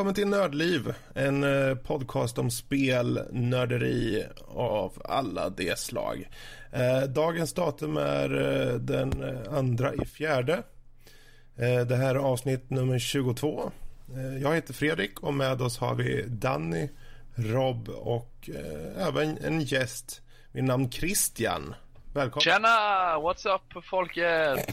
välkommen till Nördliv. En eh, podcast om spel, nörderi av alla de slag. Eh, dagens datum är eh, den andra i fjärde. Det här är avsnitt nummer 22. Jag heter Fredrik och med oss har vi Danny, Rob och även en gäst vid namn Christian. Välkommen. Tjena! What's up folket?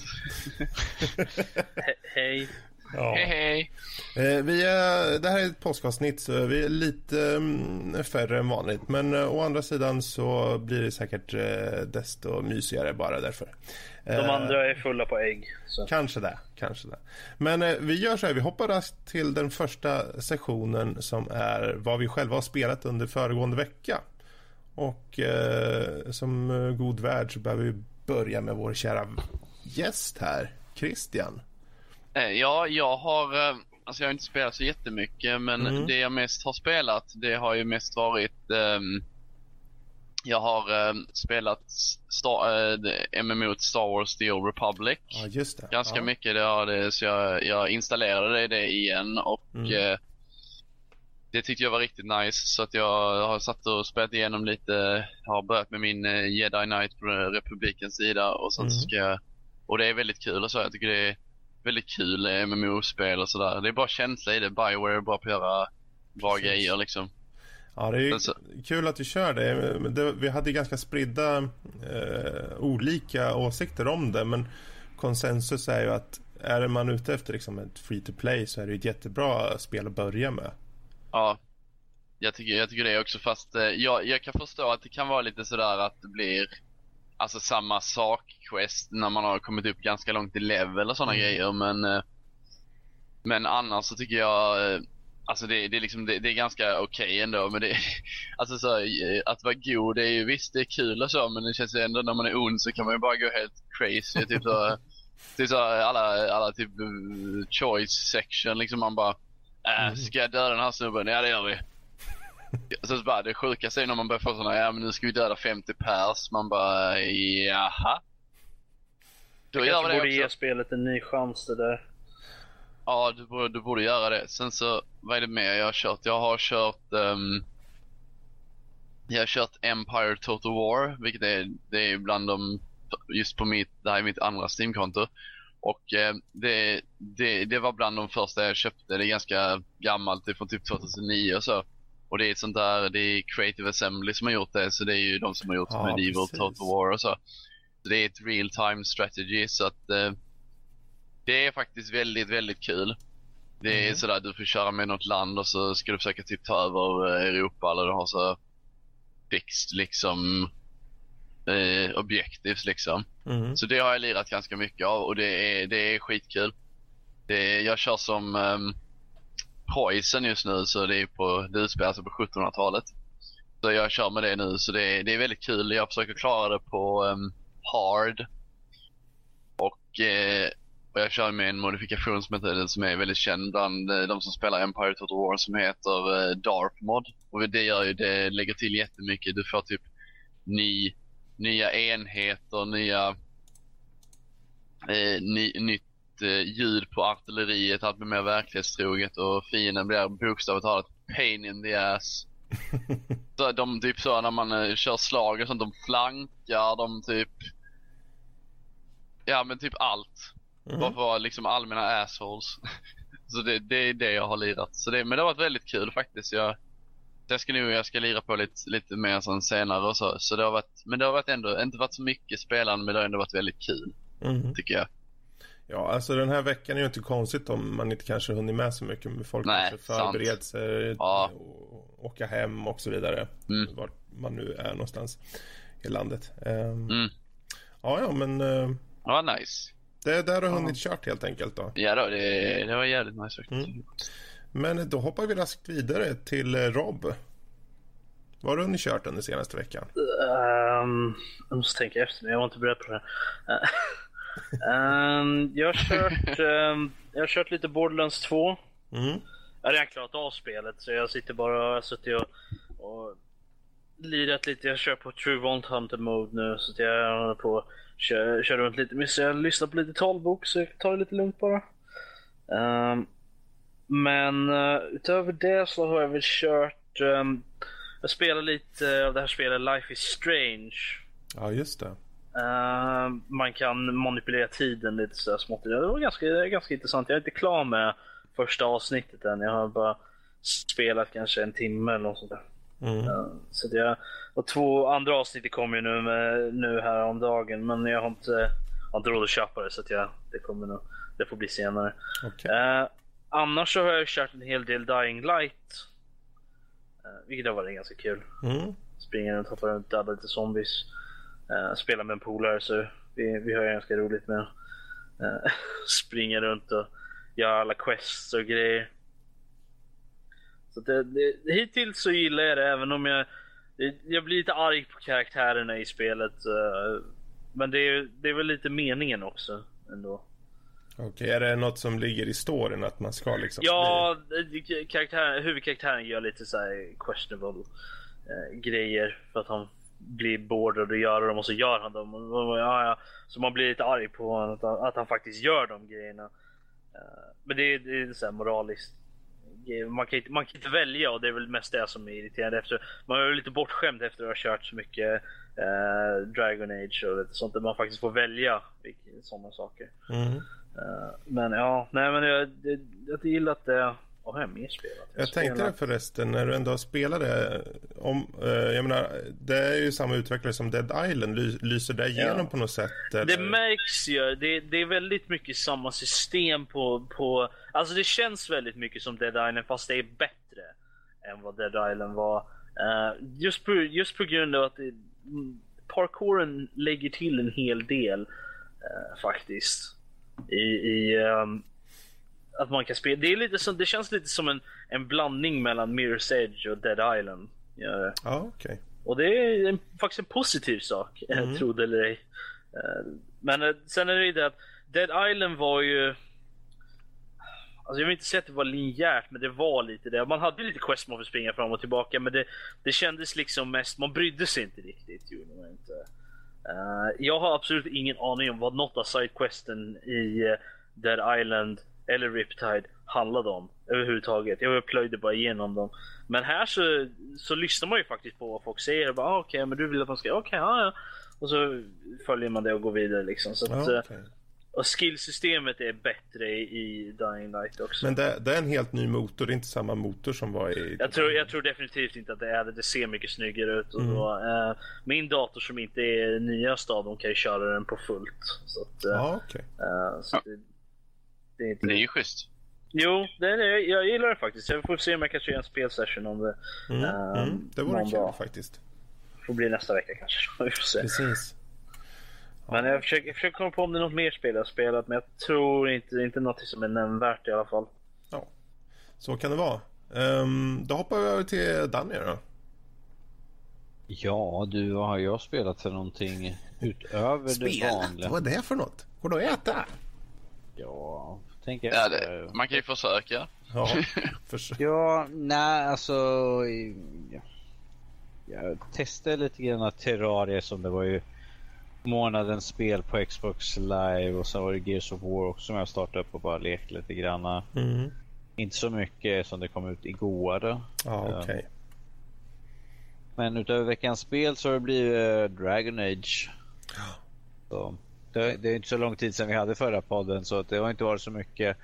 He hej. Ja. Hej hej. Eh, vi är, det här är ett påskavsnitt så vi är lite mm, färre än vanligt. Men eh, å andra sidan så blir det säkert eh, desto mysigare bara därför. De andra är fulla på ägg. Så. Kanske det, kanske det. Men vi gör så här, vi hoppar raskt till den första sessionen som är vad vi själva har spelat under föregående vecka. Och som god värd så behöver vi börja med vår kära gäst här, Christian. Eh, ja, jag har, eh, alltså jag har inte spelat så jättemycket men mm. det jag mest har spelat det har ju mest varit um, jag har um, spelat Star, uh, MMO Star Wars The Old Republic. Ja, just det. Ganska ja. mycket, det har det, så jag, jag installerade det igen och mm. uh, det tyckte jag var riktigt nice så att jag har satt och spelat igenom lite, har börjat med min Jedi Knight på Republikens sida och sen mm. ska jag, och det är väldigt kul och så, jag tycker det är väldigt kul MMO-spel och sådär. Det är bara känsla i det. Bioware är bra på att göra bra Precis. grejer liksom. Ja, det är så... kul att du kör det. det. Vi hade ganska spridda eh, olika åsikter om det, men konsensus är ju att är man ute efter liksom ett free to play så är det ett jättebra spel att börja med. Ja, jag tycker, jag tycker det också fast eh, jag, jag kan förstå att det kan vara lite sådär att det blir alltså samma sak-quest när man har kommit upp ganska långt i level och sådana mm. grejer. Men, eh, men annars så tycker jag, eh, alltså det, det, är, liksom, det, det är ganska okej okay ändå. Men det, alltså så, eh, att vara god, det är ju visst det är kul och så men det känns ju ändå när man är ond så kan man ju bara gå helt crazy. typ så, typ så alla, alla typ choice section liksom man bara, äh, ska jag döda den här snubben? Ja det gör vi. Så bara, det sjukaste är när man börjar få sådana, ja men nu ska vi döda 50 pers. Man bara, jaha. Då jag gör vi det borde också. ge spelet en ny chans det där. Ja, du borde, du borde göra det. Sen så, vad är det mer jag har kört? Jag har kört um, Jag har kört Empire Total War, vilket är, det är bland de, just på mitt, det här är mitt andra Steam-konto. Och eh, det, det, det var bland de första jag köpte. Det är ganska gammalt, det är från typ 2009 och så. Och det är ett sånt där, det är Creative Assembly som har gjort det, så det är ju de som har gjort ja, Medieval precis. Total War och så. så. Det är ett real time strategy, så att eh, det är faktiskt väldigt, väldigt kul. Det är mm. sådär, du får köra med något land och så ska du försöka typ ta över eh, Europa eller du har så fixed liksom eh, objectives liksom. Mm. Så det har jag lirat ganska mycket av och det är, det är skitkul. Det är, jag kör som um, Preussen just nu så det är på, det utspelar sig på 1700-talet. Så jag kör med det nu så det är, det är väldigt kul. Jag försöker klara det på um, hard. Och, eh, och jag kör med en modifikation som, heter, som är väldigt känd bland eh, de som spelar Empire Total War som heter eh, Dark Mod. Och det gör ju, det lägger till jättemycket. Du får typ ny, nya enheter, nya eh, ny, nytt eh, ljud på artilleriet, allt blir mer verklighetstroget och fienden blir bokstavligt talat pain in the ass. så de typ så när man eh, kör slag och sånt, de flankar, de typ... Ja men typ allt. Mm. Bara för att vara liksom allmänna assholes. så det, det är det jag har lirat. Så det, men det har varit väldigt kul faktiskt. Jag, jag ska nog jag ska lira på lite, lite mer sen senare och så. så det har varit, men det har varit ändå, inte varit så mycket spelande men det har ändå varit väldigt kul. Mm. Tycker jag. Ja, alltså den här veckan är ju inte konstigt om man inte kanske hunnit med så mycket. Med folk Nej, kanske förbereder sig, ja. åka hem och så vidare. Mm. Vart man nu är någonstans i landet. Um, mm. Ja, ja, men... Uh, ja, nice. Det är där du har hunnit ja. kört helt enkelt då. Ja, då, det, det var jävligt nice. Mm. Men då hoppar vi raskt vidare till eh, Rob. Vad har du hunnit kört under senaste veckan? Um, jag måste tänka efter, jag var inte beredd på det. Um, jag, har kört, um, jag har kört lite Borderlands 2. Mm. Jag har redan klarat av spelet så jag sitter bara och suttit och, och lirat lite. Jag kör på True Vault Hunter Mode nu så jag håller på kör, kör runt lite. Men jag lyssnar på lite talbok så jag tar det lite lugnt bara. Um, men uh, utöver det så har jag väl kört... Um, jag spelar lite av det här spelet Life is Strange. Ja, just det. Uh, man kan manipulera tiden lite så smått. Det var ganska, ganska intressant. Jag är inte klar med första avsnittet än. Jag har bara spelat kanske en timme eller något sånt där. Mm. Uh, så det, och två andra avsnitt kommer ju nu, med, nu här om dagen men jag har inte, har inte råd att köpa det så att jag, det kommer nog, det får bli senare. Okay. Uh, annars så har jag kört en hel del Dying Light. Vilket har varit ganska kul. Mm. Springer runt, hoppar runt, dödar lite zombies. Uh, spelar med en polare så vi, vi har ganska roligt med uh, springa runt och göra alla quests och grejer. Så det, det, hittills så gillar jag det även om jag jag blir lite arg på karaktärerna i spelet. Uh, men det är, det är väl lite meningen också ändå. Okej, okay, är det något som ligger i storyn att man ska liksom... Ja, karaktär, huvudkaraktären gör lite så questionable uh, grejer för att han blir beordrad att göra dem och så gör han dem. Och, ja, ja. Så man blir lite arg på att, att han faktiskt gör de grejerna. Uh, men det är, det är så här moraliskt man kan, inte, man kan inte välja och det är väl mest det som är irriterande. Efter, man är lite bortskämd efter att ha kört så mycket eh, Dragon Age och lite sånt där man faktiskt får välja sådana saker. Mm. Uh, men ja, nej men jag, jag, jag gillar att det vad har jag mer spelat? Jag, jag tänkte det förresten när du ändå spelade om, eh, jag menar, det är ju samma utvecklare som Dead Island. Ly, lyser det igenom ja. på något sätt? Eller? Det märks ju. Det, det, är väldigt mycket samma system på, på, alltså det känns väldigt mycket som Dead Island fast det är bättre än vad Dead Island var. Uh, just, på, just på grund av att det, parkouren lägger till en hel del uh, faktiskt. I, i um, att man kan spela. Det, är lite som, det känns lite som en, en blandning mellan Mirror's Edge och Dead Island. Ja, ah, okay. Och det är en, faktiskt en positiv sak, mm. tro det eller ej. Eh, men eh, sen är det ju det att Dead Island var ju... Alltså jag vill inte säga att det var linjärt, men det var lite det. Man hade lite quest man fick springa fram och tillbaka, men det, det kändes liksom mest... Man brydde sig inte riktigt, gjorde man inte. Uh, jag har absolut ingen aning om vad något av sidequesten i Dead Island eller Riptide handlade om överhuvudtaget. Jag plöjde bara igenom dem. Men här så, så lyssnar man ju faktiskt på vad folk säger. Ah, Okej, okay, men du vill att man ska... Okej, okay, ja, ja. Och så följer man det och går vidare liksom. Så att, okay. Och skillsystemet är bättre i Dying Light också. Men det, det, är en helt ny motor, det är inte samma motor som var i... Jag tror, jag tror definitivt inte att det är det. Det ser mycket snyggare ut. Och mm. då, eh, min dator som inte är nyast av dem kan ju köra den på fullt. Så att, eh, ah, okay. eh, så det, det är, det är ju schysst. Jo, det är jag gillar det faktiskt. Jag får se om jag kan köra en spelsession om det. Mm, um, mm, det vore kul dag. faktiskt. Får bli nästa vecka kanske. Vi får se. Precis. Men jag försöker, jag försöker komma på om det är något mer spel jag har spelat, men jag tror inte, inte något som är nämnvärt i alla fall. Ja, så kan det vara. Um, då hoppar vi över till Danny då. Ja, du, vad har jag spelat för någonting utöver spelat? det vanliga? Vad är det för något? Går det att äta? Ja, tänker jag. Ja, det, man kan ju försöka. Ja, försöka. ja nej alltså. Ja. Jag testade lite grann Terraria som det var ju månadens spel på Xbox live och sen var det Gears of War också som jag startade upp och bara lekte lite grann. Mm. Inte så mycket som det kom ut igår. Ja, okay. Men utöver veckans spel så har det blivit Dragon Age. Så det, det, är inte så lång tid sedan vi hade förra podden så det har inte varit så mycket.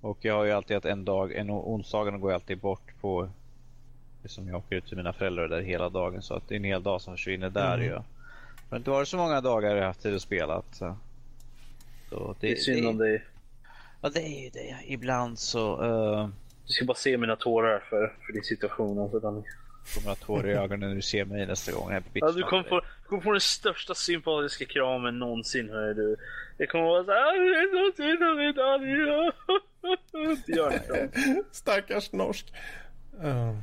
Och jag har ju alltid haft en dag, en onsdagen går jag alltid bort på som jag åker ut till mina föräldrar där hela dagen så att det är en hel dag som försvinner där mm. ju. Det har inte varit så många dagar jag haft tid att spela. Så. Så det, det är synd om dig. Ja det är ju det. Ibland så. Uh... Du ska bara se mina tårar för, för din situation. Alltså, kommer att ha tårar i ögonen när du ser mig nästa gång. Här på ja, du kommer få, du kommer få den största sympatiska kramen någonsin hör du. Det kommer vara det så mig Daniel. Gör inte Stackars norsk. Uh.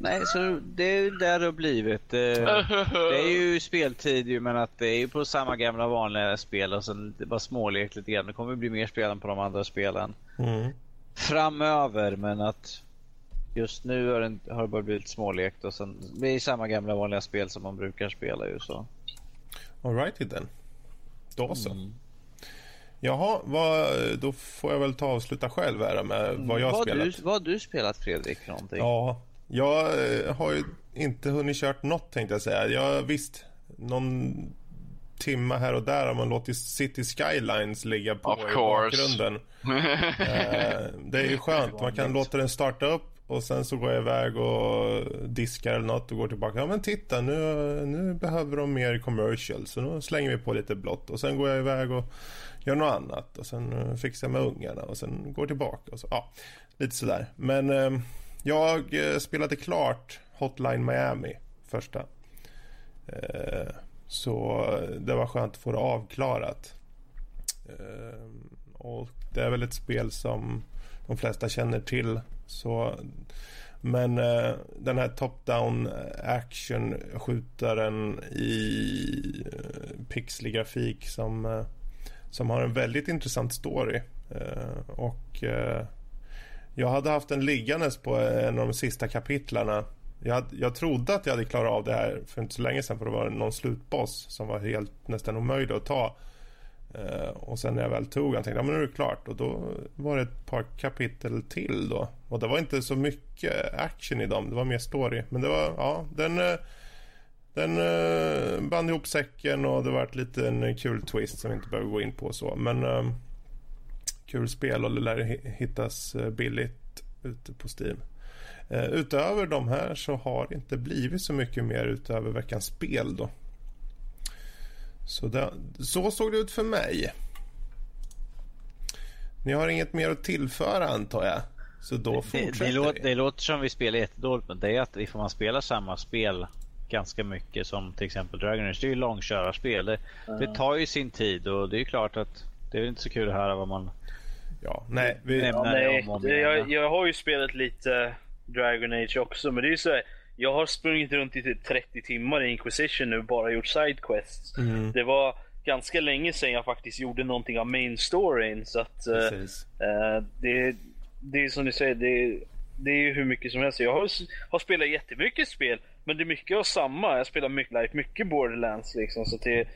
Nej, så det är där det har blivit. Det är ju speltid ju, men att det är ju på samma gamla vanliga spel och sen det bara smålekt lite grann. Det kommer bli mer spel än på de andra spelen. Mm. Framöver, men att Just nu har, den, har det bara blivit smålekt och sen det är samma gamla vanliga spel som man brukar spela ju så. Alrighty then. Då så. Mm. Jaha, vad, då får jag väl ta och avsluta själv här med vad jag har spelat. Du, vad har du spelat Fredrik? Någonting? Ja, jag eh, har ju inte hunnit kört något tänkte jag säga. Jag visst, någon timma här och där har man låtit City Skylines ligga på Of i course. bakgrunden. eh, det är ju skönt, man kan låta den starta upp och sen så går jag iväg och diskar eller något och går tillbaka. Ja men titta nu, nu behöver de mer commercial så nu slänger vi på lite blått och sen går jag iväg och gör något annat och sen eh, fixar jag med ungarna och sen går tillbaka och så. Ja, lite sådär. Men eh, jag eh, spelade klart Hotline Miami första. Eh, så det var skönt att få det avklarat. Eh, och det är väl ett spel som de flesta känner till. Så, men eh, den här top-down action skjutaren i eh, pixlig grafik som, eh, som har en väldigt intressant story. Eh, och eh, jag hade haft den liggandes på en av de sista kapitlarna. Jag, hade, jag trodde att jag hade klarat av det här för inte så länge sedan för det var någon slutboss som var helt nästan omöjlig att ta. Eh, och sen när jag väl tog den tänkte jag, men nu är det klart. Och då var det ett par kapitel till då. Och det var inte så mycket action i dem, det var mer story. Men det var, ja, den... Eh, den eh, band ihop säcken och det var ett liten kul twist som vi inte behöver gå in på så. Men eh, kul spel och det lär hittas eh, billigt ute på Steam. Eh, utöver de här så har det inte blivit så mycket mer utöver veckans spel då. Så, det, så såg det ut för mig. Ni har inget mer att tillföra antar jag? Så då Det, fortsätter det, låter, vi. det låter som vi spelar jättedåligt men det är att ifall man spelar samma spel ganska mycket som till exempel Dragon Age. Det är ju långkörarspel. Det, det tar ju sin tid och det är ju klart att det är inte så kul att höra vad man Ja, nej, vi, Nej, Ja, Nej, om och om det, jag, jag har ju spelat lite Dragon Age också, men det är ju så här, Jag har sprungit runt i typ 30 timmar i Inquisition nu bara gjort sidequests. Mm. Det var ganska länge sedan jag faktiskt gjorde någonting av main storyn, så att eh, eh, det, det är som du säger, det, det är ju hur mycket som helst. Jag har, har spelat jättemycket spel, men det är mycket av samma. Jag spelar mycket, like, mycket Borderlands liksom, så det,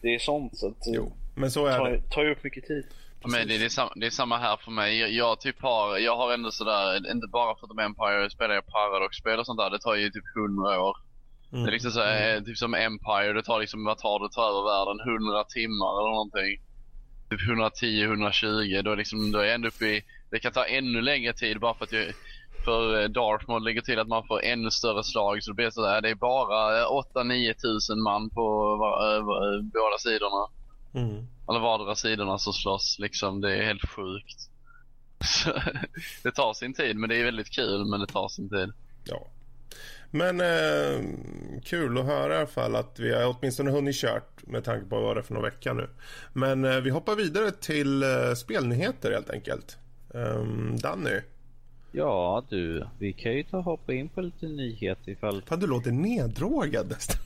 det är sånt. Så att, Jo, men så är tar, det. tar ju upp mycket tid. Men det, det, är samma, det är samma här för mig. Jag, jag typ har, jag har ändå sådär, inte bara för att de Empire spelar jag Paradox-spel och sånt där. Det tar ju typ 100 år. Mm. Det är liksom så här, typ som Empire, det tar liksom, vad tar det att ta över världen? 100 timmar eller någonting. Typ 110-120, då är liksom, då är jag ändå uppe i, det kan ta ännu längre tid bara för att jag, för eh, Darth Maul lägger till att man får ännu större slag så det blir sådär, det är bara eh, 8-9 tusen man på eh, va, båda sidorna. Mm. Eller vardera sidorna som slåss liksom, det är helt sjukt. Så, det tar sin tid men det är väldigt kul men det tar sin tid. Ja. Men eh, kul att höra i alla fall att vi har åtminstone hunnit kört med tanke på vad det är för några vecka nu. Men eh, vi hoppar vidare till eh, spelnyheter helt enkelt. Um, Danny, Ja du, vi kan ju ta hoppa in på lite nyheter ifall... fan du låter neddrogad nästan.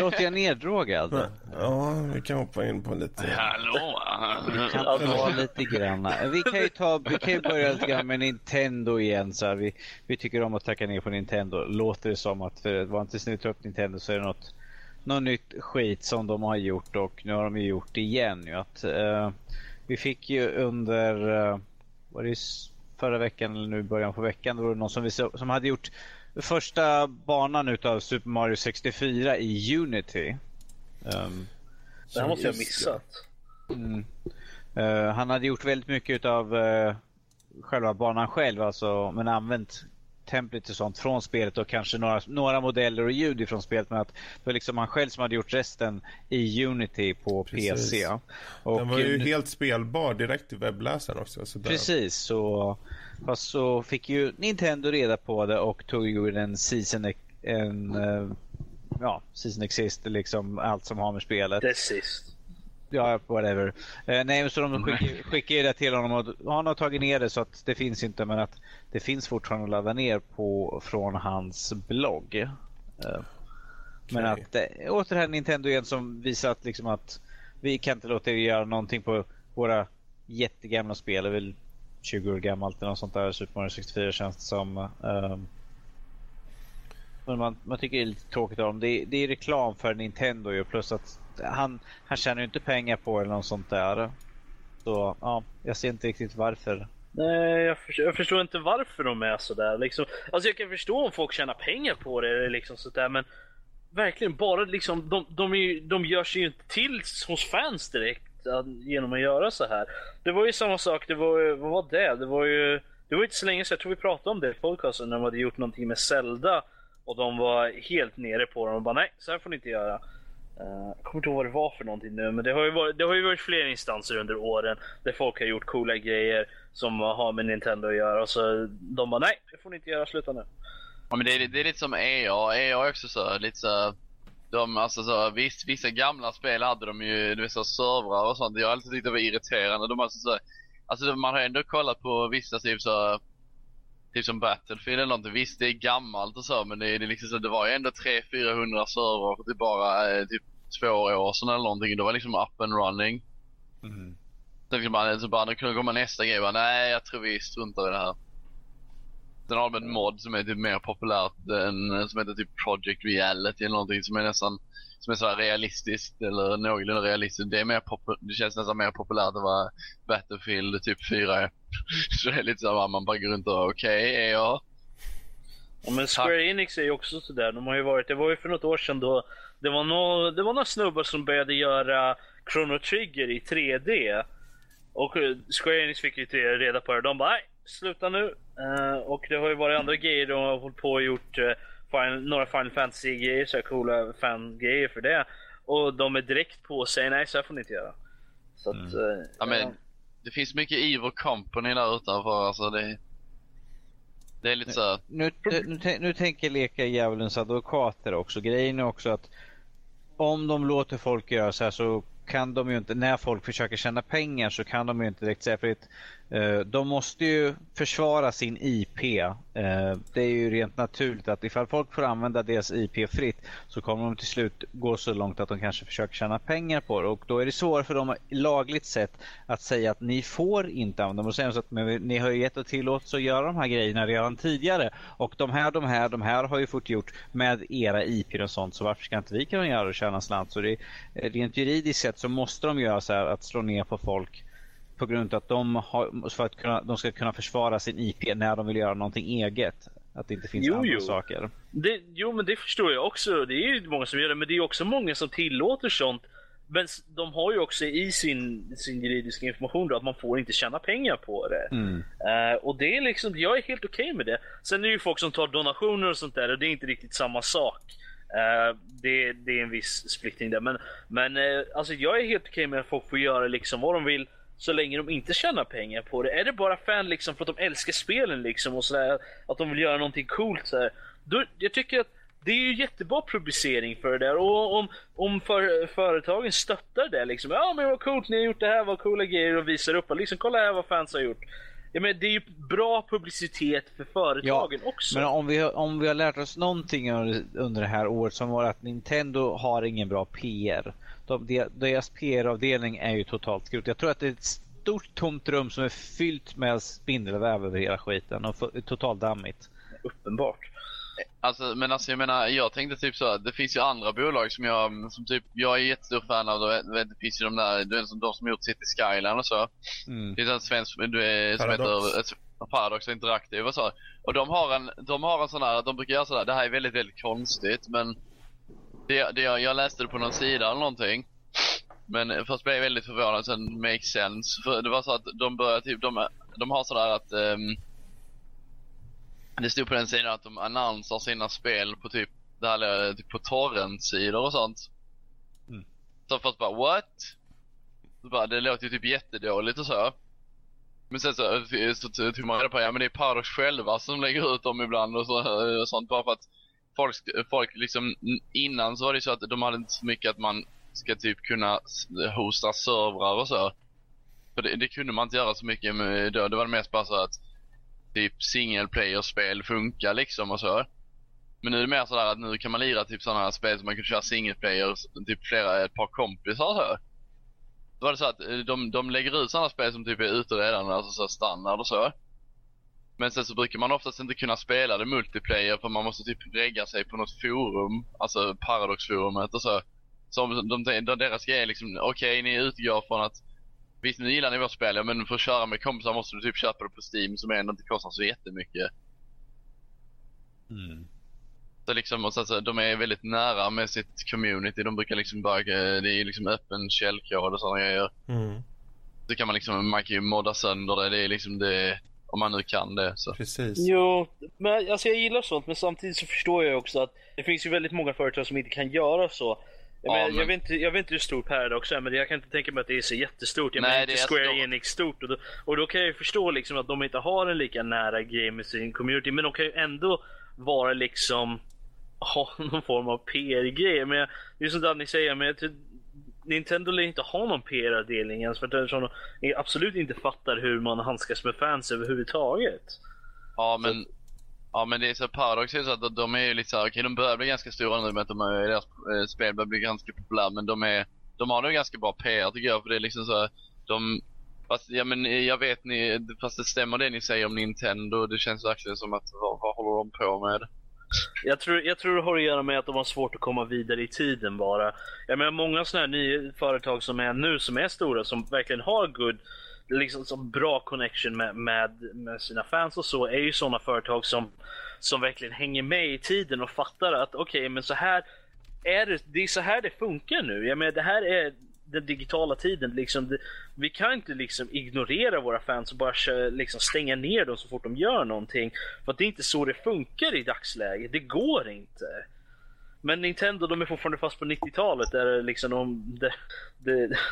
Låter- jag neddrogad? Ja, vi kan hoppa in på lite. Hallå! kan ta lite grann. Vi kan ju, ta, vi kan ju börja lite grann med Nintendo igen. Så här. Vi, vi tycker om att tacka ner på Nintendo. Låter det som att för var inte snyggt upp Nintendo så är det något, något nytt skit som de har gjort och nu har de ju gjort det igen. Ju. Att, eh, vi fick ju under, uh, var det förra veckan eller nu i början på veckan, då var det någon som, vi, så- som hade gjort första banan utav Super Mario 64 i Unity. Ehm, Det här måste jag ha missat. Mm. Eh, han hade gjort väldigt mycket av uh, själva banan själv, alltså, men använt template och sånt från spelet och kanske några, några modeller och ljud ifrån spelet. Men att det var liksom han själv som hade gjort resten i Unity på Precis. PC. Och Den var ju nu- helt spelbar direkt i webbläsaren också. Så där. Precis, så, fast så fick ju Nintendo reda på det och tog ju en season, en, eh, ja, season exist, liksom allt som har med spelet. Det är sist. Ja, whatever. Eh, nej, men så de skickar, skickar ju det till honom och han har tagit ner det så att det finns inte men att det finns fortfarande att ladda ner på från hans blogg. Eh, Men Okej. att eh, åter Nintendo igen som visar att, liksom att vi kan inte låta er göra någonting på våra jättegamla spel. Det är väl 20 år gammalt eller något sånt där. Super Mario 64 känns det som. ehm. men man, man tycker det är lite tråkigt av dem. Det, är- det är reklam för Nintendo ju plus att han, han tjänar ju inte pengar på eller något sånt där. Så ja, jag ser inte riktigt varför. Nej, jag förstår, jag förstår inte varför de är sådär. Liksom, alltså jag kan förstå om folk tjänar pengar på det, liksom sådär, men verkligen bara liksom, de, de, är, de gör sig ju inte till hos fans direkt genom att göra så här. Det var ju samma sak, det var ju, vad var det? Det var ju, det var inte så länge sedan, jag tror vi pratade om det i podcasten, när de hade gjort någonting med Zelda och de var helt nere på dem och bara nej, så här får ni inte göra. Jag kommer inte ihåg vad det var för någonting nu, men det har, ju varit, det har ju varit fler instanser under åren där folk har gjort coola grejer som har med Nintendo att göra och så de bara nej, det får ni inte göra, sluta nu. Ja men det är, det är lite som EA, EA är också så, lite så de, alltså så, visst, vissa gamla spel hade de ju, du vet så servrar och sånt. Jag har alltid tyckt det var irriterande. De alltså så, alltså man har ändå kollat på vissa typ så, typ som Battlefield eller någonting. Visst det är gammalt och så men det, det, liksom så, det var ju ändå 300-400 servrar för typ bara eh, typ två år sedan eller någonting. Det var liksom up and running. Mm. Sen fick man, så bara, då kunde komma nästa grej bara, nej jag tror vi struntar i det här. Sen har de en mod som är typ mer populärt än, som heter typ Project Reality eller någonting som är nästan som är så realistiskt eller någorlunda realistiskt. Det, är mer det känns nästan mer populärt än vad Battlefield typ 4 är. så det är lite så man bara går runt och okej, okay, är jag? Ja, men Square Enix är ju också sådär. De har ju varit, det var ju för något år sedan då det var, no, det var några snubbar som började göra Chrono Trigger i 3D. Och Square Enix fick ju reda på det. De bara nej, sluta nu. Uh, och det har ju varit andra grejer de har hållit på och gjort uh, Final, några Final Fantasy-grejer, så coola fan-grejer för det. Och de är direkt på och säger nej, så här får ni inte göra. Så att, mm. uh, ja, men, det finns mycket Evil Company där utanför. Alltså det, det är lite så. Nu, nu, nu tänker jag leka djävulens advokater också. Grejen är också att om de låter folk göra så här så kan de ju inte, när folk försöker tjäna pengar så kan de ju inte direkt säga fritt. Eh, de måste ju försvara sin IP. Eh, det är ju rent naturligt att ifall folk får använda deras IP fritt så kommer de till slut gå så långt att de kanske försöker tjäna pengar på det. Och då är det svårare för dem lagligt sett att säga att ni får inte använda dem. Och säga att men ni har ju gett och tillåtelse att göra de här grejerna redan tidigare. Och de här, de här, de här har ju fått gjort med era IP och sånt. Så varför ska inte vi kunna göra det och tjäna slant? Så det, eh, rent juridiskt sett så måste de göra så här att slå ner på folk på grund av att de, har, för att kunna, de ska kunna försvara sin IP när de vill göra någonting eget. Att det inte finns jo, andra jo. saker. Det, jo, men det förstår jag också. Det är ju många som gör det, men det är också många som tillåter sånt. Men de har ju också i sin, sin juridiska information då, att man får inte tjäna pengar på det. Mm. Uh, och det är liksom, jag är helt okej okay med det. Sen är det ju folk som tar donationer och sånt där och det är inte riktigt samma sak. Uh, det, det, är en viss splittring där. Men, men uh, alltså jag är helt okej okay med att folk får göra liksom vad de vill så länge de inte tjänar pengar på det. Är det bara fan liksom för att de älskar spelen liksom och sådär, att de vill göra någonting coolt så här, då, Jag tycker att det är ju jättebra publicering för det där och om, om för, företagen stöttar det liksom. Ja men vad coolt ni har gjort det här, vad coola grejer och visar upp. Liksom kolla här vad fans har gjort. Ja, men det är ju bra publicitet för företagen ja, också. Men om vi, om vi har lärt oss någonting under det här året som var att Nintendo har ingen bra PR de, deras PR-avdelning är ju totalt skrot. Jag tror att det är ett stort tomt rum som är fyllt med spindelväv över hela skiten och totalt dammigt. Uppenbart. Alltså, men alltså jag menar, jag tänkte typ så det finns ju andra bolag som jag, som typ, jag är jättestor fan av, det, det finns ju de där, du vet, som de som gjort City Skyline och så. Mm. Det finns en svensk, du är, som Paradox. heter Paradox Interactive och så. Och de har en, de har en sån här, de brukar göra sådär, det här är väldigt, väldigt konstigt men det, det, jag läste det på någon sida eller någonting. Men först blev jag väldigt förvånad, sen makes sense. För det var så att de började typ, de, de har sådär att um, det stod på den sidan att de annonserar sina spel på typ, det här, typ på torrentsidor och sånt. Mm. Så först bara what? Så bara, det låter ju typ jättedåligt och så. Men sen så, så, så tog man reda på, ja men det är Paradox själva som lägger ut dem ibland och, så, och sånt bara för att folk, folk liksom, innan så var det så att de hade inte så mycket att man ska typ kunna hosta servrar och så. För det, det kunde man inte göra så mycket med då. Det var mest bara så att typ single player-spel funkar liksom och så. Men nu är det mer sådär att nu kan man lira typ sådana här spel som man kan köra single player, typ flera, ett par kompisar och så. Då var det så att eh, de, de lägger ut sådana spel som typ är ute redan, alltså så standard och så. Men sen så brukar man oftast inte kunna spela det multiplayer för man måste typ regga sig på något forum, alltså Paradox-forumet och så. Så de, de, de, deras grej är liksom, okej okay, ni utgår från att Visst nu gillar ni vårt spel, ja, men för att köra med kompisar måste du typ köpa det på Steam som ändå inte kostar så jättemycket. Mm. Så liksom, och så, så, de är väldigt nära med sitt community. De brukar liksom bara, det är liksom öppen källkod och sådana grejer. Mm. Så kan man liksom, man kan ju modda sönder det. Det är liksom det, om man nu kan det. Så. Precis. Jo, men alltså jag gillar sånt men samtidigt så förstår jag också att det finns ju väldigt många företag som inte kan göra så. Jag, Ja, men, men- jag, vet inte, jag vet inte hur stort Paradox är men jag kan inte tänka mig att det är så jättestort. Jag Nej, menar inte är Square stort. Enix stort och då, och då kan jag ju förstå liksom att de inte har en lika nära game med sin community men de kan ju ändå vara liksom ha någon form av PR-grej. Men jag- det är som Danny säger, men jag Nintendo lär inte ha någon PR-avdelning ens för att eftersom de absolut inte fattar hur man handskas med fans överhuvudtaget. Ja men, ja men det är så Paradox att de- är ju lite såhär, okej de börjar bli ganska stora nu med att de är, deras eh, spel börjar bli ganska populära men de är, de har nog ganska bra PR tycker jag för det är liksom så här, de Fast, ja men eh, jag vet ni, fast det stämmer det ni säger om Nintendo, det känns verkligen som att vad, vad håller de på med? Jag tror, jag tror det har att göra med att de har svårt att komma vidare i tiden bara. Jag menar många sådana här nya företag som är nu, som är stora, som verkligen har good, liksom som bra connection med, med, med sina fans och så, är ju sådana företag som, som verkligen hänger med i tiden och fattar att okej, men så här är det, det är så här det funkar nu. Jag menar det här är den digitala tiden. Liksom, det, vi kan inte liksom ignorera våra fans och bara liksom stänga ner dem så fort de gör någonting. För det är inte så det funkar i dagsläget. Det går inte. Men Nintendo de är fortfarande fast på 90-talet där det, liksom de, där,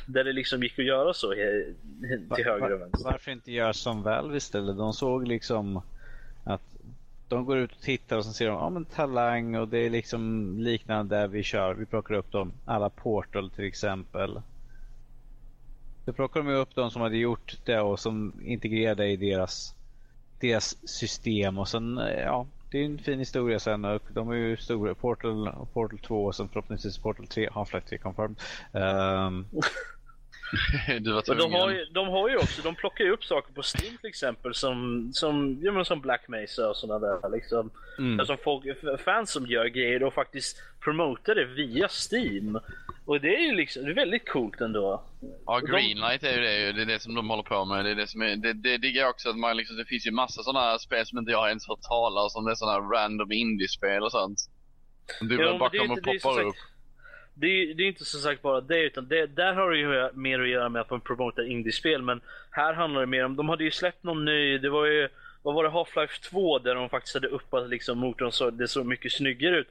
där, det liksom gick att göra så till höger och vänster. Varför inte göra som Valve istället? De såg liksom att de går ut och tittar och sen ser de ja, men Talang och det är liksom liknande där vi kör. Vi plockar upp dem. Alla Portal till exempel. Då plockar de upp de som hade gjort det och som integrerade i deras, deras system och sen eh, ja, det är en fin historia sen och de är ju stora. Portal, Portal 2 och sen förhoppningsvis Portal 3, Half-Life 3 confirmed. Um, du var de har, ju, de har ju också, de plockar ju upp saker på Steam till exempel som, som, ja, men som Black Mesa och sådana där liksom. Mm. Alltså folk, fans som gör grejer och faktiskt promotar det via Steam. Och det är ju liksom, det är väldigt coolt ändå. Ja, Greenlight är ju det, det är det som de håller på med. Det är det som är, det, det diggar jag också att man liksom, det finns ju massa sådana spel som inte jag ens hört talas om. Det är sådana random indie-spel och sånt. Är men bara kommer och poppar som upp. sagt- Det är, det är inte som sagt bara det, utan det, där har det ju mer att göra med att de promotar indiespel. Men här handlar det mer om, de hade ju släppt någon ny, det var ju, vad var det, Half-Life 2 där de faktiskt hade uppat liksom motorn så det såg mycket snyggare ut.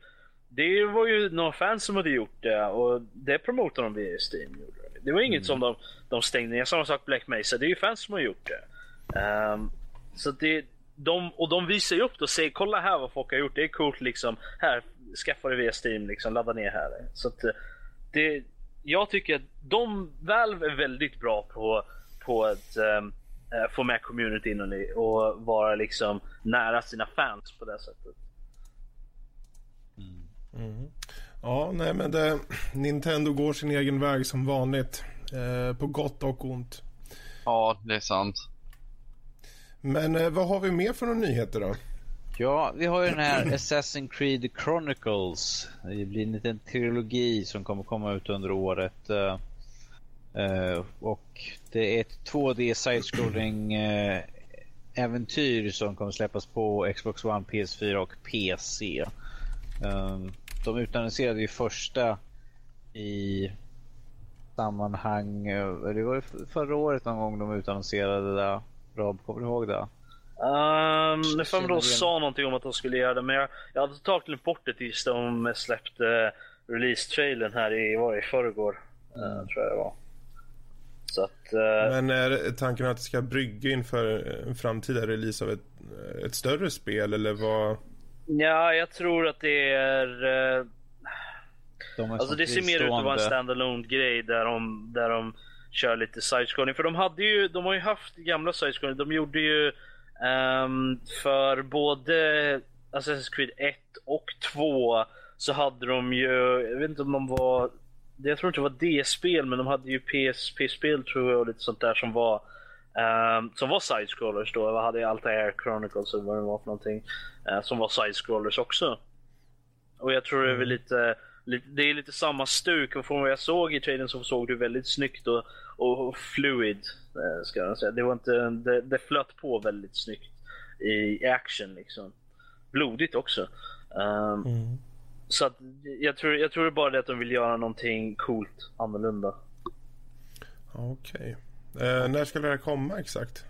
Det var ju några fans som hade gjort det och det promotade de via Steam. Det var inget som de, de stängde ner. Samma sak Black Mesa, det är ju fans som har gjort det. Ehm, så det, de, och de visar ju upp det och säger kolla här vad folk har gjort, det är coolt liksom. Här, skaffa det via Steam liksom, ladda ner här. Så att eh, det, jag tycker att de, Valve är väldigt bra på, på att eh, få med communityn och, och vara liksom nära sina fans på det sättet. Ja, nej men det, Nintendo går sin egen väg som vanligt. Eh, på gott och ont. Ja, det är sant. Men eh, vad har vi mer för några nyheter då? Ja, vi har ju den här Assassin's Creed Chronicles. Det blir en liten trilogi som kommer komma ut under året. Uh, och det är ett 2D side-scrolling eh, äventyr som kommer släppas på Xbox One, PS4 och PC. Um, ehm, de utannonserade ju första i sammanhang, eh, det var ju förra året någon gång de utannonserade det. Rob, kommer du ihåg det? Um, nu för mig de igen. sa någonting om att de skulle göra det, men jag, jag hade totalt glömt bort det tills de släppte release-trailern här i, var det, i förrgår. eh, tror jag det var. Så att... eh, Men är tanken att det ska brygga inför en framtida release av ett, ett större spel eller vad? Ja, jag tror att det är... eh, De är Alltså det ser mer ut att vara en standalone grej där de, där de kör lite side-scrolling. För de hade ju, de har ju haft gamla side-scrolling. De gjorde ju ehm, för både Assassin's Creed 1 och 2 så hade de ju, jag vet inte om de var, jag tror inte det var D-spel men de hade ju PSP-spel tror jag och lite sånt där som var ehm, som var side-scrollers då. Jag hade Altair Chronicles eller vad det var för någonting. eh, som var side-scrollers också. Och jag tror det är väl lite, det är lite samma stuk och från vad jag såg i traden så såg du väldigt snyggt och, och fluid. Eh, ska jag säga. Det, var inte, det, det flöt på väldigt snyggt i action liksom. Blodigt också. Um, mm. Så att jag tror, jag tror bara det att de vill göra någonting coolt annorlunda. Okej. Okay. Eh, när ska det här komma exakt?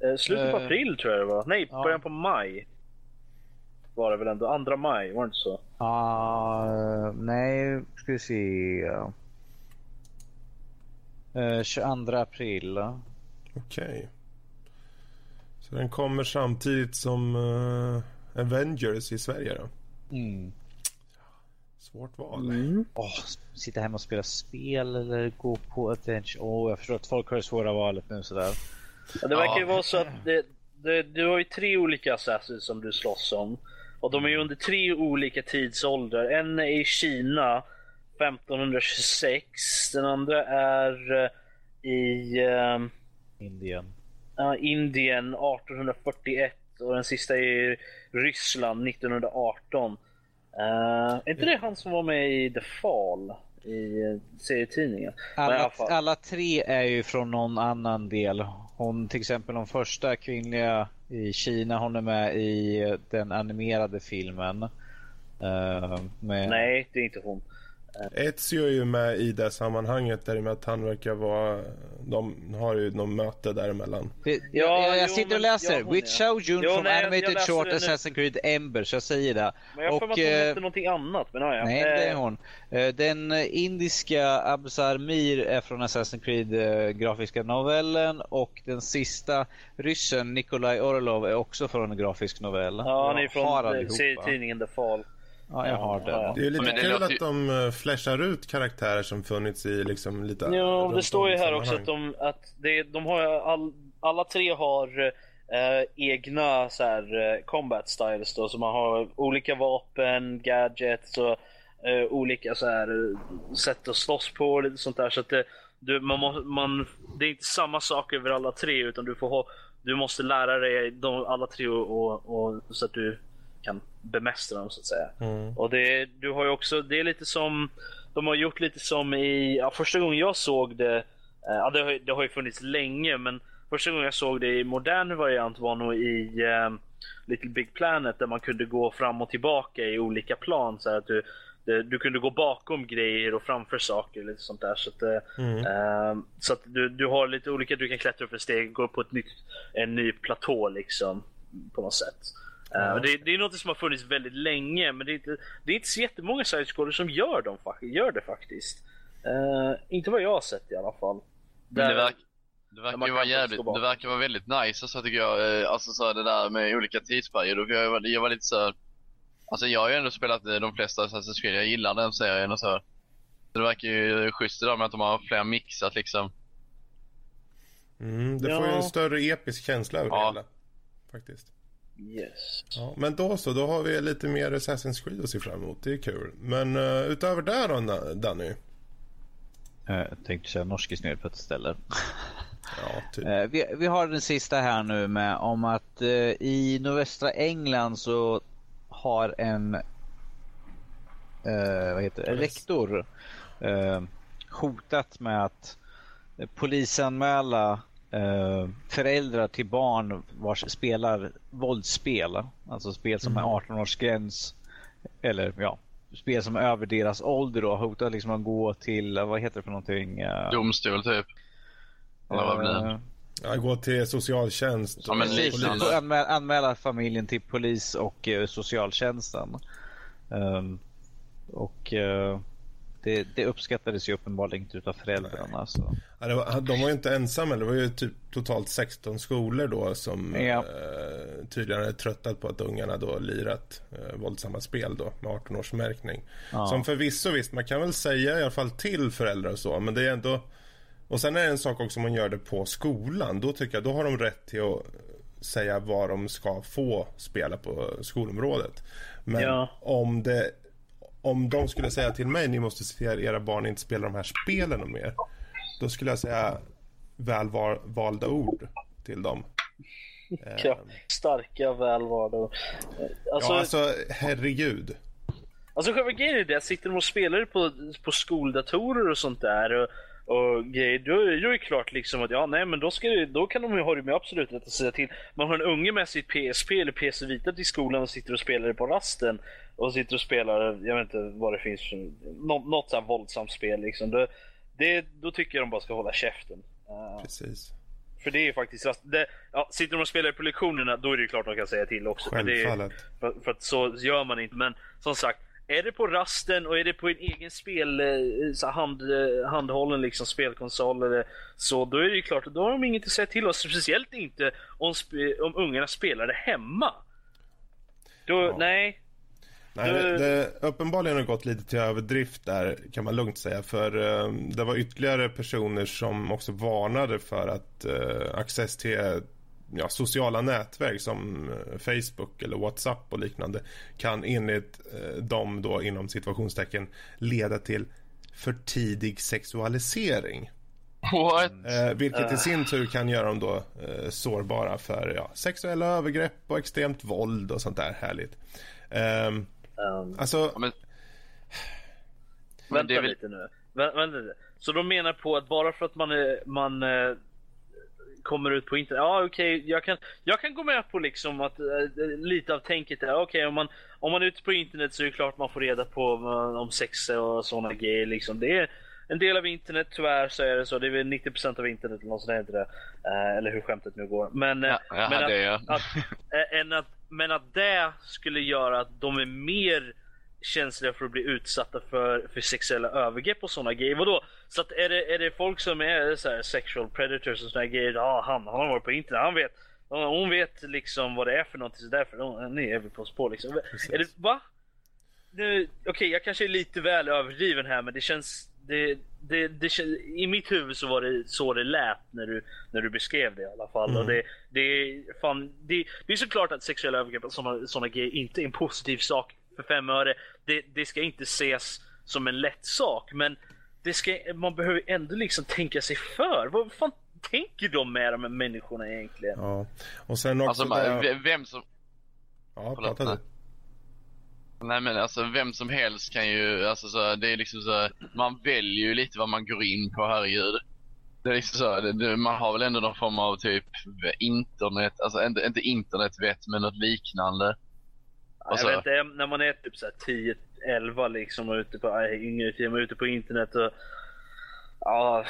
Eh, slutet på uh, april tror jag det var. Nej, ja. början på maj. Var det väl ändå? Andra maj, var det inte så? Uh, nej, ska vi se. Uh, 22 april. Okej. Okay. Så den kommer samtidigt som uh, Avengers i Sverige då? Mm. Svårt val. Mm. Oh, sitta hemma och spela spel eller gå på Adventure. Oh, jag förstår att folk har det svåra valet nu sådär. Ja, det verkar ju vara så att det, det, du har ju tre olika assassins som du slåss om. Och de är under tre olika tidsåldrar. En är i Kina 1526. Den andra är uh, i uh, Indien. Uh, Indien 1841 och den sista är i Ryssland 1918. Uh, är inte det han som var med i The Fall? I serietidningen? Alla, alla tre är ju från någon annan del. Hon till exempel de första kvinnliga i Kina, hon är med i den animerade filmen. Uh, med... Nej, det är inte hon. Ezio är ju med i det sammanhanget där med att han verkar vara... De har ju något möte däremellan. Det, ja, jag, jag sitter och läser. Ja, With Xiao Jun från Animated Short Assassin's Creed Ember, så jag säger det. Men jag får att hon eh, någonting annat. Men ja, Nej, det är hon. Eh, den indiska Absar Mir är från Assassin's Creed eh, grafiska novellen och den sista ryssen Nikolaj Orlov är också från en grafisk novell. Ja, han är från serietidningen The Fall. Ja, jag har den. Det är lite kul låter... att de uh, flashar ut karaktärer som funnits i liksom lite... Ja, det står ju här också att de, att det, de har all, alla tre har uh, egna så här, uh, combat styles då, så man har olika vapen, gadgets och uh, olika så här, sätt att slåss på och lite sånt där. Så att det, du, man, må, man, det är inte samma sak över alla tre utan du får ha, du måste lära dig de, alla tre och, och, och så att du bemästra dem så att säga. Mm. Och det, du har ju också, det är lite som, de har gjort lite som i, ja, första gången jag såg det, eh, ja det har, det har ju funnits länge men första gången jag såg det i modern variant var nog i um, Little Big Planet där man kunde gå fram och tillbaka i olika plan så att du du kunde gå bakom grejer och framför saker lite sånt där. Så att, eh, mm. uh, så att du, du har lite olika, du kan klättra upp för steg, gå upp på ett nytt, en ny platå liksom. På något sätt. Ja. det, det, är något som har funnits väldigt länge men det är inte, det är inte så jättemånga sidescrollers som gör, dem, gör det faktiskt. Uh, inte vad jag har sett i alla fall. Där, det, verk, det verkar ju vara jävligt, det verkar vara väldigt nice alltså, tycker jag. Eh, alltså så det där med olika tidsperioder. Jag, var, jag var lite så Alltså jag har ju ändå spelat de flesta Assassin's Creed. Jag gillar den serien och så. Så det verkar ju schysst där med att de har fler mixat liksom. Mm, det får ja. ju en större episk känsla över ja. det hela. Faktiskt. Yes. Ja, men då så, då har vi lite mer Assassin's Creed att se fram emot. Det är kul. Men uh, utöver det då, Danny? Eh, jag tänkte säga norskis ner på ett ställe. Ja, typ. Uh, vi, vi, har den sista här nu med om att uh, i nordvästra England så har en vad heter det? rektor hotat med att polisanmäla eh, föräldrar till barn vars spelar våldsspel. Alltså spel som mm. är 18 års gräns. Eller ja, spel som är över deras ålder och hotar liksom att gå till, vad heter det för någonting? Uh, Domstol typ. Eller vad blir det? Ja, gå till socialtjänst. Ja, men liknande. Anmäla, anmäla familjen till polis och uh, socialtjänsten. Um, och uh, det, det uppskattades ju uppenbarligen inte utav föräldrarna. Så. Ja, var, de var ju inte ensamma. Det var ju typ totalt 16 skolor då som ja. eh, tydligen hade tröttat på att ungarna då lirat eh, våldsamma spel då med 18 års märkning. Ja. Som förvisso visst, man kan väl säga i alla fall till föräldrar och så, men det är ändå och sen är det en sak också om man gör det på skolan. Då tycker jag, då har de rätt till att säga vad de ska få spela på skolområdet. Men ja. om det om de skulle säga till mig ni måste se till att era barn inte spelar de här spelen mer. Då skulle jag säga välvalda ord till dem. Ja, starka välvalda ord. Alltså, ja, alltså herregud. Alltså själva grejen är det, sitter de och spelar på, på skoldatorer och sånt där och, och grejer, då, då är det klart liksom att ja, nej men då, ska det, då kan de ju ha det med absolut rätt att säga till. Man har en unge med sitt PSP eller PC Vita till skolan och sitter och spelar det på rasten och sitter och spelar, jag vet inte vad det finns, något, något sånt våldsamt spel liksom. Det, det, då tycker jag de bara ska hålla käften. Uh, Precis. För det är faktiskt, det, ja, sitter de och spelar på lektionerna då är det klart de kan säga till också. Självfallet. För, för, för, att så gör man inte. Men som sagt, är det på rasten och är det på en egen spel, eh, så hand, eh, handhållen liksom spelkonsol eller så, då är det ju klart då har de inget att säga till oss. Speciellt inte om, om ungarna spelar det hemma. Då, ja. nej. Nej, det, det uppenbarligen har gått lite till överdrift där kan man lugnt säga. För uh, det var ytterligare personer som också varnade för att uh, access till ja, sociala nätverk som eh, Facebook eller WhatsApp och liknande kan enligt eh, dem då inom situationstecken leda till för tidig sexualisering. What? Eh, vilket i sin tur kan göra dem då eh, sårbara för ja, sexuella övergrepp och extremt våld och sånt där härligt. Eh, um, alltså... men... Vänta väl... lite nu. Vänta lite. Så de menar på att bara för att man, är, man eh, kommer ut på internet. Ja okej, okay, jag, kan, jag kan gå med på liksom att äh, lite av tänket är okej okay, om, man, om man är ute på internet så är det klart man får reda på uh, om sex och sådana grejer liksom. Det är en del av internet tyvärr så är det så. Det är väl 90% av internet eller något sånt inte det. Uh, eller hur skämtet nu går. Men, ja, men, att, att, att, men att det skulle göra att de är mer känsliga för att bli utsatta för, för sexuella övergrepp och sådana grejer. Vadå? Så att är det, är det folk som är så här sexual predators och sådana grejer, ja ah, han, han har varit på internet, han vet. Hon vet liksom vad det är för någonting så därför ni är väl på spår liksom. Är det, va? Okej, okay, jag kanske är lite väl överdriven här men det känns det, det, det, I mitt huvud så var det så det lät när du, när du beskrev det i alla fall. Mm. Och det, det, fan, det, det är såklart att sexuella övergrepp och sådana, sådana grejer inte är en positiv sak för fem öre. Det, det ska inte ses som en lätt sak, men det ska, man behöver ändå liksom tänka sig för. Vad fan tänker de med de här människorna egentligen? Ja, och sen också... Alltså, där... vem som... Ja, prata du. Nej men alltså vem som helst kan ju, alltså så, det är liksom så, man väljer ju lite vad man går in på, herregud. Det är liksom så, det, man har väl ändå någon form av typ internet, alltså inte, inte internetvett men något liknande. Jag vet inte, när man är typ 10, 11 liksom och ute på äh, yngre tid, man är ute på internet och Ja,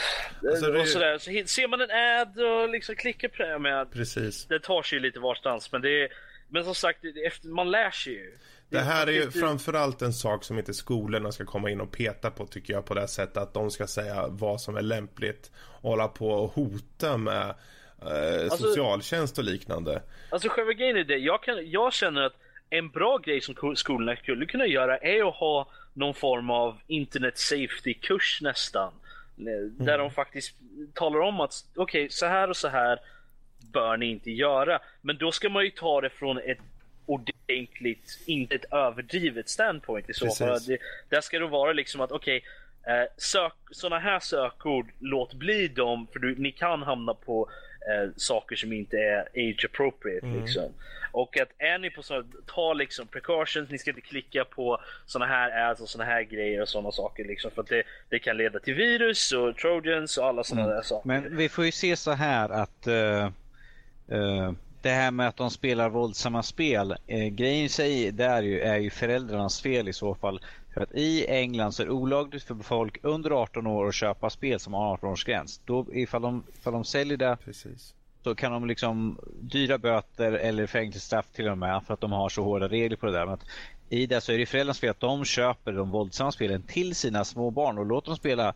alltså det... och sådär. Så ser man en ad och liksom klickar på det med. Precis. Det tar sig lite varstans men det är, men som sagt, efter, man lär sig ju. Det, här är ju framförallt en sak som inte skolorna ska komma in och peta på tycker jag på det sättet att de ska säga vad som är lämpligt och hålla på och hota med eh, alltså, socialtjänst och liknande. Alltså själva grejen är det, jag, kan, jag känner att en bra grej som skolorna skulle kunna göra är att ha någon form av internet safety kurs nästan. Mm. Där de faktiskt talar om att okej, okay, så här och så här bör ni inte göra. Men då ska man ju ta det från ett ordentligt, inte ett överdrivet standpoint i så fall. Det, där ska det vara liksom att okej, okay, eh, sök, sådana här sökord, låt bli dem för du, ni kan hamna på eh, saker som inte är age appropriate. Mm. Liksom. Och att är ni på sådana, ta liksom precautions, ni ska inte klicka på sådana här ads och sådana här grejer och sådana saker liksom. För att det, det kan leda till virus och trojans och alla sådana mm. där saker. Men vi får ju se så här att uh, uh, det här med att de spelar våldsamma spel. Eh, grejen i sig det är ju, är ju föräldrarnas fel i så fall. För att i England så är det olagligt för folk under 18 år att köpa spel som har 18-årsgräns. Då ifall de, ifall de säljer det Precis. så kan de liksom dyra böter eller fängelsestraff till och med för att de har så hårda regler på det där. Men att I det så är det föräldrarnas fel att de köper de våldsamma spelen till sina små barn och låter dem spela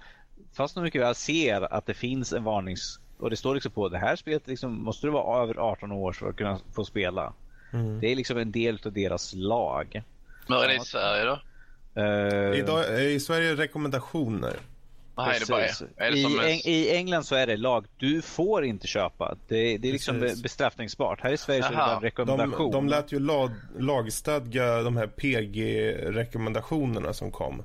fast de mycket väl ser att det finns en varnings och det står liksom på det här spelet liksom, måste du vara över 18 år för att kunna få spela. Mm. Det är liksom en del av deras lag. Men är det i Sverige då? Uh, Idag, I Sverige är det rekommendationer. Nej, det bara är. det I, Eng I, England så är det lag. Du får inte köpa. Det, det är liksom Precis. bestraffningsbart. Här i Sverige så är det en rekommendation. De, de lät ju lag, lagstadga de här PG-rekommendationerna som kom.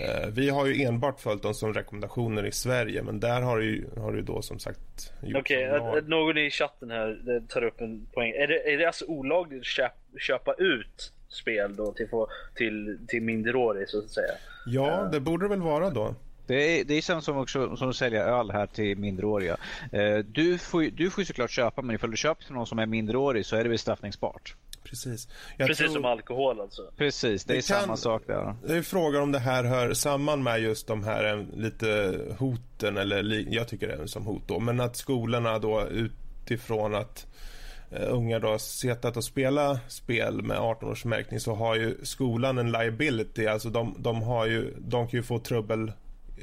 Eh, vi har ju enbart följt dem som rekommendationer i Sverige men där har ju, har ju då som sagt Okej, okay, någon i chatten här tar upp en poäng. Är det, är det alltså olagligt att köpa, köpa ut spel då till, till, till minderårig så att säga. Ja, det borde det väl vara då. Det är, det är samma som, också, som att sälja öl här till minderåriga. Eh, du, får, du får ju såklart köpa, men ifall du köper till någon som är minderårig så är det bestraffningsbart. Precis. Jag Precis tror... som alkohol alltså. Precis, det, det är kan... samma sak där. Det är frågan om det här hör samman med just de här eh, lite hoten, eller jag tycker det är som hot då, men att skolorna då utifrån att uh, unga då setat och spela spel med 18-årsmärkning så har ju skolan en liability, alltså de, de, har ju, de kan ju få trubbel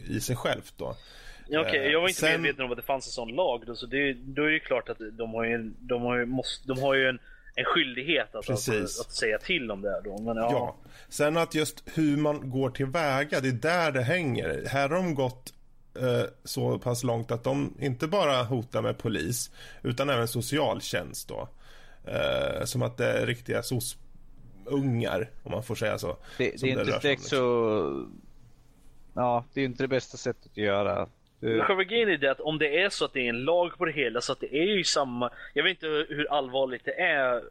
i sig självt då. Ja, okay. jag var inte Sen... medveten om att det fanns en sån lag då, så det, då är det ju klart att de har ju, de har ju, måste, de har ju en en skyldighet att, att, att, säga till om det. Då. Men, ja. ja. Sen att just hur man går tillväga, det är där det hänger. Här har de gått eh, så pass långt att de inte bara hotar med polis utan även socialtjänst då. Eh, som att det är riktiga sos-ungar, om man får säga så. Det, det är inte direkt liksom. så... Ja, det är inte det bästa sättet att göra. Själva grejen är det att om det är så att det är en lag på det hela så att det är ju samma, jag vet inte hur allvarligt det är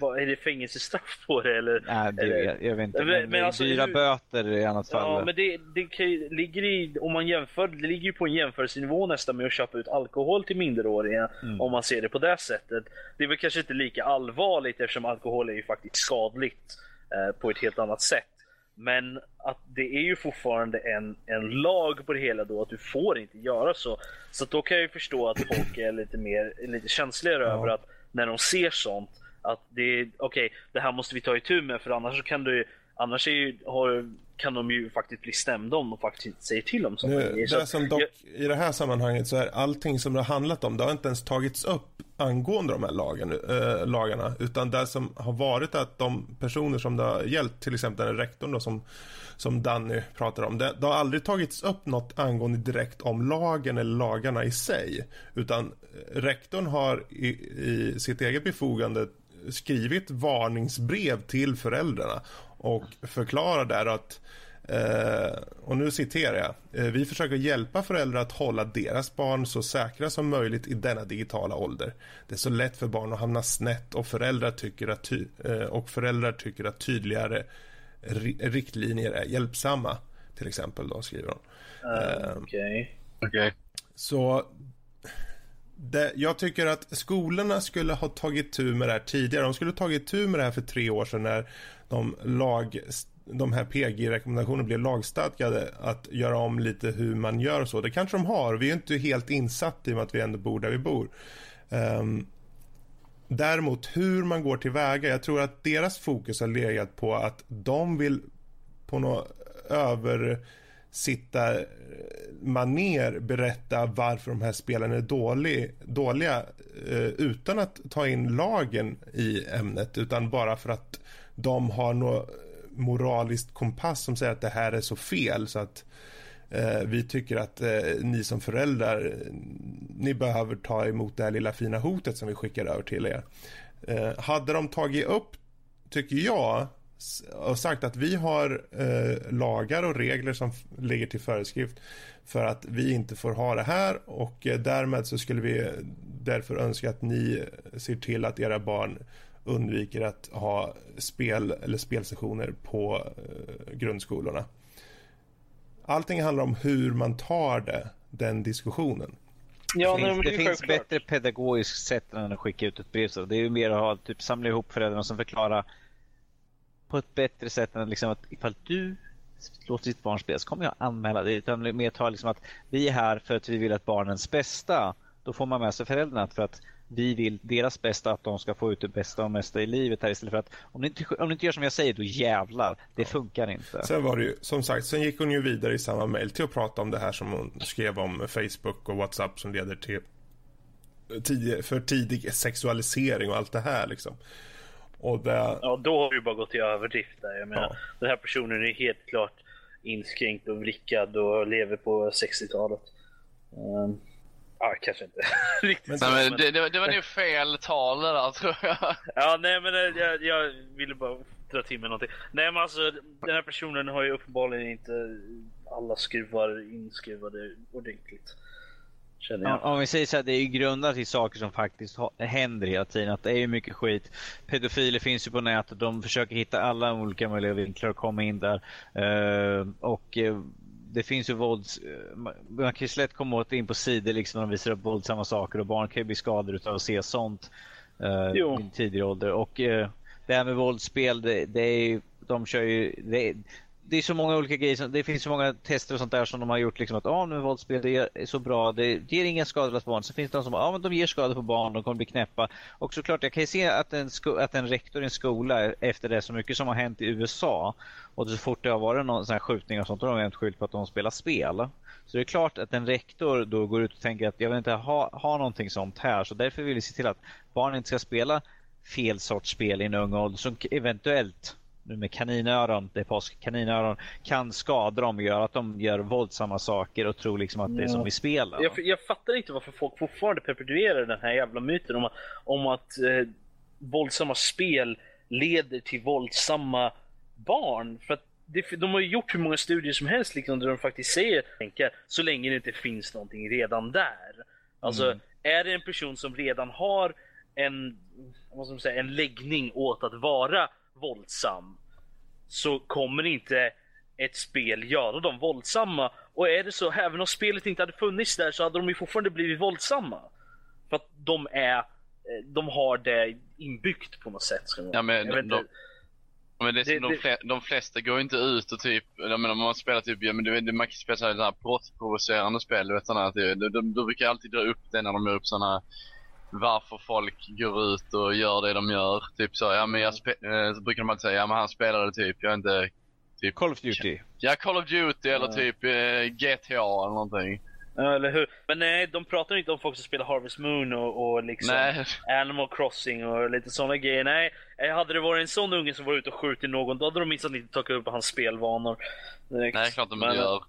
är det fängelsestraff på det eller? Nej, det, eller, jag, jag vet inte. Men, men alltså, dyra hur, böter i annat fall. Ja, men det, det kan, ligger i, om man jämför, det ligger ju på en jämförelsenivå nästan med att köpa ut alkohol till minderåriga. Mm. Om man ser det på det sättet. Det är väl kanske inte lika allvarligt eftersom alkohol är ju faktiskt skadligt eh, på ett helt annat sätt. Men att det är ju fortfarande en, en lag på det hela då att du får inte göra så. Så då kan jag ju förstå att folk är lite mer lite känsligare ja. över att när de ser sånt att det är okej, okay, det här måste vi ta itu med för annars så kan du annars är ju, har, kan de ju faktiskt bli stämda om de faktiskt säger till om sånt. Det, det som dock, jag, I det här sammanhanget så är allting som det har handlat om, det har inte ens tagits upp angående de här lagen, äh, lagarna. Utan det som har varit att de personer som det har gällt, till exempel den rektorn då, som, som Danny pratar om. Det, det, har aldrig tagits upp något angående direkt om lagen eller lagarna i sig. Utan rektorn har i, i sitt eget befogande skrivit varningsbrev till föräldrarna och förklarar där att Uh, och nu citerar jag. Uh, vi försöker hjälpa föräldrar att hålla deras barn så säkra som möjligt i denna digitala ålder. Det är så lätt för barn att hamna snett och föräldrar tycker att, uh, och föräldrar tycker att tydligare riktlinjer är hjälpsamma. Till exempel då skriver hon. Okej. Okay. okay. Så det, jag tycker att skolorna skulle ha tagit tur med det här tidigare. De skulle ha tagit tur med det här för tre år sedan när de, lag, de här PG-rekommendationerna blev lagstadgade att göra om lite hur man gör och så. Det kanske de har. Vi är inte helt insatta i och med att vi ändå bor där vi bor. Um, däremot hur man går tillväga. Jag tror att deras fokus har legat på att de vill på något över sitta eh, maner berätta varför de här spelarna är dålig, dåliga eh, utan att ta in lagen i ämnet utan bara för att de har något eh, moraliskt kompass som säger att det här är så fel så att eh, vi tycker att eh, ni som föräldrar eh, ni behöver ta emot det här lilla fina hotet som vi skickar över till er. Eh, hade de tagit upp, tycker jag, och sagt att vi har eh, lagar och regler som ligger till föreskrift för att vi inte får ha det här och eh, därmed så skulle vi därför önska att ni ser till att era barn undviker att ha spel eller spelsessioner på eh, grundskolorna. Allting handlar om hur man tar det, den diskussionen. Ja, det finns, det, det finns bättre pedagogiskt sätt än att skicka ut ett brev. Så det är ju mer att ha, typ, samla ihop föräldrarna som förklarar på ett bättre sätt än liksom att ifall du låter ditt barn spela så kommer jag anmäla det. Utan mer ta liksom att vi är här för att vi vill att barnens bästa. Då får man med sig föräldrarna för att vi vill deras bästa, att de ska få ut det bästa och mesta i livet här istället för att om ni inte, om ni inte gör som jag säger, då jävlar. Det ja. funkar inte. Sen var det ju, som sagt, sen gick hon ju vidare i samma mejl till att prata om det här som hon skrev om Facebook och WhatsApp som leder till tidig, för tidig sexualisering och allt det här liksom. Och det... Ja, då har vi bara gått till överdrift där. Jag menar, ja. den här personen är helt klart inskränkt och vrickad och lever på 60-talet. Um, ehm, ja, kanske inte riktigt men, så, men... Det, det, det, var nog fel tal där tror jag. Ja, nej men eh, jag, jag ville bara dra till med någonting. Nej men alltså, den här personen har ju uppenbarligen inte alla skruvar inskruvade ordentligt. Jag. Om vi säger så här, det är ju grundat i saker som faktiskt händer hela tiden. Att det är ju mycket skit. Pedofiler finns ju på nätet. De försöker hitta alla olika möjliga vinklar och komma in där. Uh, och uh, det finns ju vålds... Man kan ju lätt komma åt in på sidor liksom när de visar upp våldsamma saker och barn kan ju bli skadade av att se sånt. Uh, I tidig ålder. Och uh, det här med våldsspel, det, det är de kör ju... Det, det är så många olika grejer. Det finns så många tester och sånt där som de har gjort. Liksom att ah, nu våldsspel det är så bra. Det ger inga skador på barn. Så finns det de som ah, men de ger skador på barn. De kommer bli knäppa. Och såklart, jag kan ju se att en, att en rektor i en skola efter det så mycket som har hänt i USA. Och så fort det har varit någon sån här skjutning och sånt. Då har de inte skyllt på att de spelar spel. Så det är klart att en rektor då går ut och tänker att jag vill inte ha, ha någonting sånt här. Så därför vill vi se till att barn inte ska spela fel sorts spel i en ung ålder som eventuellt nu med kaninöron, det är påsk, kaninöron kan skada dem och göra att de gör våldsamma saker och tror liksom att det är som i spel. Jag, jag fattar inte varför folk fortfarande perpetuerar den här jävla myten om att, om att eh, våldsamma spel leder till våldsamma barn. För att det, de har ju gjort hur många studier som helst liksom, där de faktiskt säger tänka, så länge det inte finns någonting redan där. Alltså, mm. är det en person som redan har en, vad ska man säga, en läggning åt att vara våldsam så kommer inte ett spel göra dem våldsamma. Och är det så, även om spelet inte hade funnits där så hade de ju fortfarande blivit våldsamma. För att de är, eh, de har det inbyggt på något sätt. Ja, men, de, de, men det, det, de, flesta, de flesta går inte ut och typ, jag menar man spelar typ, ja men det, det, man kan spela sådana här brottsprovocerande spel, du vet sådana, de, de, de, de brukar alltid dra upp det när de gör upp sådana varför folk går ut och gör det de gör. Typ så, ja men jag äh, så brukar de alltid säga, ja men han spelade typ, jag är inte... Typ, Call of Duty. Ja, Call of Duty eller typ äh, eh, GTA eller någonting. Eller hur. Men nej, de pratar inte om folk som spelar Harvest Moon och, och liksom nej. Animal Crossing och lite sådana grejer. Nej, eh, hade det varit en sån unge som var ute och skjutit någon, då hade de minst inte tagit upp hans spelvanor. Direkt. Nej, klart de men, gör.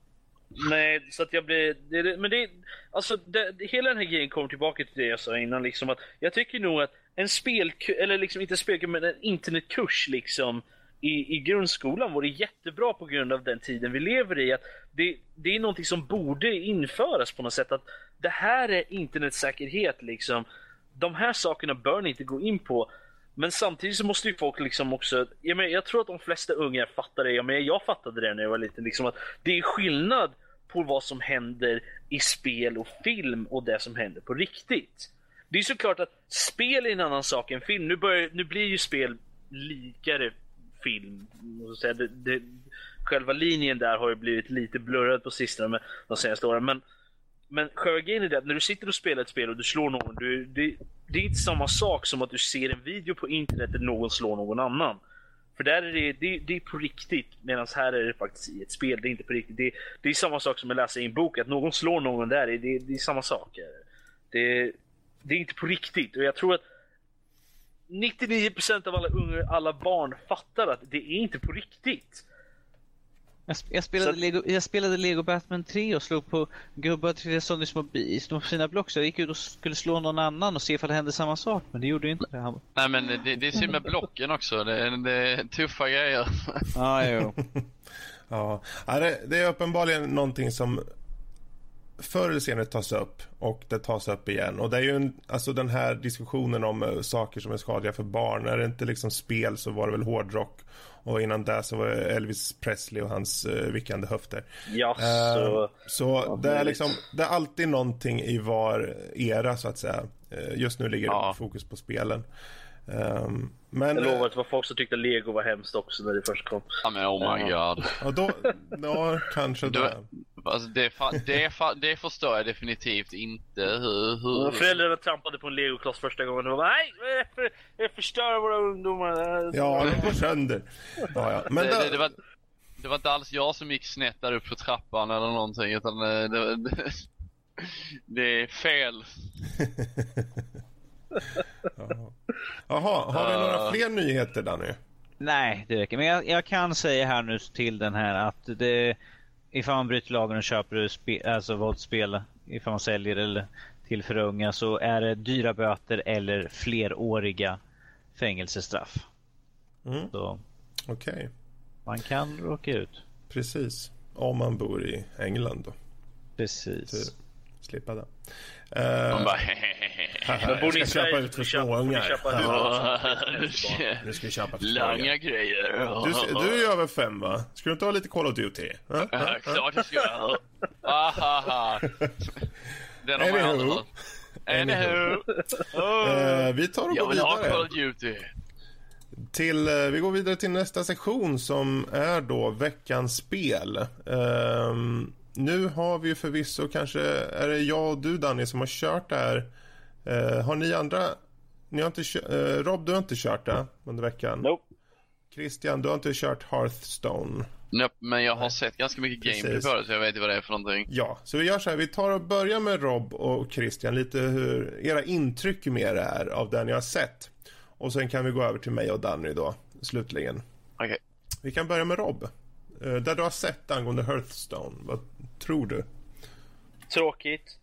Nej, så att jag blir... Det, men det, alltså det, hela den här grejen kommer tillbaka till det jag sa innan liksom att jag tycker nog att en spel, eller liksom inte spelkurs, men en internetkurs liksom i, i grundskolan vore jättebra på grund av den tiden vi lever i. Att det, det är någonting som borde införas på något sätt. Att det här är internetsäkerhet liksom. De här sakerna bör ni inte gå in på. Men samtidigt så måste ju folk liksom också, jag, menar, jag tror att de flesta unga fattar det, jag, menar, jag fattade det när jag var liten, liksom att det är skillnad på vad som händer i spel och film och det som händer på riktigt. Det är såklart att spel är en annan sak än film. Nu, börjar, nu blir ju spel likare film. Det, det, själva linjen där har ju blivit lite blurrad på sistone de senaste åren. Men men själva grejen är det att när du sitter och spelar ett spel och du slår någon, du, det, det, är inte samma sak som att du ser en video på internet där någon slår någon annan. För där är det, det, det är på riktigt, medan här är det faktiskt i ett spel, det är inte på riktigt. Det, det är samma sak som att läsa i en bok, att någon slår någon där, det, det är samma sak. Det, det är inte på riktigt och jag tror att 99% av alla unga, alla barn fattar att det är inte på riktigt. Jag, jag, spelade så... Lego, jag spelade Lego Batman 3 och slog på gubbar till sådana små, små fina block så jag gick ut och skulle slå någon annan och se ifall det hände samma sak men det gjorde ju inte det. Nej men det, det är synd med blocken också, det är, det är tuffa grejer. Ah, jo. ja, det, det är uppenbarligen någonting som förr eller senare tas upp och det tas upp igen. Och det är ju en, alltså den här diskussionen om uh, saker som är skadliga för barn. Är det inte liksom spel så var det väl hårdrock. Och innan det så var det Elvis Presley och hans uh, vickande höfter. Ja, så... Uh, så det är liksom, det är alltid någonting i var era så att säga. just nu ligger ja. fokus på spelen. Um, men, jag lovar att det var folk som tyckte Lego var hemskt också när det först kom. Ja men oh my god. Ja, då, då kanske det. Alltså det, det, det förstår jag definitivt inte hur... hur... Föräldrarna trampade på en legokloss första gången och var nej, det förstör våra ungdomar. Ja, de går sönder. Ja, ja. Men det, det, det, var, det var inte alls jag som gick snett där upp för trappan eller någonting utan det, det, det är fel. Jaha, har vi några fler nyheter Danny? Nej, det räcker. Men jag, jag, kan säga här nu till den här att det, ifall man bryter lagen och köper spe, alltså våldsspel, ifall man säljer eller till för unga så är det dyra böter eller fleråriga fängelsestraff. Mm. Okej. Okay. Man kan råka ut. Precis. Om man bor i England då. Precis. slippa det. De bara Men bor ni i jag ska köpa ut för småungar. Nu ska vi köpa för Langa grejer. Du, du är över fem va? Ska du inte ha lite Call of Duty? Klart jag ska. Ahaha. Den har man Anywho. Anywho. Eh, vi tar och Jag går vill ha Call vidare. of Duty. Till, eh, vi går vidare till nästa sektion som är då veckans spel. Ehm, nu har vi ju förvisso kanske, är det jag och du Danny som har kört det här. Eh, har ni andra, ni har inte eh, Rob du har inte kört det under veckan? Nope. Christian du har inte kört Hearthstone? Nope, men jag har sett ganska mycket gameplay på det så jag vet ju vad det är för någonting. Ja, så vi gör så här, vi tar och börjar med Rob och Christian, lite hur era intryck med det här av det ni har sett. Och sen kan vi gå över till mig och Danny då, slutligen. Okej. Vi kan börja med Rob. Eh, Där du har sett angående Hearthstone, vad tror du? Tråkigt.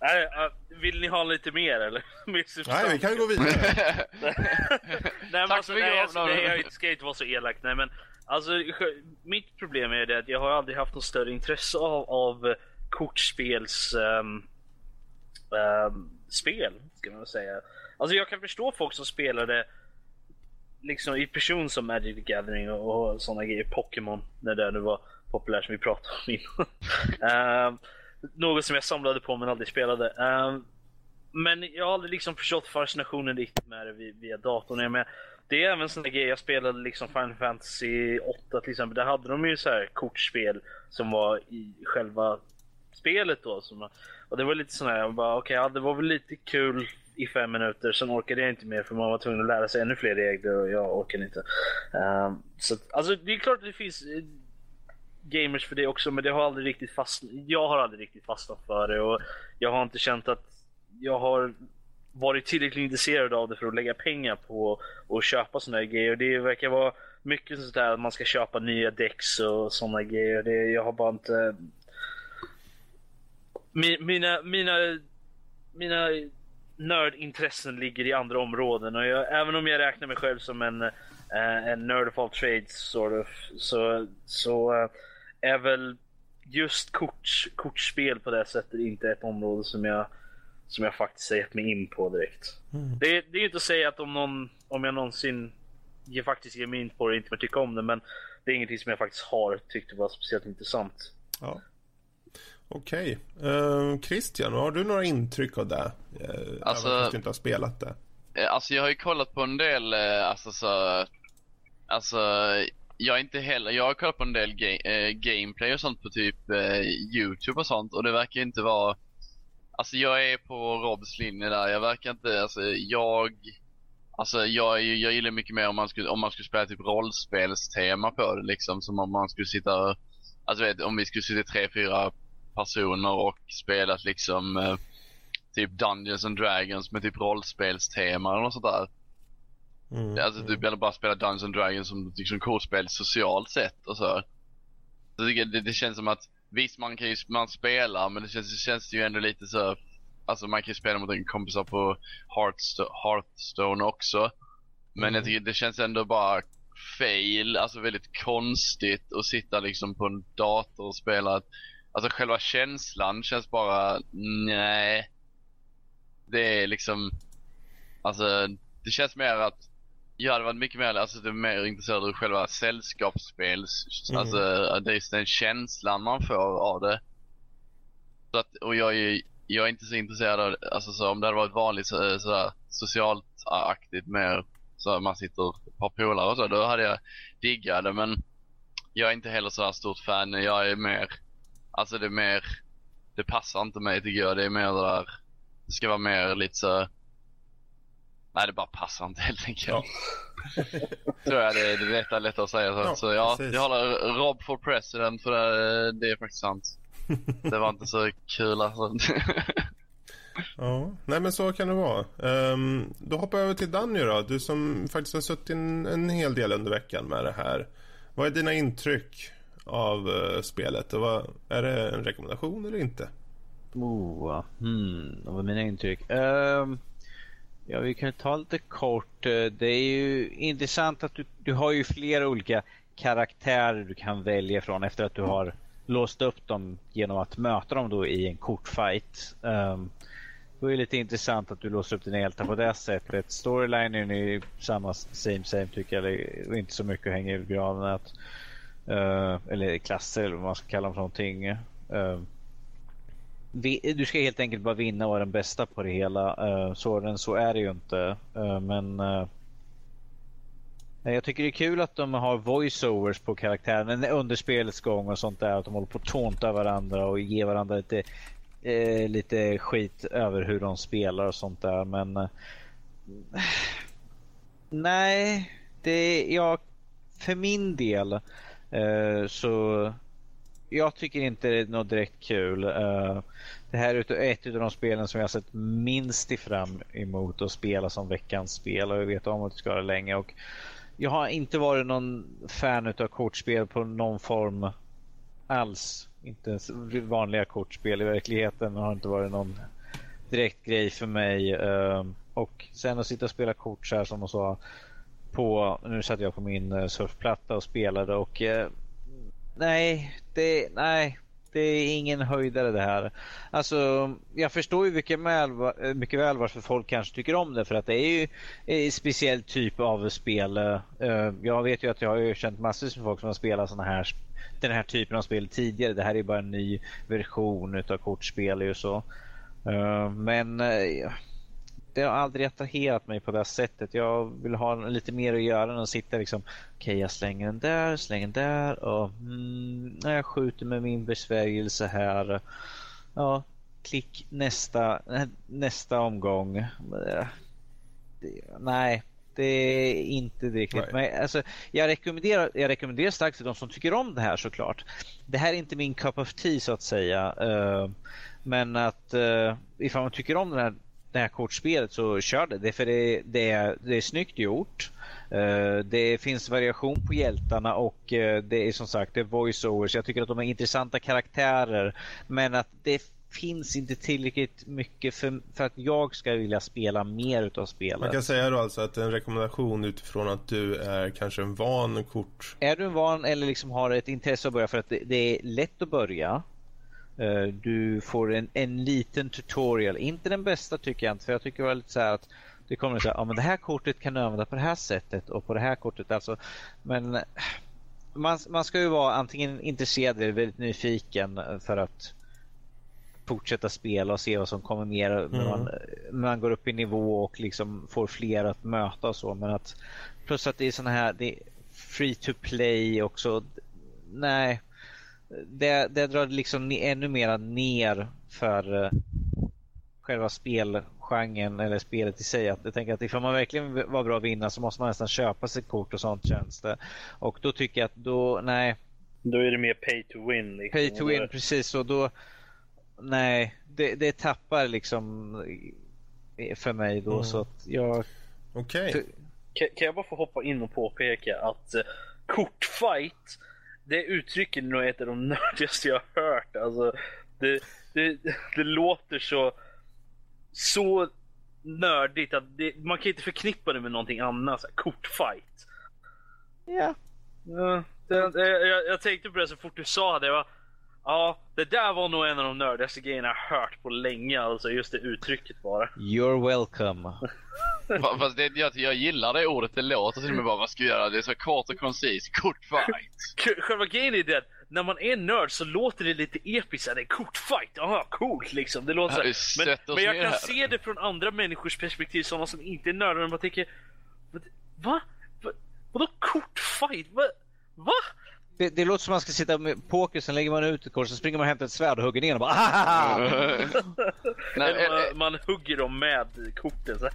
Nej, vill ni ha lite mer eller? Nej, vi kan gå vidare. Nej, men Tack alltså, nej, alltså, nej, jag ska inte vara så elak. Nej, men alltså, mitt problem är det att jag har aldrig haft något större intresse av, av kortspels ehm, ehm, spel, ska man säga. Alltså jag kan förstå folk som spelade liksom i person som Magic the Gathering och, och sådana grejer, Pokémon, när det nu var populär som vi pratade om innan. Ehm, något som jag samlade på men aldrig spelade. Ehm, men jag har aldrig liksom förstått fascinationen riktigt med det via, via datorn. Jag med. Det är även sådana grejer, jag spelade liksom Final Fantasy 8 till exempel. Där hade de ju så här kortspel som var i själva spelet då. Som, och det var lite sån här, jag bara okej, ja, det var väl lite kul i fem minuter, sen orkade jag inte mer för man var tvungen att lära sig ännu fler regler och jag orkade inte. Um, så att, alltså det är klart att det finns gamers för det också, men det har aldrig riktigt fastnat. Jag har aldrig riktigt fastnat för det och jag har inte känt att jag har varit tillräckligt intresserad av det för att lägga pengar på och köpa såna här grejer. Det verkar vara mycket sånt där att man ska köpa nya däcks och såna grejer. Det, jag har bara inte... Mina, mina, mina nördintressen ligger i andra områden och jag, även om jag räknar mig själv som en, eh, en nerd of all trades sort of, så, så eh, är väl just kort, kortspel på det sättet inte ett område som jag som jag faktiskt har gett mig in på direkt. Det, det är ju inte att säga att om, någon, om jag någonsin ge, faktiskt ger mig in på det inte kommer tycka om det men det är ingenting som jag faktiskt har tyckt var speciellt intressant. Ja. Okej. Eh, Christian, har du några intryck av det? Uh, Alltså- Även du inte har spelat det. Eh, Alltså jag har ju kollat på en del, alltså så, alltså jag är inte heller, jag har kollat på en del ga- äh, gameplay och sånt på typ äh, Youtube och sånt och det verkar inte vara, alltså jag är på Robs linje där, jag verkar inte, alltså jag, alltså jag, är jag gillar mycket mer om man skulle, om man skulle spela typ rollspelstema på det liksom, som om man skulle sitta, alltså vet, om vi skulle sitta tre, fyra personer och spelat liksom eh, typ Dungeons and Dragons med typ rollspelstema eller något sånt där. Mm. Alltså typ eller bara spela Dungeons and Dragons som liksom kortspel socialt sett och så. så jag tycker det, det känns som att visst man kan ju man spelar men det känns, det känns ju ändå lite så Alltså man kan ju spela mot en kompisar på Hearthstone, Hearthstone också. Men Mm. jag tycker det känns ändå bara fail, alltså väldigt konstigt att sitta liksom på en dator och spela. Alltså själva känslan känns bara, nej. Det är liksom, alltså det känns mer att jag hade varit mycket mer, alltså det är mer intresserad av själva sällskapsspel. Mm. Alltså det är den känslan man får av det. Så att, och jag är, jag är inte så intresserad av, alltså så om det hade varit vanligt så, sådär socialt aktigt mer så man sitter ett par polare och så, då hade jag diggat det men jag är inte heller så här stort fan. Jag är mer, alltså det är mer, det passar inte mig tycker jag. Det är mer det där, det ska vara mer lite så Nej det bara passar inte helt enkelt. Ja. Tror jag det är det lätta, lätta att säga så. Ja, så ja, precis. jag håller Rob for president för det, det är faktiskt sant. Det var inte så kul alltså. Ja, nej men så kan det vara. Ehm, då hoppar jag över till Danny då. Du som faktiskt har suttit en, en hel del under veckan med det här. Vad är dina intryck av eh, spelet? Och vad, är det en rekommendation eller inte? Oh, hmm, vad var mina intryck? Ehm, ja, vi kan ta lite kort. Eh, det är ju intressant att du, du har ju flera olika karaktärer du kan välja från efter att du har låst upp dem genom att möta dem då i en kortfight. Um, det är lite intressant att du låser upp dina hjältar på det sättet. Storylinen är ju samma same same tycker jag. Det är inte så mycket att hänga i granen. uh, eh, eller klasser eller vad man ska kalla dem för någonting. Uh, du ska helt enkelt bara vinna och vara den bästa på det hela. Uh, så, så är det ju inte. Eh, men eh, jag tycker det är kul att de har voiceovers på karaktären under spelets gång och sånt där. Att de håller på att tånta varandra och ge varandra lite, eh, lite skit över hur de spelar och sånt där. Men eh, nej, det jag för min del eh, så jag tycker inte det är något direkt kul. Uh, det här är ett av de spelen som jag sett minst fram emot att spela som veckans spel och jag vet om att det ska vara länge. Och jag har inte varit någon fan av kortspel på någon form alls. Inte ens vanliga kortspel i verkligheten har inte varit någon direkt grej för mig. Uh, och sen att sitta och spela kort så här som de sa på, nu satt jag på min eh, surfplatta och spelade och uh, nej, det, nej, det är ingen höjdare det här. Alltså, jag förstår ju mycket väl, eh, mycket väl varför folk kanske tycker om det för att det är ju en speciell typ av spel. Eh, eh, jag vet ju att jag har känt massor med folk som har spelat såna här, den här typen av spel tidigare. Det här är bara en ny version av kortspel och så. Men det har aldrig attraherat mig på det sättet. Jag vill ha lite mer att göra än att sitta liksom, okej okay, jag slänger den där, slänger den där och mm, jag skjuter med min besvärjelse här. Ja, klick nästa, nästa omgång. Nej, det är inte riktigt. Men, alltså, jag, rekommenderar, jag rekommenderar starkt till de som tycker om det här såklart. Det här är inte min cup of tea så att säga. Uh, men att uh, ifall man tycker om den här det här kortspelet så kör det. det för det, det, är, det är snyggt gjort. Uh, det finns variation på hjältarna och uh, det är som sagt det är voiceovers. Jag tycker att de är intressanta karaktärer men att det finns inte tillräckligt mycket för, för att jag ska vilja spela mer utav spelet. Man kan säga då alltså att en rekommendation utifrån att du är kanske en van kort... Är du en van eller liksom har ett intresse att börja för att det, det är lätt att börja. Eh, du får en, en liten tutorial, inte den bästa tycker jag inte för jag tycker det var lite så att det kommer så här, ja men det här kortet kan du använda på det här sättet och på det här kortet alltså. Men man, man ska ju vara antingen intresserad eller väldigt nyfiken för att fortsätta spela och se vad som kommer mer mm. när, man, när man går upp i nivå och liksom får fler att möta och så. Men att plus att det är såna här, det är free to play också. Nej, det, det drar liksom ännu mer ner för uh, själva spelgenren eller spelet i sig. Att jag tänker att ifall man verkligen var bra att vinna så måste man nästan köpa sig kort och sånt känns det. Och då tycker jag att då, nej. Då är det mer pay to win. Liksom. Pay to win, precis. Och då, nej, det, det tappar liksom för mig då mm. så att jag... Okej. Okay. Kan, kan jag bara få hoppa in och påpeka att uh, kortfight det uttrycket är nog ett av de nördigaste jag har hört. Alltså, det, det, det låter så, så nördigt att det, man kan inte förknippa det med någonting annat. Kortfight. Ja. ja det, jag, jag, tänkte på det så fort du sa det. Var, ja, det där var nog en av de nördigaste grejerna jag hört på länge. Alltså just det uttrycket bara. You're welcome. Fast det, jag, jag gillar det ordet, det låter till och med bara vad ska vi göra? Det är så kort och koncist, kort fight. Själva grejen är det när man är nörd så låter det lite episkt, det är kort fight, aha coolt liksom. Det låter så men, men jag kan här. se det från andra människors perspektiv, sådana som inte är nördar, man tänker Va? Va? Vadå kort fight? Va? Va? Det, det låter som man ska sitta med poker, sen lägger man ut ett kort, så springer man och hämtar ett svärd och hugger ner och bara Nej, man, man, hugger dem med korten.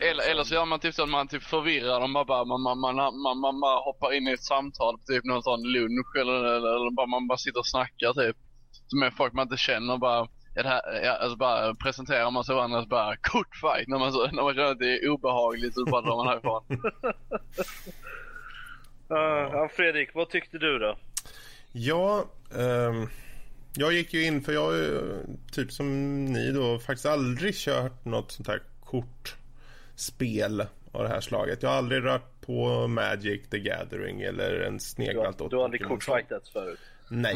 eller, eller så gör man typ så att man typ förvirrar dem, bara, bara man, man, man, man, man, man hoppar in i ett samtal, typ någon sån lunch eller, eller, eller bara, man bara sitter och snackar typ. Med folk man inte känner bara. Det här, ja, alltså bara presenterar man sig varandra så bara kort fight när man, så, när man känner att det är obehagligt så bara drar man härifrån. Uh, Fredrik, vad tyckte du då? Ja, um, jag gick ju in för jag har typ som ni då faktiskt aldrig kört något sånt här kortspel av det här slaget. Jag har aldrig rört på Magic the Gathering eller en sneglat åt Du har aldrig kortfightats förut? Nej.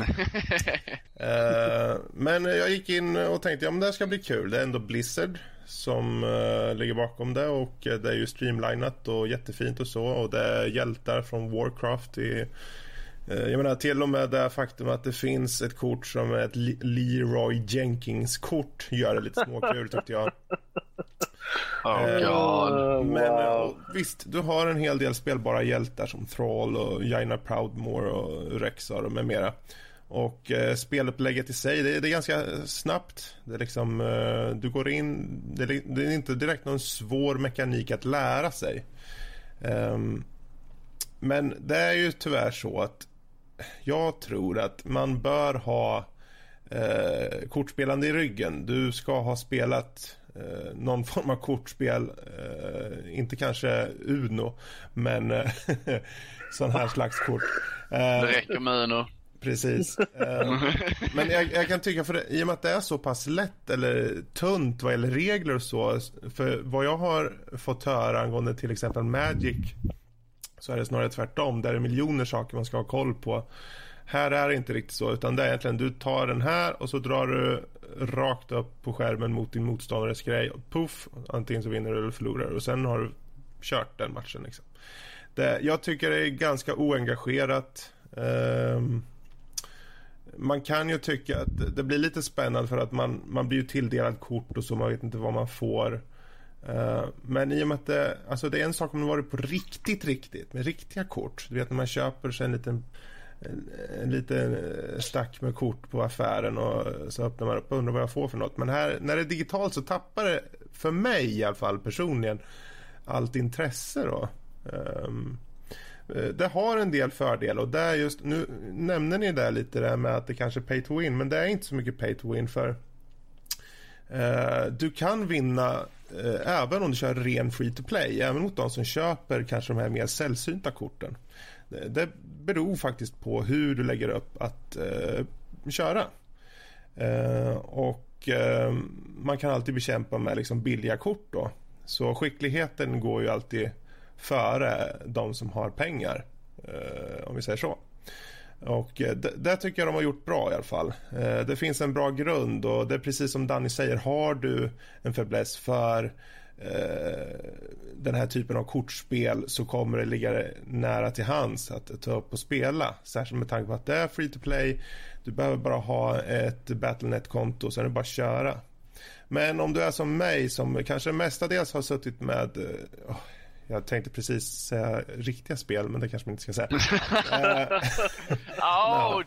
uh, men jag gick in och tänkte ja men det här ska bli kul. Det är ändå Blizzard som uh, ligger bakom det och det är ju streamlinat och jättefint och så och det är hjältar från Warcraft i Eh, jag menar till och med det faktum att det finns ett kort som är ett Leroy Jenkins-kort gör det lite småkul tyckte jag. Oh, God. Men eh, wow. visst, du har en hel del spelbara hjältar som Thrall och Jaina Proudmore och Rexar och med mera. Och eh, spelupplägget i sig, det, det, är ganska snabbt. Det är liksom, eh, du går in, det, det, är inte direkt någon svår mekanik att lära sig. Um, men det är ju tyvärr så att jag tror att man bör ha eh, kortspelande i ryggen. Du ska ha spelat eh, någon form av kortspel, eh, inte kanske Uno, men eh, sån här slags kort. Eh, det räcker med Uno. Precis. Eh, men jag, jag, kan tycka, för det, i och med att det är så pass lätt eller tunt vad gäller regler och så, för vad jag har fått höra angående till exempel Magic så är det snarare tvärtom. Där är det miljoner saker man ska ha koll på. Här är det inte riktigt så, utan det är egentligen du tar den här och så drar du rakt upp på skärmen mot din motståndares grej. Och puff, antingen så vinner du eller förlorar och sen har du kört den matchen. Liksom. Det, jag tycker det är ganska oengagerat. Um, man kan ju tycka att det blir lite spännande för att man, man blir tilldelad kort och så man vet inte vad man får. Uh, men i och med att det, alltså det är en sak om det varit på riktigt, riktigt med riktiga kort. Du vet när man köper sig en liten en, en liten eh, stack med kort på affären och så öppnar man upp och undrar vad jag får för något. Men här, när det är digitalt så tappar det, för mig i alla fall personligen, allt intresse då. Um, Eh, det har en del fördelar och där just, nu nämner ni där lite där med att det kanske är pay to win, men det är inte så mycket pay to win för eh, du kan vinna eh, även om du kör ren free to play, även mot de som köper kanske de här mer sällsynta korten. Det, det beror faktiskt på hur du lägger upp att eh, köra. Eh, och eh, man kan alltid bekämpa med liksom billiga kort då. Så skickligheten går ju alltid före de som har pengar. Eh, om vi säger så. Och eh, det, det, tycker jag de har gjort bra i alla fall. Eh, det finns en bra grund och det är precis som Danny säger, har du en fäbless för eh, den här typen av kortspel så kommer det ligga nära till hands att ta upp och spela. Särskilt med tanke på att det är free to play. Du behöver bara ha ett Battlenet-konto sen är det bara att köra. Men om du är som mig som kanske mestadels har suttit med oh, jag tänkte precis säga riktiga spel, men det kanske man inte ska säga. uh, Ouch!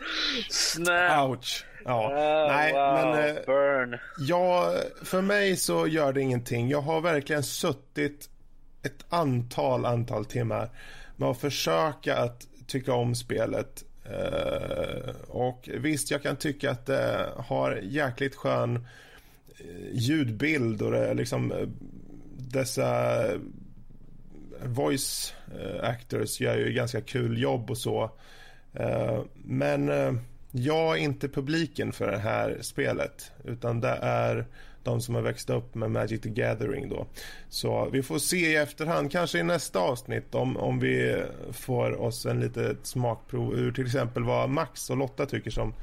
Snap! Ouch! Ja, uh, nej, wow. men... Uh, Burn! Ja, för mig så gör det ingenting. Jag har verkligen suttit ett antal, antal timmar med att försöka att tycka om spelet. Och visst, jag kan tycka att det har jäkligt skön ljudbild och det är liksom dessa voice eh, actors gör ju ganska kul jobb och så. Eh, men eh, jag är inte publiken för det här spelet utan det är de som har växt upp med Magic the Gathering då. Så vi får se i efterhand, kanske i nästa avsnitt om, om vi får oss en litet smakprov ur till exempel vad Max och Lotta tycker som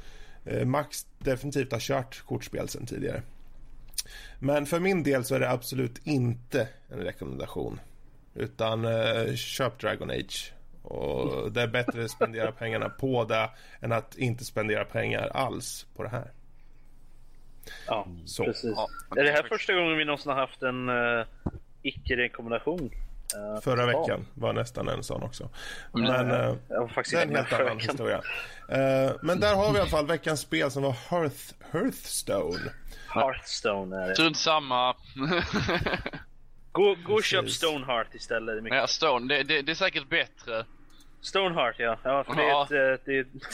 Max definitivt har kört kortspel sen tidigare. Men för min del så är det absolut inte en rekommendation. Utan eh, köp Dragon Age. Och det är bättre att spendera pengarna på det än att inte spendera pengar alls på det här. Ja, Så. precis. Ja, är det här första gången vi någonsin har haft en uh, icke-rekommendation? Uh, Förra veckan var nästan en sån också. Men uh, det är en helt annan historia. Uh, men där har vi i alla fall veckans spel som var Hearth, Hearthstone. Hearthstone är det. Strunt samma. Gå, gå och köp Stoneheart istället. Ja, Stone, det, det, det, är säkert bättre. Stoneheart ja, ja för ja. Det, är ett,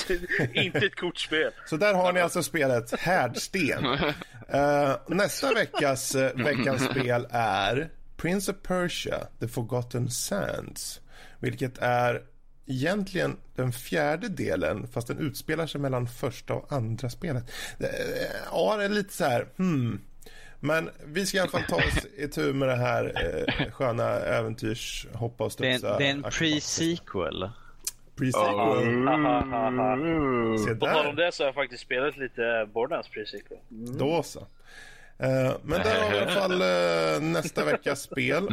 det, är inte ett kortspel. Så där har ni alltså spelet Härdsten. uh, nästa veckas, uh, veckans spel är Prince of Persia, The Forgotten Sands. Vilket är egentligen den fjärde delen fast den utspelar sig mellan första och andra spelet. Ja, det är lite så här, hmm Men vi ska i alla fall ta oss i tur med det här eh, sköna äventyrs hoppa och studsa. Det är en pre-sequel. Pre-sequel. Mm. Se På tal om det så har jag faktiskt spelat lite Borderlands pre-sequel. Mm. Då så. Eh, men där har vi i alla fall eh, nästa veckas spel.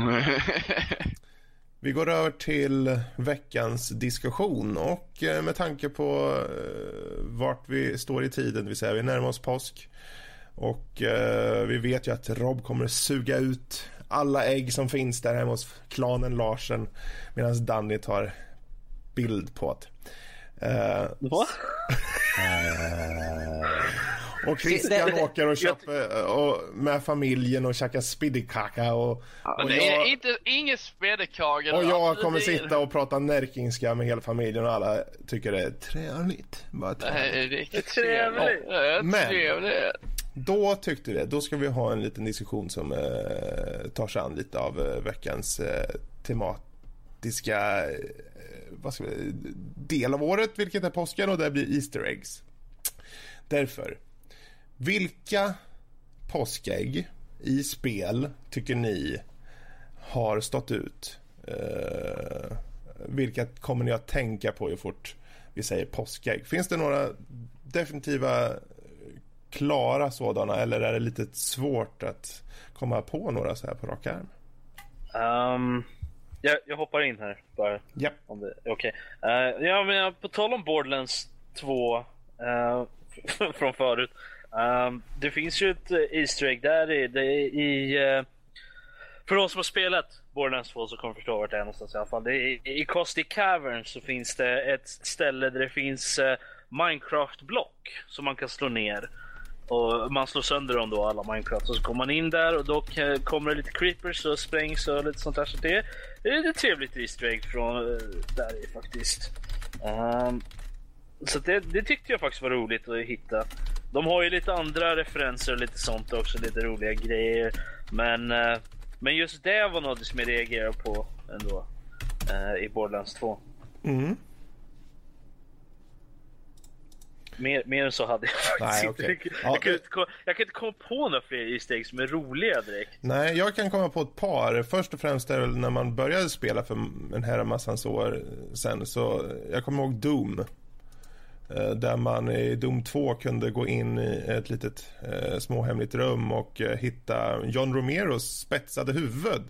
Vi går över till veckans diskussion och eh, med tanke på vart vi står i tiden, det vill säga vi närmar oss påsk och eh, vi vet ju att Rob kommer suga ut alla ägg som finns där hemma hos klanen Larsen medan Danny tar bild på det. Eh, Va? och Christian Det- det- åker och köper eh, och, med familjen och käkar spiddykaka och, och det är jag, inte, inget spädekage. och jag Alltså, kommer det- sitta och prata närkingska med hela familjen och alla tycker det är trevligt. Bara Det trevligt. är riktigt Trevligt. trevligt. Det är Men- trevligt. Då tyckte det, då ska vi ha en liten diskussion som eh, tar sig an lite av eh, veckans eh, tematiska eh, vad ska vi, del av året, vilket är påsken och det blir Easter eggs. Därför, vilka påskägg i spel tycker ni har stått ut? Eh, vilka kommer ni att tänka på ju fort vi säger påskägg? Finns det några definitiva klara sådana eller är det lite svårt att komma på några så här på rak arm? Um, jag, jag hoppar in här bara. Ja. Om det är okej. Eh, ja, men jag- på tal om Borderlands 2 eh, från förut. Ehm, det finns ju ett eh, Easter egg där i, det är i eh, för de som har spelat Borderlands 2 så kommer förstå vart det är någonstans i alla fall. Är, I Caustic Cavern så finns det ett ställe där det finns eh, Minecraft-block som man kan slå ner. Och man slår sönder dem då, alla Minecraft. Och så kommer man in där och då kommer det lite creepers och sprängs och lite sånt där. Så det, det är ett trevligt Easter egg från eh, där i faktiskt. Um, så det, det tyckte jag faktiskt var roligt att hitta. De har ju lite andra referenser och lite sånt också, lite roliga grejer. Men, uh, men just det var något som jag reagerade på ändå. uh, I Borderlands 2. Mm. Mer, mer än så hade jag faktiskt Nej, inte. okej. Jag, Ja, kan inte komma, jag kan inte komma på några fler Easter eggs som är roliga direkt. Nej, jag kan komma på ett par. Först och främst är väl när man började spela för en här massans år sen. Så jag kommer ihåg Doom. Eh, Där man i Doom 2 kunde gå in i ett litet eh, småhemligt rum och eh, hitta John Romeros spetsade huvud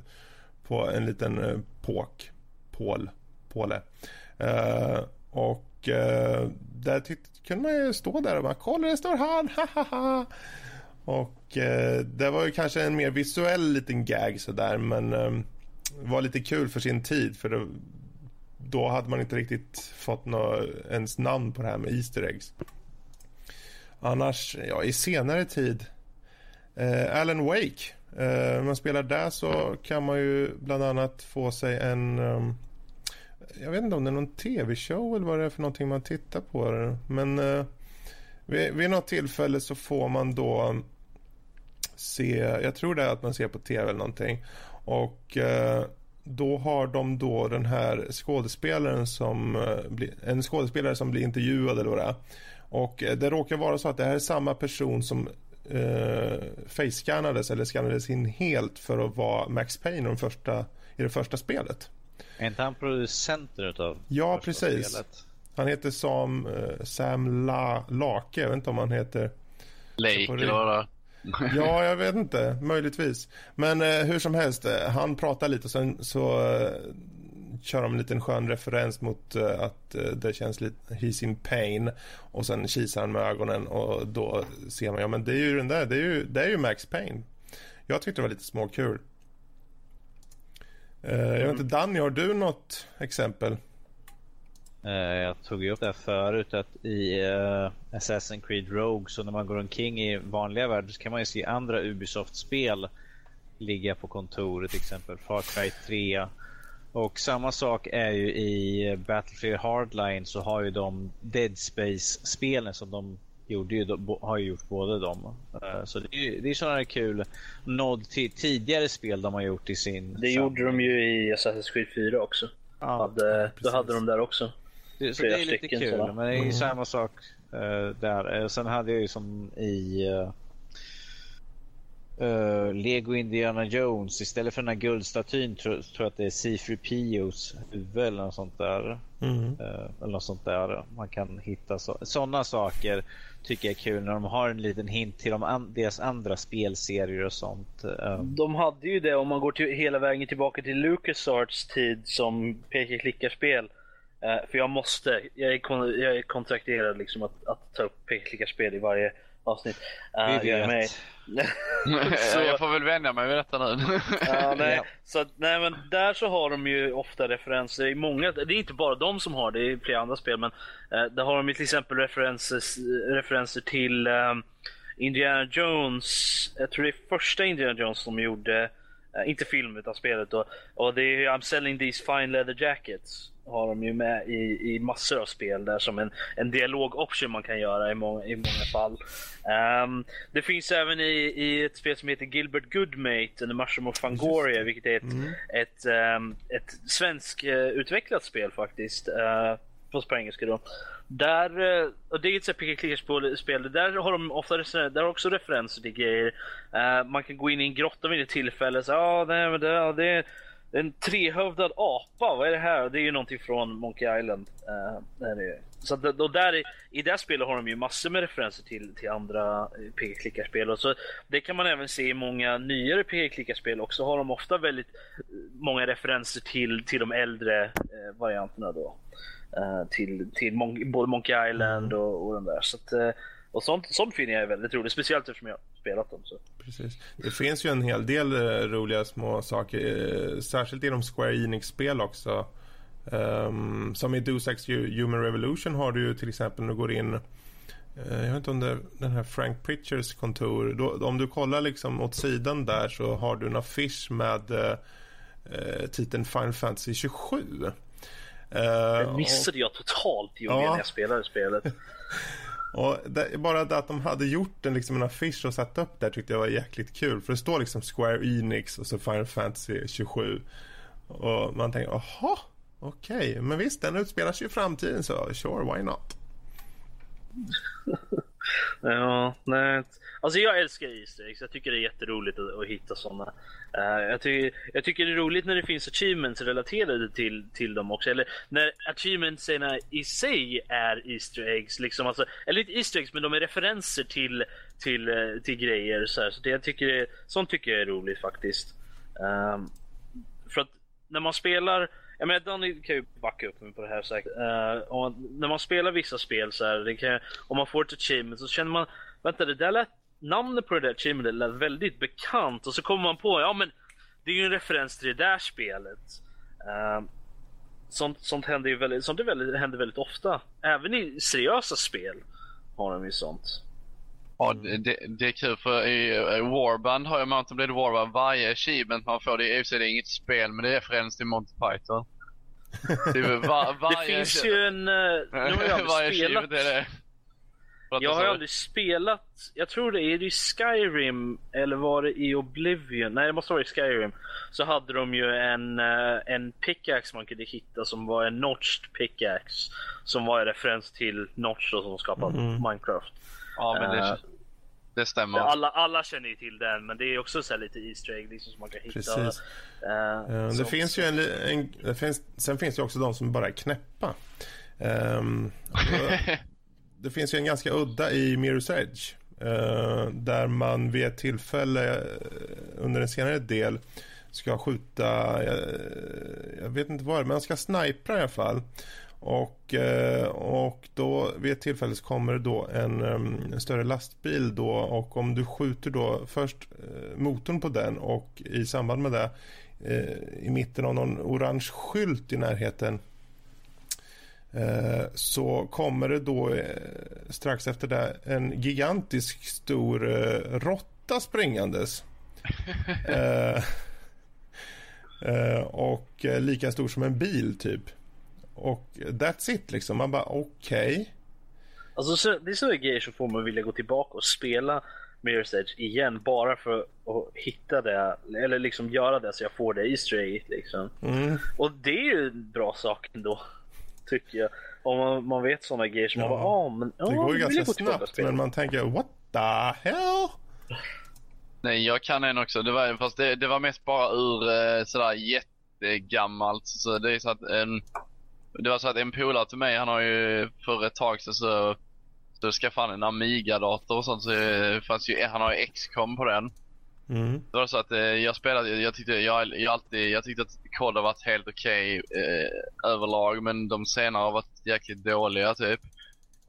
på en liten eh, påk, pål, påle. Eh, och eh, där kunde man ju stå där och bara kolla det står han, ha ha ha. Och eh, det var ju kanske en mer visuell liten gag sådär men eh, var lite kul för sin tid för det, då hade man inte riktigt fått nå, ens namn på det här med Easter eggs. Annars, ja i senare tid eh, Alan Wake. Eh, om man spelar där så kan man ju bland annat få sig en um, jag vet inte om det är någon tv-show eller vad det är för någonting man tittar på. Men eh, vid, vid något tillfälle så får man då se, jag tror det är att man ser på tv eller någonting. Och eh, då har de då den här skådespelaren som, eh, en skådespelare som blir intervjuad eller vad det är. Och eh, det råkar vara så att det här är samma person som eh, face-scannades eller skannades in helt för att vara Max Payne i, de första, i det första spelet. Är inte han producenten utav Ja, precis. spelet? Han heter Sam, eh, Sam La, Lake, jag vet inte om han heter Lake eller. Ja, jag vet inte. Möjligtvis. Men eh, hur som helst, eh, han pratar lite och sen så eh, kör de en liten skön referens mot eh, att eh, det känns lite he's in pain och sen kisar han med ögonen och då ser man, ja men det är ju den där, det är ju, det är ju Max Payne. Jag tyckte det var lite småkul. Eh, jag vet inte, Danny, har du något exempel? Eh, Jag tog ju upp det här förut att i uh, Assassin's Creed Rogue så när man går omkring i vanliga världar så kan man ju se andra Ubisoft-spel ligga på kontoret, till exempel Far Cry 3. Och samma sak är ju i Battlefield Hardline så har ju de Dead Space-spelen som de gjorde ju, har ju gjort båda dem. Eh, Så det är det är sådana här kul nod till tidigare spel de har gjort i sin Det gjorde de ju i Assassin's Creed 4 också. Ja, hade, då hade de där också. Det, så det är lite stycken kul, sådana. men det är ju Mm. samma sak eh, där. Eh, sen hade jag ju som i... Uh, uh, Lego Indiana Jones. Istället för den här guldstatyn tror jag att det är C3POs huvud eller något sånt där. Mm. Uh, eller något sånt där. Man kan hitta sådana saker tycker jag är kul när de har en liten hint till de an deras andra spelserier och sånt. Eh. De hade ju det om man går till, hela vägen tillbaka till LucasArts tid som peka-klickarspel. Uh, eh, för jag måste, jag är, kon jag är kontrakterad liksom att, att ta upp peka-klickarspel i varje avsnitt. Uh, Vi vet. Mig. så, jag får väl vänja mig vid detta nu. ja, nej. Ja. Så, nej, men där så har de ju ofta referenser i många, det är inte bara de som har det, är flera andra spel, men uh, där har de ju till exempel referenser, referenser till um, Indiana Jones, jag tror det är första Indiana Jones som gjorde, uh, inte film utan spelet då, och det är I'm selling these fine leather jackets har de ju med i, i massor av spel där som en, en dialog-option man kan göra i många, i många fall. Um, det finns även i, i ett spel som heter Gilbert Goodmate and the Mushroom of Fangoria, vilket är ett, mm. ett, um, ett svensk uh, utvecklat spel faktiskt. Uh, på engelska då. Där, uh, och det är ett peka-klicka-spel, där har de ofta där har också referenser till grejer. Uh, man kan gå in i en grotta vid ett tillfälle säga ah, nej, det, det, en trehövdad apa, vad är det här? Det är ju någonting från Monkey Island. Uh, är så att, och där, I det spelet har de ju massor med referenser till, till andra eh, PG-klickarspel. Så det kan man även se i många nyare PG-klickarspel också. Har de ofta väldigt eh, många referenser till, till de äldre eh, varianterna då. Uh, till till mon både Monkey Island mm. och, och den där. Så att, uh, och sånt, sånt finner jag väldigt roligt, speciellt eftersom jag har spelat dem. Så. Precis. Det finns ju en hel del uh, roliga små saker, uh, särskilt inom Square Enix-spel också. Um, som i Deus Ex Human Revolution har du ju till exempel, när du går in uh, jag vet inte om det är den här Frank Pritchers kontor. Då, om du kollar liksom åt sidan där så har du en affisch med uh, titeln Final Fantasy 27. Uh, det missade och, jag totalt i ja. när jag spelade spelet. Och det, bara det att de hade gjort en, liksom en affisch och satt upp där tyckte jag var jäkligt kul. För det står liksom Square Enix och så Final Fantasy 27. Och man tänker, jaha, okej. Okay. Men visst, den utspelar sig i framtiden så sure, why not? ja, nej. Alltså jag älskar Easter eggs. Jag tycker det är jätteroligt att, att hitta sådana. Uh, eh, jag, ty jag tycker det är roligt när det finns achievements relaterade till, till dem också. Eller när achievementsen i sig är Easter eggs. Liksom. Alltså, eller inte Easter eggs, men de är referenser till, till, eh, till grejer. Så, så det, jag tycker är, sånt tycker jag är roligt faktiskt. Um, för att när man spelar jag menar, Danny kan ju backa upp mig på det här säkert. Uh, när man spelar vissa spel så här, det kan, om man får ett achievement så känner man, vänta det där lät namnet på det där achievementet lät väldigt bekant och så kommer man på, ja men det är ju en referens till det där spelet. Uh, sånt, sånt händer ju väldigt, sånt är väldigt, händer väldigt ofta. Även i seriösa spel har de ju sånt. Ja, det, det är kul för i Warband har jag Mountain Blade Warband. Varje achievement man får, det är, det är inget spel men det är referens till Monty Python. Det, var, varje, det finns ju en... Eh, nu har jag aldrig spelat. Är det. Jag har aldrig spelat, jag tror det är i Skyrim eller var det i Oblivion? Nej det måste vara i Skyrim. Så hade de ju en, eh, en pickaxe man kunde hitta som var en notched pickaxe. Som var en referens till Notch då, som skapade mm. Minecraft. Ja men det, uh, det stämmer. Alla, alla känner ju till den men det är också så lite Easter egg liksom, som man kan hitta. Precis. Uh, det finns ju en, en, det finns, sen finns det också de som bara är knäppa. Um, det finns ju en ganska udda i Mirror's Edge. Uh, där man vid ett tillfälle uh, under en senare del ska skjuta, uh, jag vet inte vad men man ska snipra i alla fall. Och, och då vid ett tillfälle så kommer det då en, en, större lastbil då och om du skjuter då först motorn på den och i samband med det i mitten av någon orange skylt i närheten Eh, så kommer det då eh, strax efter det en gigantisk stor eh, råtta springandes. och lika stor som en bil typ. Och that's it liksom. Man bara okej. Okay. Alltså det är sådana grejer som får mig vilja gå tillbaka och spela Mirror's Edge igen bara för att hitta det eller liksom göra det så jag får det Easter egg liksom. Mm. Och det är ju en bra sak ändå tycker jag. Om man, man vet sådana grejer som ja. man bara, ah, men Det går ju ganska snabbt men man tänker what the hell? Nej, jag kan en också. Det var, fast det, det var mest bara ur eh, sådär jättegammalt. Så det är så att en, det var så att en polare till mig, han har ju för ett tag sedan så, så skaffade han en Amiga-dator och sånt. Så det fanns ju, han har ju X-com på den. Mm. Det var så att eh, jag spelade, jag tyckte, jag, jag alltid, jag tyckte att COD har varit helt okej eh, överlag men de senare har varit jäkligt dåliga typ.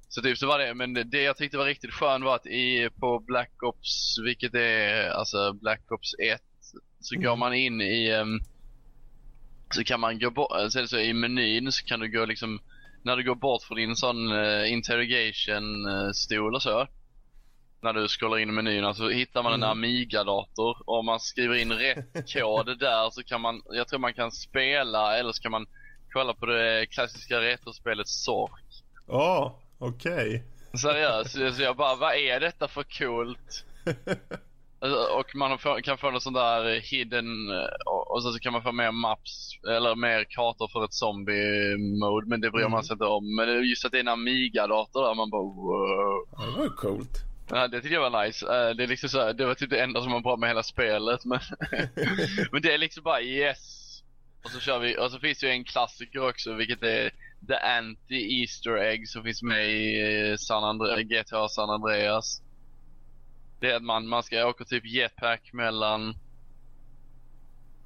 Så typ så var det, men det, jag tyckte var riktigt skönt var att i, på Black Ops, vilket är alltså Black Ops 1, så går man in i, um, så kan man gå bort, så det så i menyn så kan du gå liksom, när du går bort från din sån uh, interrogation uh, stol och så, när du scrollar in i menyerna så hittar man en Amiga-dator och om man skriver in rätt kod där så kan man, jag tror man kan spela eller så kan man kolla på det klassiska retrospelet Zork. Ja, okej. Seriöst, så jag bara, vad är detta för coolt? Alltså, Och man kan få något sånt där hidden, eh, och och så så kan man få mer maps, eller mer kartor för ett zombie-mode, men det bryr man sig inte om. Men det är just att det är en Amiga-dator där, man bara wow. Ja, det var coolt. Ja, det tyckte jag var nice. Eh, Det, är liksom så här, det var typ det enda som var bra med hela spelet. Men, men det är liksom bara yes. Och så kör vi, och så finns det ju en klassiker också vilket är The Anti Easter Egg som finns med i eh, San Andre- GTA San Andreas. Det är att man, man ska åka typ jetpack mellan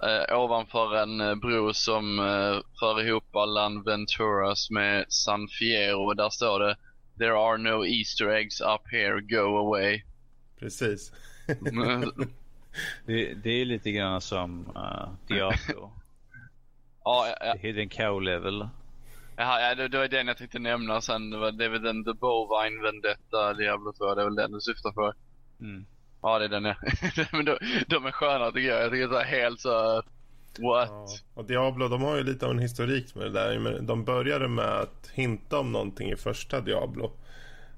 eh, ovanför en eh, bro som eh, för ihop Land Venturas med San Fierro. Där står det There are no Easter eggs up here, go away. Precis. Det, det är lite grann som uh, Diablo. ja, ja, Hidden Cow Level. Jaha, ja, det, det var den jag tänkte nämna sen. Det, var, det är väl den The Bovine Vendetta Diablo 2. Det är väl den du syftar på. Mm. Ja, det är den ja. Men de, de är sköna tycker jag. Jag tycker det är helt så... What? Ja. Och Diablo, de har ju lite av en historik med det där. Men De började med att hinta om någonting i första Diablo.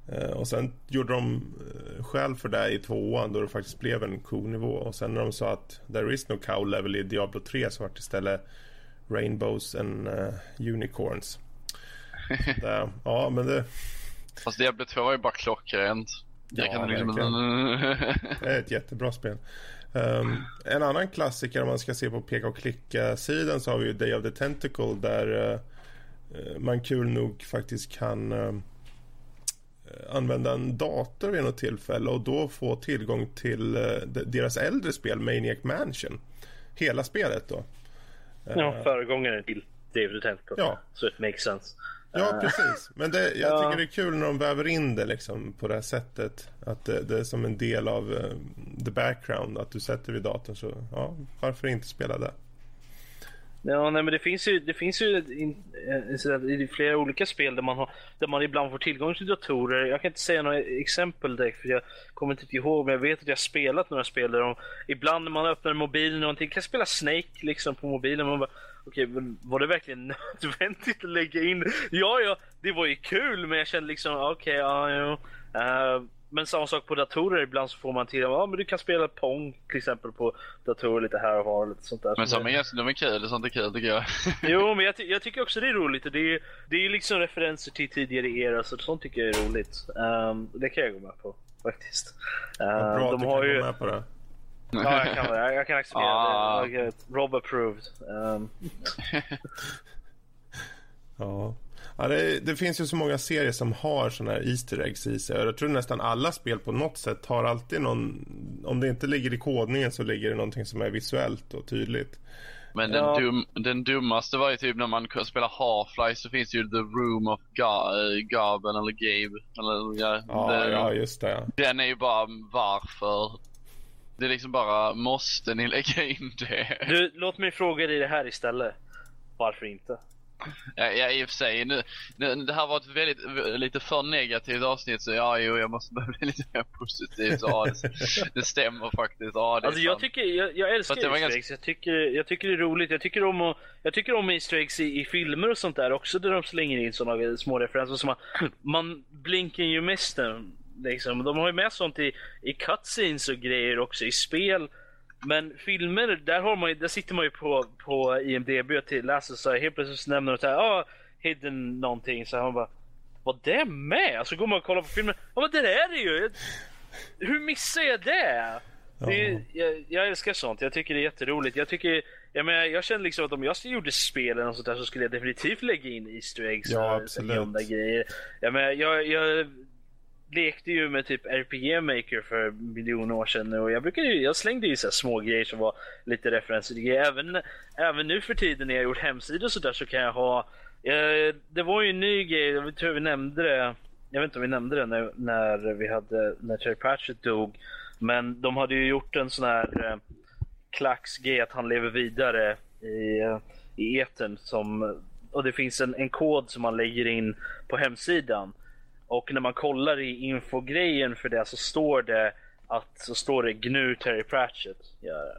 Eh, Och sen gjorde de eh, skäl för det i tvåan då det faktiskt blev en ko-nivå. Och sen när de sa att there is no cow level i Diablo 3 så var det istället Rainbows and eh, Unicorns. Så det, ja, men det, Fast Diablo 2 var ju bara klockrent. Jag Ja, kan liksom... Det är ett jättebra spel. Um, en annan klassiker om man ska se på peka och klicka-sidan så har vi ju Day of the Tentacle där uh, man kul nog faktiskt kan uh, använda en dator vid något tillfälle och då få tillgång till uh, de- deras äldre spel Maniac Mansion. Hela spelet då. Ja, föregångaren till David Tentacle. Ja. Så it makes sense. Ja, precis. Men det, jag Ja. tycker det är kul när de väver in det liksom på det här sättet. Att det, det är som en del av eh, the background. Att du sätter vid datorn så, ja, varför inte spela det? Ja, nej, men det finns ju, det finns ju in, eh, i flera olika spel där man, har, där man ibland får tillgång till datorer. Jag kan inte säga några exempel direkt för jag kommer inte ihåg, men jag vet att jag har spelat några spel där de, ibland när man öppnar mobilen och någonting, kan spela Snake liksom på mobilen. Man bara, Okej, men var det verkligen nödvändigt att lägga in? Ja, ja, det var ju kul, men jag kände liksom, okej, ja, ja. Eh, men samma sak på datorer, ibland så får man till, ja men du kan spela Pong till exempel på datorer lite här och var lite sånt där. Men Så som är, ganska- de är kul. Sånt är kul tycker jag. Jo, men jag, ty- jag tycker också det är roligt. Och det, är, det är liksom referenser till tidigare era, så sånt tycker jag är roligt. Ehm, det kan jag gå med på, faktiskt. Vad Ehm, bra att de du har kan ju... gå med på det. Ja, jag kan, jag, kan acceptera Ah. det. Rob approved. Ehm, Ja. Ja, det, det finns ju så många serier som har såna här Easter eggs i sig. Jag tror nästan alla spel på något sätt har alltid någon... Om det inte ligger i kodningen så ligger det någonting som är visuellt och tydligt. Men Ja. den, dum, den dummaste var ju typ när man spelar Half-Life så finns ju The Room of Ga- äh, Gaben eller Gabe. Eller, ja, Ja, den, ja just det. Ja. den är ju bara varför. Det är liksom bara, måste ni lägga in det? du, låt mig fråga dig det här istället. Varför inte? Ja, ja i och för sig, nu, nu, det här var ett väldigt, lite för negativt avsnitt så ja, jo, jag måste börja bli lite mer positiv. Så, ja, det, det stämmer faktiskt. Ja, det Alltså jag tycker, jag, jag älskar Easter ganska- eggs. Jag tycker, jag tycker det är roligt. Jag tycker om, att, jag tycker om Easter eggs i, i filmer och sånt där också, där de slänger in sådana små referenser. Som man, man blinkar ju mest liksom. De har ju med sånt i, i cutscenes och grejer också, i spel. Men filmer, där, har man, ju- där sitter man ju på, på IMDB och läser så här, helt plötsligt så nämner de så här, ah, hidden någonting. Så här, man bara, var det med? Så går man och kollar på filmen, ja men det är det ju! Hur missar jag det? Det, jag, jag, älskar sånt. Jag tycker det är jätteroligt. Jag, tycker, jag, menar, jag känner liksom att om jag gjorde spel eller något sånt där så skulle jag definitivt lägga in Easter eggs ja, och sådana grejer. Jag, menar, jag, jag lekte ju med typ RPG Maker för miljoner år sedan och jag brukade ju, jag slängde ju så små grejer som var lite referenser. Även, även nu för tiden när jag gjort hemsidor och sådär så kan jag ha, eh, det var ju en ny grej, jag tror vi nämnde det, jag vet inte om vi nämnde det när, när vi hade, när Terry Pratchett dog. Men de hade ju gjort en sån här eh, klacksgrej att han lever vidare i, eh, i etern som och det finns en, en kod som man lägger in på hemsidan och när man kollar i infogrejen för det så står det att så står det GNU Terry Pratchett. Ja.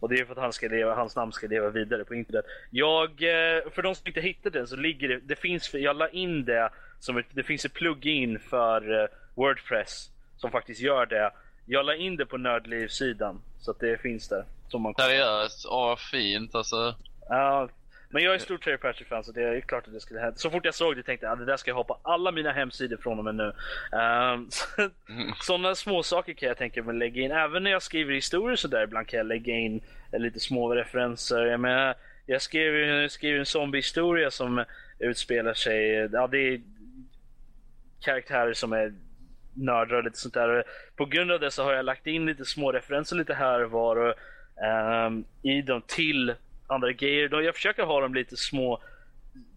Och det är för att han ska leva, hans namn ska leva vidare på internet. Jag, eh, för de som inte hittat den så ligger det, det finns, jag la in det som ett, det finns ett plugin för eh, Wordpress som faktiskt gör det. Jag la in det på Nördliv-sidan så att det finns där. Som man Seriöst? Åh vad fint alltså. Ja, men jag är stor Terry Pratchett-fan så det är klart att det skulle hända. Så fort jag såg det tänkte jag att det där ska jag ha på alla mina hemsidor från och med nu. Um, Sådana små saker kan jag tänka mig lägga in. Även när jag skriver historier så där ibland kan jag lägga in lite små referenser. Jag, menar, jag skrev, jag skrev en zombiehistoria som utspelar sig, ja det är karaktärer som är nördar och lite sånt där. På grund av det så har jag lagt in lite små referenser lite här och var och, um, i dem till andra grejer. Jag försöker ha dem lite små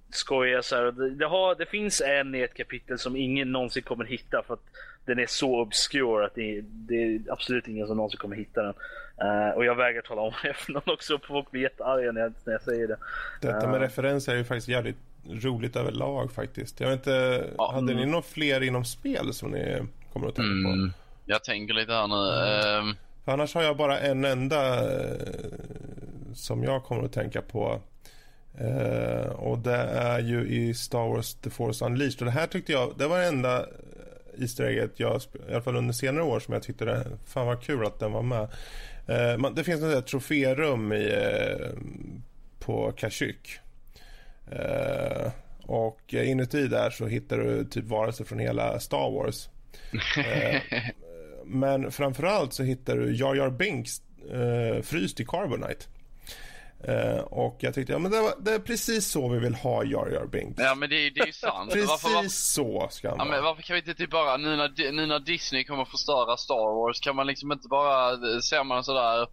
skojiga så här. Det, det, har, det finns en i ett kapitel som ingen någonsin kommer hitta för att den är så obskur att det, det är absolut ingen som någonsin kommer hitta den. Uh, och jag vägrar tala om det för någon också. Folk blir jättearga när jag, när jag säger det. Detta med uh, referenser är ju faktiskt jävligt roligt överlag faktiskt. Jag vet inte, ja, hade mm. ni några fler inom spel som ni kommer att tänka mm, på? Jag tänker lite här nu. Mm. Uh, annars har jag bara en enda som jag kommer att tänka på. Eh, och det är ju i Star Wars The Force Unleashed. Och det här tyckte jag, det var det enda Easter egget jag, i alla fall under senare år som jag tyckte det, fan vad kul att den var med. Eh, man, det finns ett troférum i, eh, på Kashyyyk. Eh, och inuti där så hittar du typ varelser från hela Star Wars. Eh, men framförallt så hittar du Jar Jar Binks eh, fryst i Carbonite. Uh, och jag tyckte, ja men det, var, det, är precis så vi vill ha Jar Jar Binks. Ja men det, det är ju sant. precis varför, varför, så ska han ja, men Varför kan vi inte typ bara, nu när, nu när Disney kommer att förstöra Star Wars, kan man liksom inte bara, ser man sådär,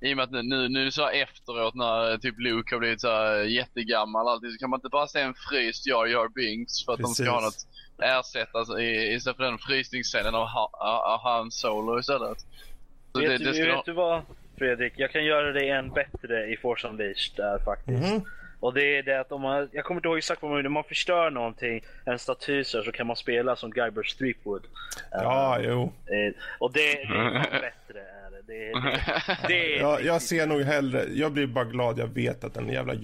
i och med att nu, nu så efteråt när typ Luke har blivit så jättegammal alltid, så kan man inte bara se en fryst Jar Jar Binks för att precis. de ska ha något ersättas alltså, istället för den frysningsscenen av, av Han Solo istället. Så vet, det, det ska vet du vad? Fredrik, jag kan göra det än bättre i Force Unleashed där faktiskt. Mm. Och det är det att om man, jag kommer inte ihåg exakt vad man om man förstör någonting, en staty så, kan man spela som Guybrush Streepwood. Ja, uh, jo. Uh, och det, det är bättre. Det, det, det ja, jag ser nog hellre, jag blir bara glad jag vet att den jävla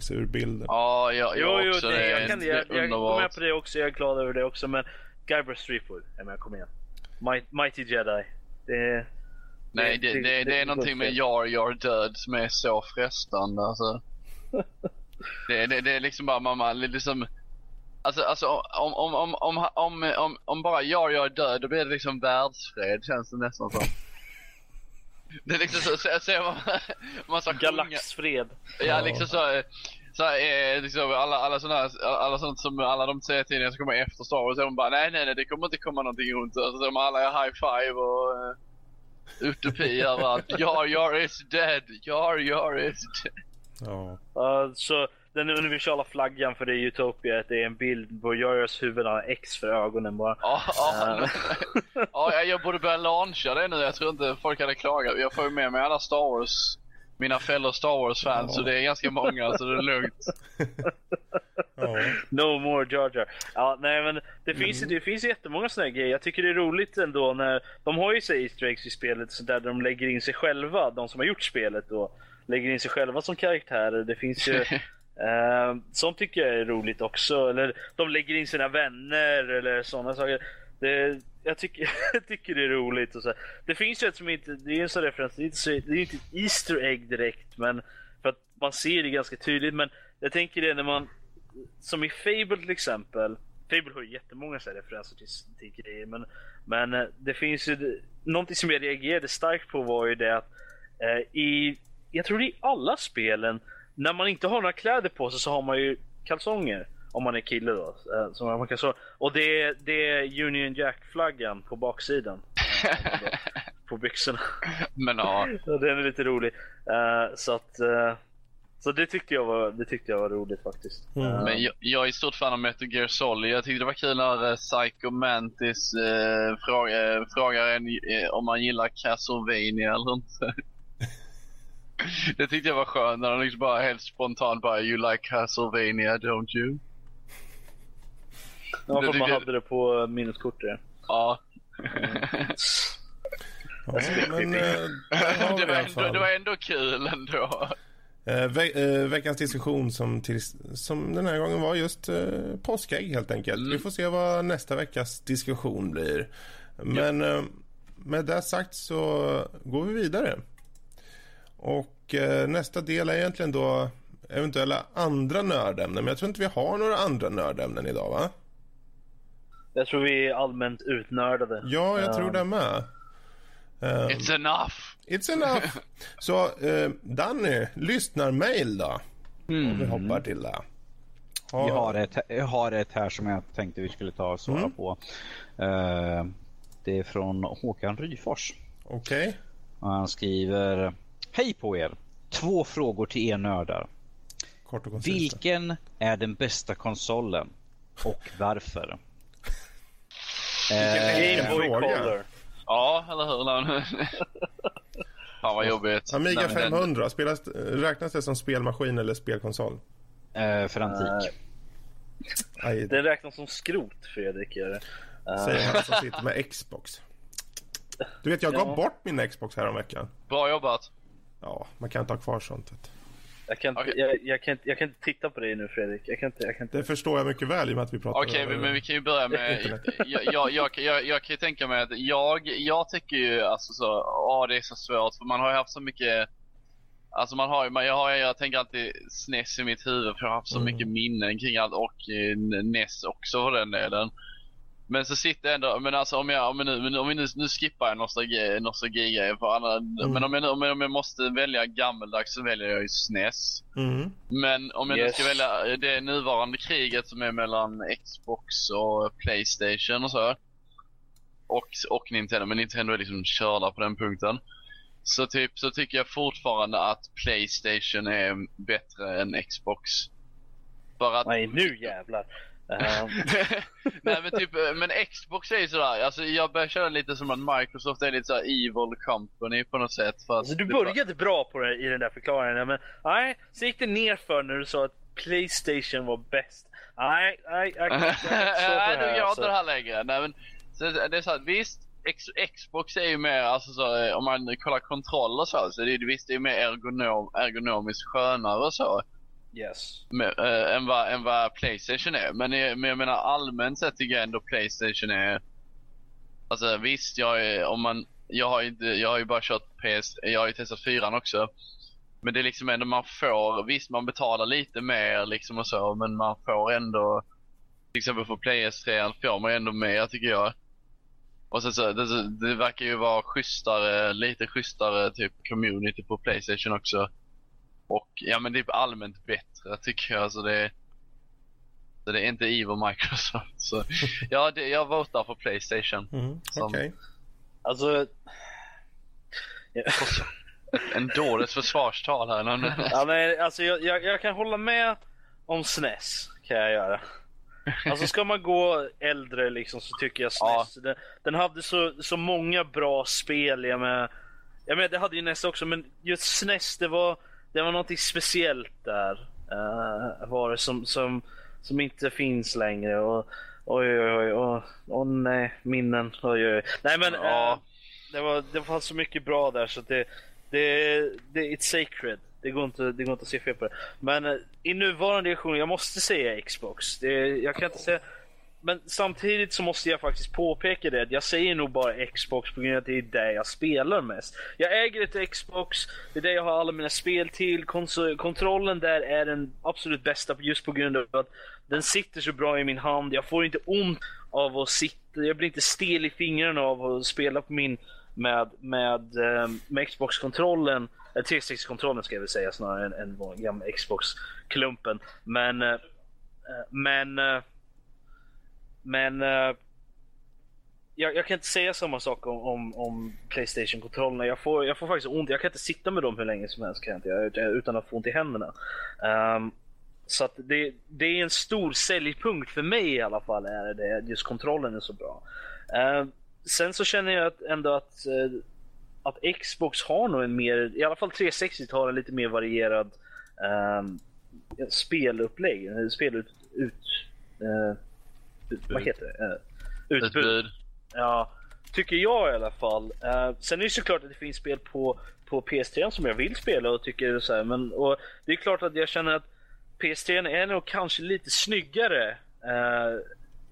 ser ur bilden. Ja, jag, jag jo, också. Jo, det, jag, kan, jag, jag med på det också, jag är glad över det också. Men Guybrush Streepwood, jag menar kom igen. Mighty Jedi. Det, Nej, det, det, det, det är någonting med Jar Jar död som är så frestande alltså. det, det, det är liksom bara mamma, liksom Alltså, alltså om, om, om, om, om, om, om bara Jar Jar död, då blir det liksom världsfred känns det nästan som. Det är liksom så, så, så man, man ska Galaxfred. Ja, liksom så, så liksom alla, alla sådana alla sånt som alla de serietidningar som kommer efter Star Wars, så de bara nej nej nej det kommer inte komma någonting ont. Alltså, de alla är high five och eh, utopi överallt. Jar Jar is dead. Jar Jar is dead. Ja. Uh, så den universala flaggan för det är Utopia, det är en bild på Jar Jars huvud, han har X för ögonen bara. Ja, uh. ja, jag borde börja launcha det nu. Jag tror inte folk hade klagat. Jag får ju med mig alla Star Wars mina fellow Star Wars-fans, ja. så det är ganska många, så det är lugnt. ja. No more Jar Jar. Ja, nej men det mm. finns, det finns jättemånga sådana grejer. Jag tycker det är roligt ändå när, de har ju sig Easter eggs i spelet så där de lägger in sig själva, de som har gjort spelet då, lägger in sig själva som karaktärer. Det finns ju Uh, sånt tycker jag är roligt också. Eller de lägger in sina vänner eller sådana saker. Det, jag, tycker, jag tycker det är roligt. Och så. Det finns ju ett som inte, det är en sån referens, det är inte, så, det är inte ett Easter egg direkt. Men för att man ser det ganska tydligt. Men jag tänker det när man, som i Fable till exempel. Fable har ju jättemånga så referenser till, till grejer. Men, men eh, det finns ju någonting som jag reagerade starkt på var ju det att eh, i, jag tror det är i alla spelen, när man inte har några kläder på sig så har man ju kalsonger. Om man är kille då. Eh, som man kan så, och det är, det är Union Jack-flaggan på baksidan. Eh, på byxorna. Men ja. den är lite rolig. Uh, så att uh, så det tyckte jag var, det tyckte jag var roligt faktiskt. Mm. Uh, Men jag, jag, är stort fan av Metal Gear Solid. Jag tyckte det var kul när Psycho Mantis uh, frågar, uh, frågar en om man gillar Castlevania eller inte. det tyckte jag var skönt när de liksom bara helt spontant bara You like Castlevania don't you? Ja, för man hade det på minneskortet. Ja. Mm. Ja, men, äh, det, var ändå, det var ändå kul ändå. Eh, ve eh, veckans diskussion som, till, som den här gången var just eh, påskägg helt enkelt. Mm. Vi får se vad nästa veckas diskussion blir. Men ja. eh, med det sagt så går vi vidare. Och eh, nästa del är egentligen då eventuella andra nördämnen. Men jag tror inte vi har några andra nördämnen idag va? Jag tror vi är allmänt utnördade. Ja, jag tror det med. Um, it's enough. It's enough. Så uh, Danny, lyssnar-mail då. Mm. Om vi hoppar till det. Ha... Jag, har ett, jag har ett här som jag tänkte vi skulle ta och svara mm. på. Uh, det är från Håkan Ryfors. Okej. Okay. Han skriver Hej på er! Två frågor till er nördar. Kort och Vilken är den bästa konsolen och varför? Game Boy Color. Ja, eller hur? Fan vad jobbigt. Amiga 500, spelas, räknas det som spelmaskin eller spelkonsol? Uh, för antik. Uh, det räknas som skrot, Fredrik. Uh. Säger han som sitter med Xbox. Du vet, jag gav ja. bort min Xbox här om veckan. Bra jobbat. Ja, man kan inte ha kvar sånt. Jag kan, inte, okay. jag, jag, kan inte, jag kan inte titta på dig nu Fredrik. Jag kan inte, jag kan inte. Det förstår jag mycket väl i och med att vi pratar Okej, okay, men vi kan ju börja med... jag, jag, jag, jag, jag kan ju tänka mig att jag, jag tycker ju alltså så, ja det är så svårt för man har ju haft så mycket Alltså man har ju, jag, har, jag tänker alltid SNES i mitt huvud för jag har haft så mm. mycket minnen kring allt och eh, NES också för den delen. Men så sitter ändå, men alltså om jag, om jag nu, om vi nu, nu skippar jag nostalgi, nostalgi för andra, mm. men om jag, om, jag, om jag måste välja gammeldags så väljer jag ju SNES. Mm. Men om jag yes. nu ska välja det nuvarande kriget som är mellan Xbox och Playstation och så. Och, och Nintendo, men Nintendo är liksom körda på den punkten. Så typ så tycker jag fortfarande att Playstation är bättre än Xbox. För att... Nej, nu jävlar. Nej men typ, men Xbox är ju sådär, alltså jag börjar känna lite som att Microsoft är lite såhär evil company på något sätt. Fast alltså, du började bra på det, i den där förklaringen, men nej, så gick det ner för när du sa att Playstation var bäst. Nej, nej, jag kan inte stå på det här. Nej, du gör inte det här längre. Nej men, så det är så att visst, X, Xbox är ju mer, alltså så, om man kollar kontroll och så, så det är visst det är mer ergonom, ergonomiskt skönare och så. Yes. Med, äh, än, vad, än vad Playstation är. Men, eh, men jag menar allmänt sett tycker jag ändå Playstation är... Alltså visst, jag, är, om man, jag, har ju, jag har ju bara kört PS, jag har ju testat 4 också. Men det är liksom ändå man får, visst man betalar lite mer liksom och så, men man får ändå, till exempel för PS3 får man ändå mer tycker jag. Och sen så, det, det verkar ju vara schysstare, lite schysstare typ community på Playstation också. Och ja men det är allmänt bättre tycker jag. Så det, så det är inte Evo Microsoft. Så ja, det, jag votar för Playstation. Mm, Okej. Okay. Alltså... En dåres försvarstal här. ja, men, alltså, jag, jag, jag, kan hålla med om SNES. Kan jag göra. Alltså ska man gå äldre liksom så tycker jag SNES. Ja. Den, den, hade så, så många bra spel. Jag med, jag med, det hade ju NES också men just SNES det var det var något speciellt där. Uh, var det som, som, som inte finns längre. Och, oj, oj, oj. Åh oh, nej, minnen. Oj, oj. Nej, men uh, det, var, det fanns så mycket bra där så det, det, det it's sacred. Det går, inte, det går inte att se fel på det. Men uh, i nuvarande edition, jag måste säga Xbox. Det, jag kan inte säga men samtidigt så måste jag faktiskt påpeka det. Jag säger nog bara Xbox på grund av att det är där jag spelar mest. Jag äger ett Xbox, det är där jag har alla mina spel till. Kons- kontrollen där är den absolut bästa just på grund av att den sitter så bra i min hand. Jag får inte ont av att sitta, jag blir inte stel i fingrarna av att spela på min med, med, ehm, med Xbox-kontrollen, eh, 360-kontrollen ska jag väl säga snarare än, än gamla Xbox-klumpen. Men, eh, eh, men men, uh, jag, jag, kan inte säga samma sak om, om, om Playstation-kontrollerna. Jag får, jag får faktiskt ont. Jag kan inte sitta med dem hur länge som helst kan jag inte, eh, utan att få ont i händerna. Um, så att det, det, är en stor säljpunkt för mig i alla fall. Är det, just kontrollen är så bra. Uh, sen så känner jag ändå att, uh, att Xbox har nog en mer, i alla fall 360 har en lite mer varierad uh, spelupplägg. Spelut, ut, uh, vad heter det? Utbud. Utbud. Ja, tycker jag i alla fall. Uh, sen är det såklart att det finns spel på, på PS3 som jag vill spela och tycker så här, men och det är klart att jag känner att PS3 är nog kanske lite snyggare uh,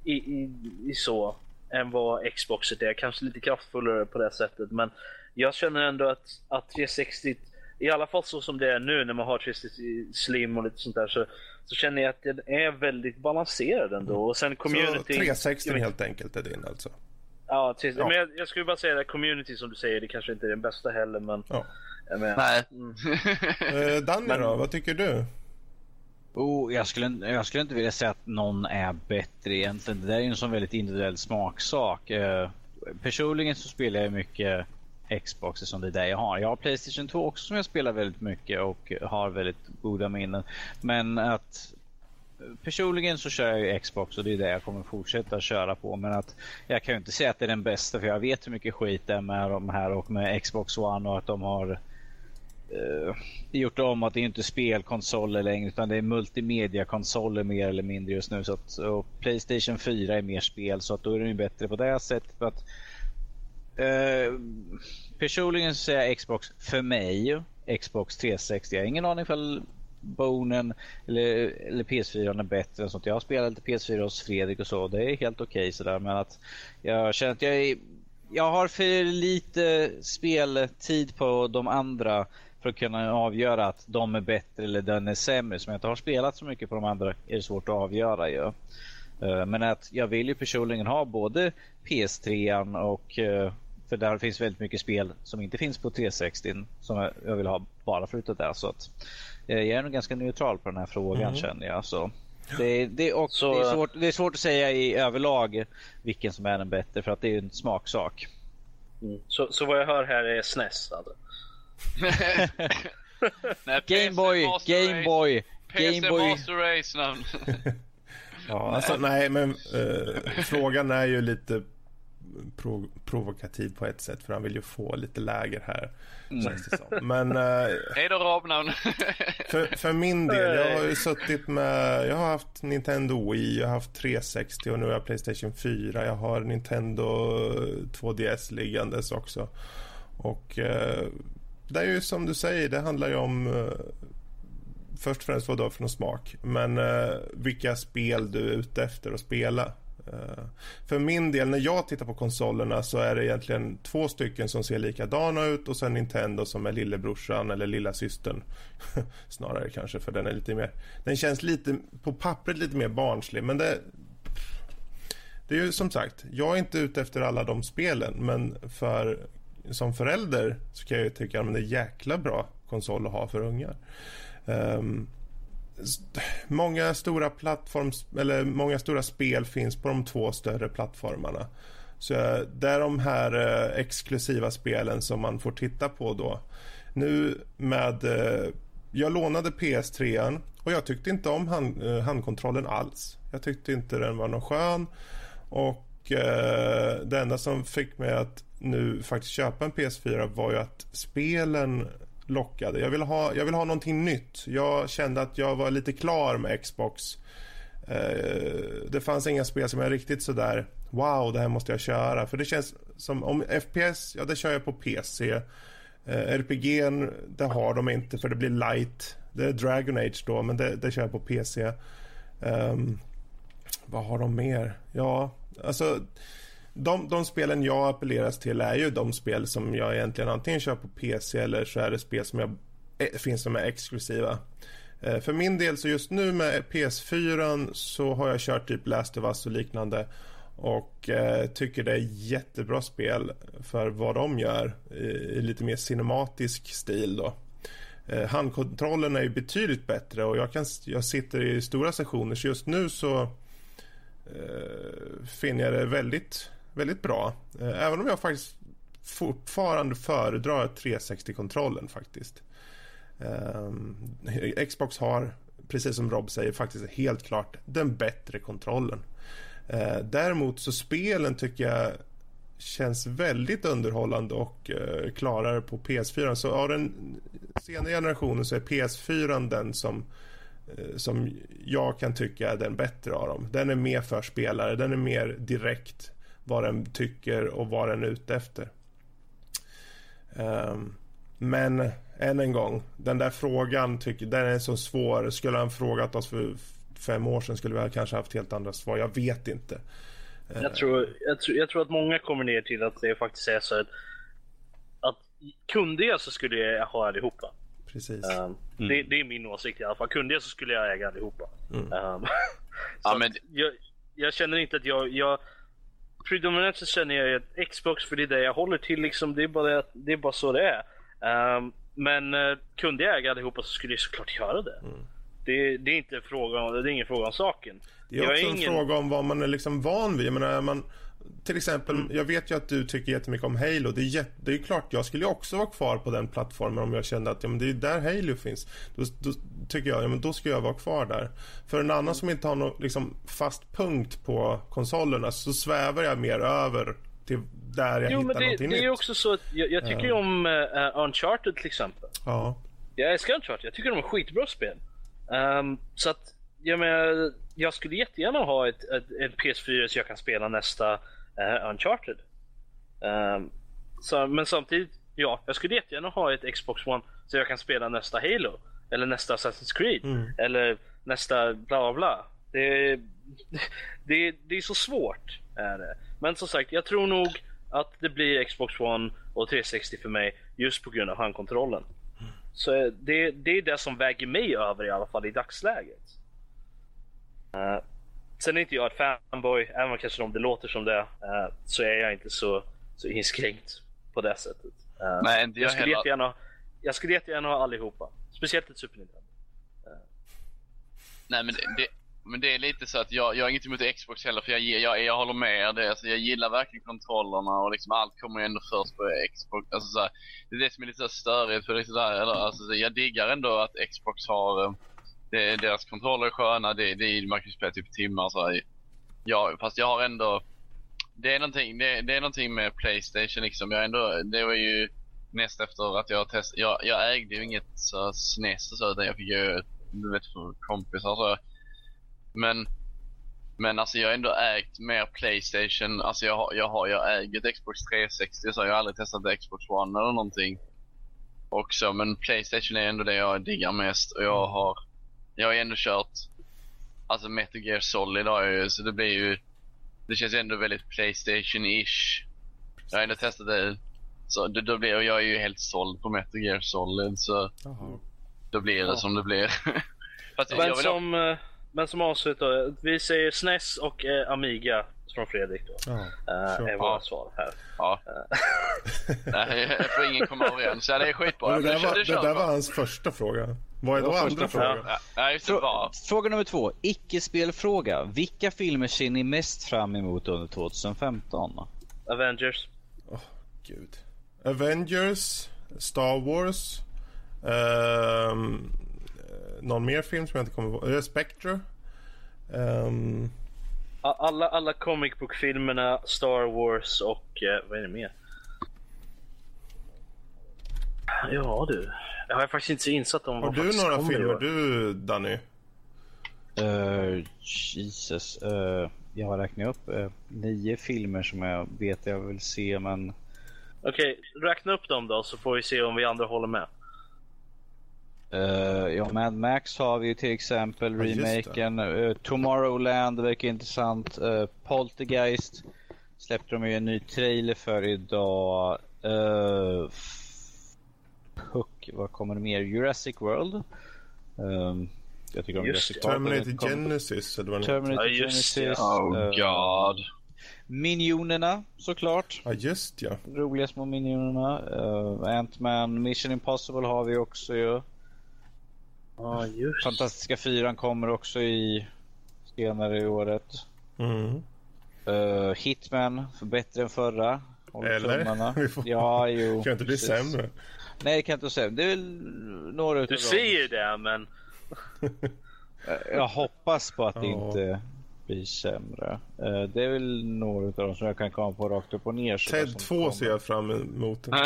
i, i, i, så än vad Xboxet är. Kanske lite kraftfullare på det sättet, men jag känner ändå att, att 360 i alla fall så som det är nu när man har 360 Slim och lite sånt där så, så känner jag att den är väldigt balanserad ändå. Och sen community... Så 360 helt enkelt är din alltså? Ja, till, ja. men jag, jag, skulle bara säga att community som du säger, det kanske inte är den bästa heller, men... Ja. Men, Nej. Mm. eh, Danny men, då, vad tycker du? Oh, jag, skulle, jag skulle inte vilja säga att någon är bättre egentligen. Det där är ju en sån väldigt individuell smaksak. Eh, personligen så spelar jag mycket Xbox som det är det jag har. Jag har Playstation 2 också som jag spelar väldigt mycket och har väldigt goda minnen. Men att personligen så kör jag ju Xbox och det är det jag kommer fortsätta köra på. Men att jag kan ju inte säga att det är den bästa för jag vet hur mycket skit det är med de här och med Xbox One och att de har uh, gjort om att det är inte spelkonsoler längre utan det är multimediakonsoler mer eller mindre just nu. Så att, och Playstation 4 är mer spel så att då är den ju bättre på det sättet. För att, Eh, personligen så säger jag Xbox för mig, Xbox 360. Jag har ingen aning ifall Bonen eller, eller PS4 är bättre än sånt. Jag har spelat lite PS4 hos Fredrik och så. Det är helt okej okay, sådär. Men att jag känner att jag är, jag har för lite speltid på de andra för att kunna avgöra att de är bättre eller den är sämre. Som jag inte har spelat så mycket på de andra är det svårt att avgöra ju. Eh, men att jag vill ju personligen ha både PS3 och eh, för där finns väldigt mycket spel som inte finns på 360 som jag vill ha bara förutom det. Så att Eh, jag är nog ganska neutral på den här frågan mm. känner jag. Så. Det, det, och så, det, är svårt, det är svårt att säga i överlag vilken som är den bättre för att det är en smaksak. Mm. Så, så vad jag hör här är SNES alltså? Gameboy, Gameboy, Gameboy. Master Race namn. ja, alltså nej men uh, frågan är ju lite prov provokativ på ett sätt för han vill ju få lite läger här. Mm. Men... Uh, Hej då Rabnamn! för, för min del, jag har ju suttit med... Jag har haft Nintendo Wii, jag har haft 360 och nu har jag Playstation 4. Jag har Nintendo 2DS liggandes också. Och uh, det är ju som du säger, det handlar ju om... Uh, först och främst vad du har för någon smak. Men vilka spel du är ute efter att spela. Eh, för min del, när jag tittar på konsolerna så är det egentligen två stycken som ser likadana ut och sen Nintendo som är lillebrorsan eller lilla systern. Snarare kanske för den är lite mer Den känns lite, på pappret lite mer barnslig men det Det är ju som sagt, jag är inte ute efter alla de spelen men för Som förälder så kan jag ju tycka att det är jäkla bra konsol att ha för ungar. Um, många stora plattforms eller många stora spel finns på de två större plattformarna. Så eh, det är de här eh, exklusiva spelen som man får titta på då. Nu med eh, jag lånade PS3 och jag tyckte inte om hand, eh, handkontrollen alls. Jag tyckte inte den var någon skön och eh, det enda som fick mig att nu faktiskt köpa en PS4 var ju att spelen lockade. Jag vill ha, jag vill ha någonting nytt. Jag kände att jag var lite klar med Xbox. Eh, det fanns inga spel som jag riktigt sådär wow, det här måste jag köra. För det känns som om FPS, ja det kör jag på PC. Eh, RPG, det har de inte för det blir light. Det är Dragon Age då, men det, det kör jag på PC. Um, ehm, vad har de mer? Ja, alltså de, de spelen jag appelleras till är ju de spel som jag egentligen antingen kör på PC eller så är det spel som jag, eh, finns som är exklusiva. Eh, för min del så just nu med PS4 så har jag kört typ Last of Us och liknande Och eh, tycker det är jättebra spel för vad de gör i, i lite mer cinematisk stil då. Eh, handkontrollen är ju betydligt bättre och jag, kan, jag sitter i stora sessioner så just nu så eh, finner jag det väldigt, väldigt bra. Eh, även om jag faktiskt fortfarande föredrar 360-kontrollen faktiskt. Eh, Xbox har, precis som Rob säger, faktiskt helt klart den bättre kontrollen. Eh, däremot så spelen tycker jag känns väldigt underhållande och eh, klarare på PS4. Så av den senare generationen så är PS4 den som, eh, som jag kan tycka är den bättre av dem. Den är mer för spelare, den är mer direkt vad den tycker och vad den är ute efter. Um, men än en gång, den där frågan tycker, den är så svår. Skulle han frågat oss för fem år sedan skulle vi kanske haft helt andra svar. Jag vet inte. Jag tror, jag, tror, jag tror att många kommer ner till att det faktiskt är så att, att kunde jag så skulle jag ha allihopa. Precis. Um, mm. det, det, är min åsikt i alla fall. Kunde jag så skulle jag äga allihopa. Mm. Um, ja, men... jag, jag, känner inte att jag... jag predominant så känner jag att Xbox för det är det jag håller till liksom. Det är bara, det är bara så det är. Um, men uh, kunde jag äga allihopa så skulle jag såklart göra det. Mm. Det, det, är inte fråga det är ingen fråga om saken. Det är också är ingen... en fråga om vad man är liksom van vid. Jag menar, man, till exempel, mm. jag vet ju att du tycker jättemycket om Halo. Det är, jätt, det är klart, jag skulle också vara kvar på den plattformen om jag kände att ja, men det är där Halo finns. Då, då tycker jag, ja, men då ska jag vara kvar där. För en annan som inte har någon liksom, fast punkt på konsolerna så svävar jag mer över till där jag jo, hittar men det, någonting det nytt. är också så att jag, jag tycker ju uh. om uh, Uncharted till exempel. Ja. Jag älskar Uncharted, jag tycker de är skitbra spel. Um, så att, jag menar, jag skulle jättegärna ha ett, ett, ett PS4 så jag kan spela nästa uh, Uncharted. Um, så, men samtidigt, ja, jag skulle jättegärna ha ett Xbox One så jag kan spela nästa Halo. Eller nästa Assassin's Creed. Mm. Eller nästa bla bla bla. Det, det, det är så svårt. Är det. Men som sagt, jag tror nog att det blir Xbox One och 360 för mig just på grund av handkontrollen. Så det, det är det som väger mig över i alla fall i dagsläget. Uh, sen är inte jag ett fanboy, även om kanske om det låter som det, uh, så är jag inte så, så inskränkt på det sättet. Uh, Nej, inte jag, jag skulle jättegärna, jag skulle jättegärna ha allihopa. Speciellt ett Super Nintendo. Nej men det, det, men det är lite så att jag, jag har inget emot Xbox heller för jag, jag, jag håller med det. Alltså, jag gillar verkligen kontrollerna och liksom allt kommer ju ändå först på Xbox. Alltså, så här, det är det som är lite så störigt för liksom, där, eller, alltså, jag diggar ändå att Xbox har eh, det, deras kontroller är sköna, det, det, man kan spela typ timmar så här. Ja, fast jag har ändå det är någonting, det, det är någonting med Playstation liksom. Jag ändå, det var ju näst efter att jag testade, jag, jag ägde ju inget så SNES och så utan jag fick ju, du vet, kompisar så. Men, men alltså jag har ändå ägt mer Playstation. Alltså jag har, jag har, jag äger ett Xbox 360 så jag har aldrig testat Xbox One eller någonting. Också, men Playstation är ändå det jag diggar mest och jag har, jag har ändå kört, alltså Metal Gear Solid har jag ju, så det blir ju, det känns ändå väldigt Playstation-ish. Jag har ändå testat det. Så då, då blir, och jag är ju helt såld på Metal Gear Solid så Aha. då blir det ja. som det blir. Fast men som, ha... Eh, men som avslutning vi säger SNES och eh, Amiga från Fredrik då. Ja, uh, är våra ja. svar här. Ja. Uh. Nej, jag får ingen komma överens. Ja, det är skitbra. Det där, var, det där var hans första fråga. Vad är då andra frågan? Ja. Ja, Frå fråga nummer två. Icke-spelfråga. Vilka filmer ser ni mest fram emot under 2015? Avengers. Oh, gud. Avengers, Star Wars. Um, någon mer film som jag inte kommer ihåg. Spectre. Um... Alla, alla comic book-filmerna, Star Wars och eh, vad är det mer? Ja du, jag har faktiskt inte så insatt om Har du några filmer du Danny? Uh, Jesus. Uh, jag har räknat upp uh, nio filmer som jag vet jag vill se men... Okej, okay, räkna upp dem då så får vi se om vi andra håller med. Uh, ja, Mad Max har vi till exempel, ja, remaken. Uh, Tomorrowland verkar intressant. Uh, Poltergeist släppte de ju en ny trailer för idag. Uh, Vad kommer det mer? Jurassic World. Um, jag tycker om Jurassic World. Terminator Genesis. Terminator ja, Genesis. Oh god. Minionerna såklart. Ja, just ja. Roliga små minionerna. Uh, Ant-Man, Mission Impossible har vi också ju. Ja, just Fantastiska fyran kommer också i senare i året. Mm. Uh, Hitman, för bättre än förra. Håller Eller? tummarna. Vi får- Ja, jo. Det kan inte bli precis. sämre. Nej, det kan inte bli sämre. Det är väl några utav Du dem. säger det, men Jag hoppas på att det inte blir sämre. Eh, Det är väl några utav dem som jag kan komma på rakt upp och ner. Ted 2 kommer. ser jag fram emot. Jag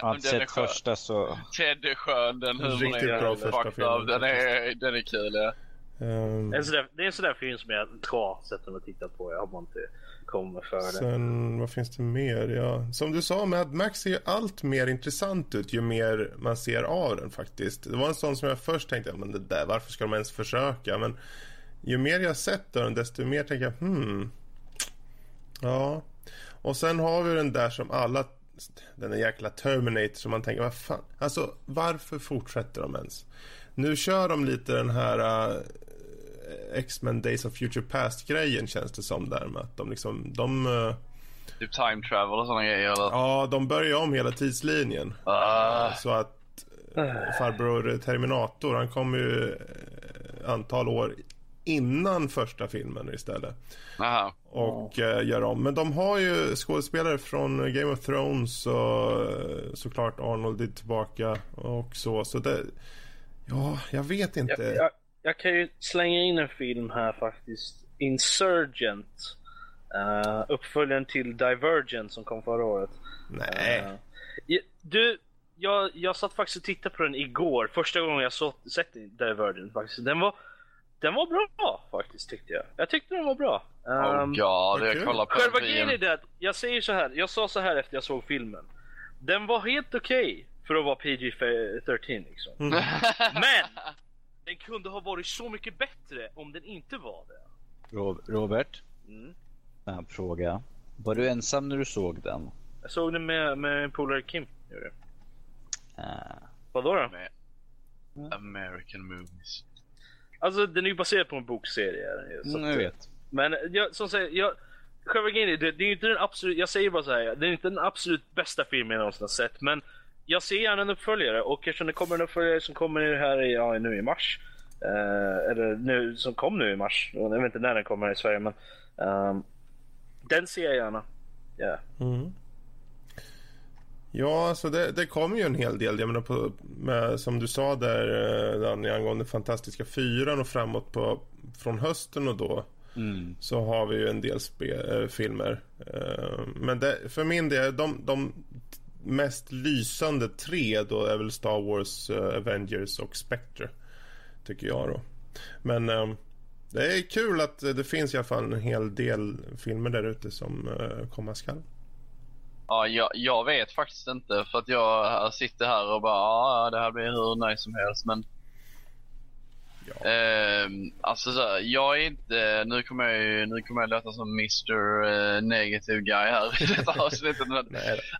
har inte den sett första så... Ted är skön, den humorn är bra första filmen. Den är, den är kul ja. Sådär, det är en sån där film som jag ska sätta mig och titta på. Jag har inte kommer för det. Sen, vad finns det mer? Ja, som du sa, Mad Max ser ju allt mer intressant ut ju mer man ser av den faktiskt. Det var en sån som jag först tänkte, men det där, varför ska de ens försöka? Men ju mer jag sett av den, desto mer tänker jag, hmm. Ja. Och sen har vi den där som alla, den där jäkla Terminator som man tänker, vad fan. Alltså, varför fortsätter de ens? Nu kör de lite den här äh, X-Men Days of Future Past-grejen känns det som där med att de liksom, de, äh, Typ time travel och sådana grejer eller? ja, de börjar om hela tidslinjen. Ah, Så att eh, farbror Terminator, han kom ju eh, antal år innan första filmen istället. aha. Och eh, gör om. Men de har ju skådespelare från Game of Thrones och eh, såklart Arnold är tillbaka och så. Så det, ja, jag vet inte. Jag, jag, jag kan ju slänga in en film här faktiskt. Insurgent. Uh, uppföljaren till Divergent som kom förra året. Nej. Ja, du, jag, jag satt faktiskt och tittade på den igår. Första gången jag så, sett Divergent faktiskt. Den var, den var bra faktiskt tyckte jag. Jag tyckte den var bra. Oh Um, god, jag kollar på Själva grejen är det att jag säger så här. Jag sa så här efter jag såg filmen. Den var helt okej för att vara PG-13 liksom. Mm. Men! Den kunde ha varit så mycket bättre om den inte var det. Ro- Robert, Mm. snabb fråga. Var du ensam när du såg den? Jag såg den med, med en polare Kim. gjorde. Ah. Vadå då? Med American movies. Alltså den är ju baserad på en bokserie. så Mm, jag vet. Men jag, som säger, jag, själva grejen är, det, det är inte den absolut, jag säger bara så här, det är inte den absolut bästa filmen jag någonsin har sett, men jag ser gärna en uppföljare och eftersom det kommer en uppföljare som kommer här i, ja, nu i mars, eh, eller nu, som kom nu i mars, jag vet inte när den kommer i Sverige, men ehm, den ser jag gärna. Ja. Mm. Ja, alltså det, det kommer ju en hel del. Jag menar på, med, som du sa där eh, Danny, angående Fantastiska Fyran och framåt på, från hösten och då Mm. så har vi ju en del spe, eh, filmer. Eh, men det, för min del, de, de mest lysande tre då är väl Star Wars, eh, Avengers och Spectre. Tycker jag då. Men eh, det är kul att det finns i alla fall en hel del filmer där ute som eh, komma skall. Ja, jag, jag vet faktiskt inte för att jag sitter här och bara ja, det här blir hur nice som helst men Ja. Ehm, alltså så jag är inte, nu kommer jag ju, nu kommer jag låta som Mr eh, Negative Guy här i detta avsnittet. Men,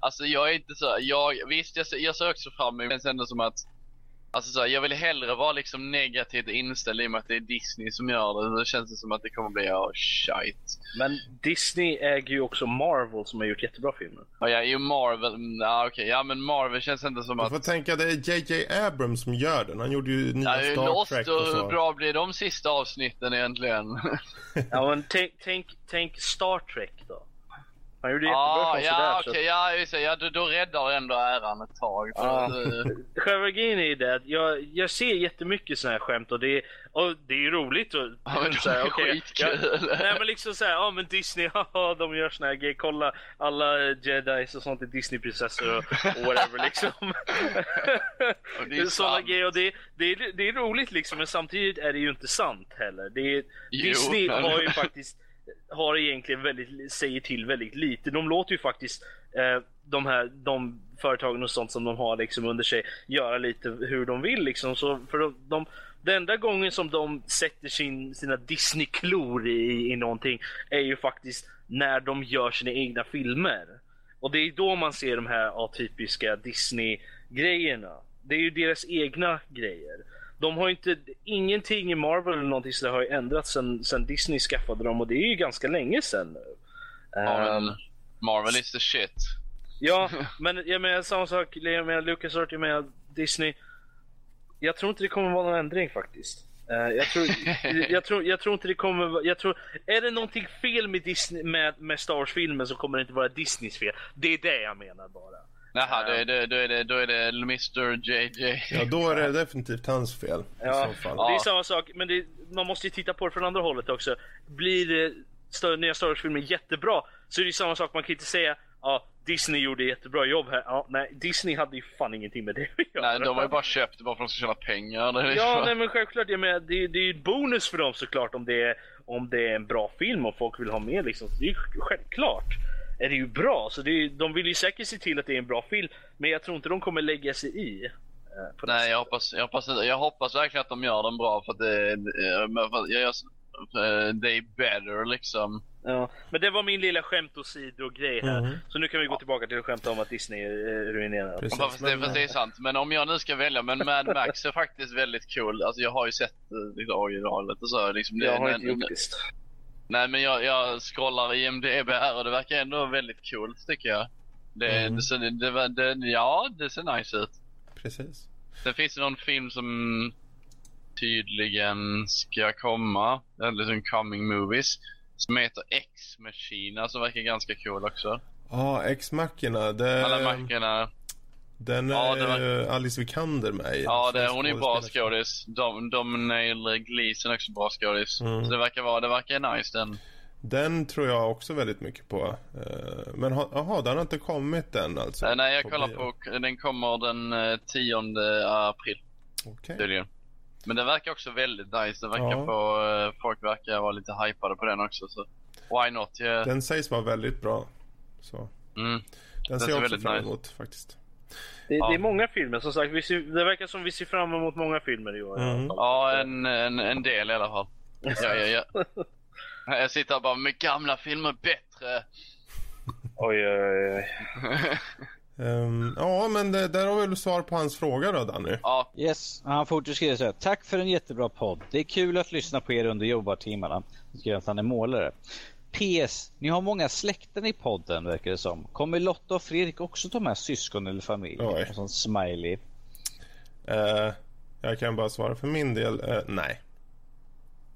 alltså jag är inte så, jag, visst jag, jag ser också fram emot, det känns ändå som att Alltså så här, jag vill hellre vara liksom negativt inställd i och med att det är Disney som gör det. Då känns det som att det kommer bli, oh shit. Men Disney äger ju också Marvel som har gjort jättebra filmer. Och ja, ju Marvel, mm, ja okej, ja men Marvel känns inte som Du att... får tänka, det är JJ Abrams som gör den. Han gjorde ju nya Ja, Star Lost Trek och och hur så. bra blir de sista avsnitten egentligen? Ja men tänk, tänk, tänk Star Trek då. Han gjorde jättebra sig ja okej, så att- ja, just det, ja då, då räddar ändå äran ett tag. För Ja. att, Själva grejen är det att jag, jag ser jättemycket såna här skämt och det är, och det är ju roligt och Ja, men de så här, är okej, skitkul. jag- Nej men liksom såhär, ja men Disney, haha, de gör såna här grejer, kolla alla jedis och sånt är Disney-prinsessor och, och whatever liksom. Och det är Såna sant. grejer och det, det, är, det är roligt liksom men samtidigt är det ju inte sant heller. Det Jo, Disney men- har ju faktiskt har egentligen väldigt, säger till väldigt lite. De låter ju faktiskt eh, de här de företagen och sånt som de har liksom under sig göra lite hur de vill liksom. Så för de, de, den enda gången som de sätter sin, sina Disney-klor i, i någonting är ju faktiskt när de gör sina egna filmer. Och det är då man ser de här atypiska Disney-grejerna. Det är ju deras egna grejer de har inte, ingenting i Marvel eller någonting så har ju ändrats sen, sen Disney skaffade dem och det är ju ganska länge sen nu. Ja, Ehm, Marvel is the shit. Ja, men jag menar samma sak, jag menar Lucas jag menar Disney. Jag tror inte det kommer vara någon ändring faktiskt. Eh, jag, tror, jag, tror, jag tror inte det kommer jag tror, Är det någonting fel med, Disney, med, med Star Wars-filmen så kommer det inte vara Disneys fel. Det är det jag menar bara. Jaha, då är det, då är det, då är det Mr JJ. Ja, då är det definitivt hans fel i Ja, så fall. det är samma sak, men det, man måste ju titta på det från andra hållet också. Blir det stö- nya Star Wars-filmer jättebra så är det ju samma sak, man kan inte säga ja, Disney gjorde jättebra jobb här. Ja, nej, Disney hade ju fan ingenting med det att göra. Nej, de har ju bara köpt det bara för att de ska tjäna pengar. Ja, nej men självklart. Jag menar, det, det är ju ett bonus för dem såklart om det, är, om det är en bra film och folk vill ha med liksom. Det är ju självklart. Är det ju bra, så det är, de vill ju säkert se till att det är en bra film. Men jag tror inte de kommer lägga sig i. eh, det Nej, jag hoppas, jag, hoppas, jag hoppas verkligen att de gör den bra för att det, det, för att jag gör, eh, det är better liksom. Ja, men det var min lilla skämt och sidogrej här. Mhm. Så nu kan vi gå tillbaka till att skämta om att Disney är ruinerad. Precis. Fast, det, men, fast det är sant. Men om jag nu ska välja, men Mad Max är faktiskt väldigt cool. Alltså jag har ju sett eh, lite originalet och så. Liksom det, Jag har inte gjort det. Nej men jag, jag scrollar i IMDB här och det verkar ändå väldigt coolt tycker jag. Det, Mm. det, det, det, ja, det ser nice ut. Precis. Sen finns det någon film som tydligen ska komma, eller liksom coming movies, som heter X-Machina som verkar ganska cool också. Ja, Ex-Machina. Alla Det, mackorna. Den är Ja, det var- ju Alice Vikander med. Ja, det, hon är bra skådespelerska. skådis. Dom, Domhnall Gleeson är också bra skådis. Mm. Så det verkar vara, det verkar nice den. Den tror jag också väldigt mycket på. Eh, Men ha- jaha, den har inte kommit än alltså? Eh, nej, jag på kollar bio. på, den kommer den eh, 10 april Okej. tydligen. Men den verkar också väldigt nice. Det verkar Ja. eh, folk verkar vara lite hypade på den också så why not? Yeah. Den sägs vara väldigt bra. Så. Mm. Den Den ser jag också fram nice. emot faktiskt. Det, Ja. det är många filmer som sagt. Vi ser, det verkar som vi ser fram emot många filmer i år. Mm. Ja, en, en, en del i alla fall. Ja, ja, ja. Jag sitter bara med gamla filmer bättre. Oj, oj, oj. Ehm, ja, men det, där har vi väl svar på hans fråga då, Danny. ja, Yes, han fortsätter skriva så här. Tack för en jättebra podd. Det är kul att lyssna på er under jobbartimmarna. Han skriver att han är målare. PS. Ni har många släkten i podden verkar det som. Kommer Lotta och Fredrik också ta med syskon eller familj? Oj. Och sån smiley. Eh, jag kan bara svara för min del. Eh, nej.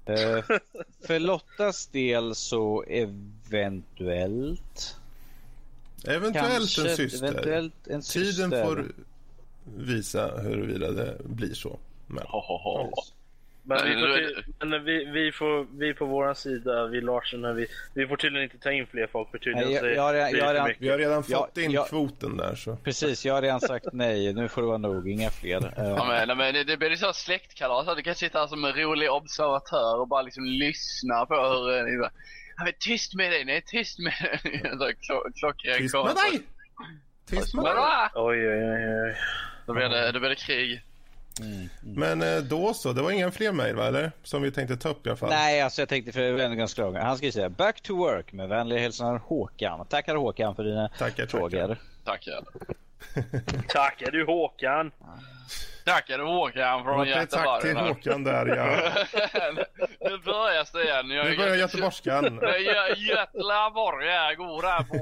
Eh, för Lottas del så eventuellt. Eventuellt kanske, en syster. Eventuellt en syster. Tiden får visa huruvida det blir så. Men, ho, ho, ho. Men, vi Nej, får, men vi, vi, får, vi på våran sida, vi Larsen, vi, vi får tydligen inte ta in fler folk för tydligen Nej, jag- jag jag redan- mycket. vi har redan fått in ja. kvoten där så. Precis, jag har redan sagt nej. Nu får det vara nog. Inga fler. Eh, Ja, men, nej, men det, det blir så släktkalas. Du kan sitta här som en rolig observatör och bara liksom lyssna på hur... eh, ni bara, men tyst med dig, nej tyst med dig. Klockren Tyst med dig! Tyst med dig! Oj, oj, oj, oj. Då blir det, då blir det krig. Men eh, då så, det var inga fler mejl va, eller? Som vi tänkte ta upp i alla fall. Nej, alltså jag tänkte för det var ganska långt. Han ska säga Back to work med vänliga hälsningar Håkan. Tackar Håkan för dina Tackar, frågor. tackar. Tackar. Tackar du Håkan. Tackar Håkan från Okej, tack till Göteborg. Håkan där ja. nu börjar det igen. Jag Nu börjar göteborgskan. Gö- Göteborg jag går här på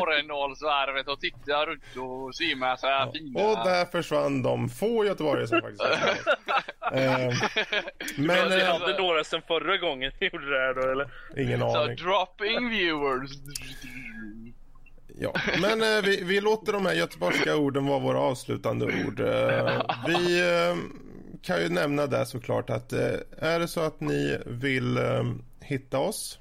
Årendalsvarvet och tittar runt och ser massa här fina... Och där försvann de få göteborgare som faktiskt eh, Men Vi hade några sen förra gången vi gjorde det här då eller? ingen Så aning. dropping viewers. Ja. Men eh, vi, vi låter de här göteborgska orden vara våra avslutande ord. Eh, vi eh, kan ju nämna där såklart att eh, är det så att ni vill eh, hitta oss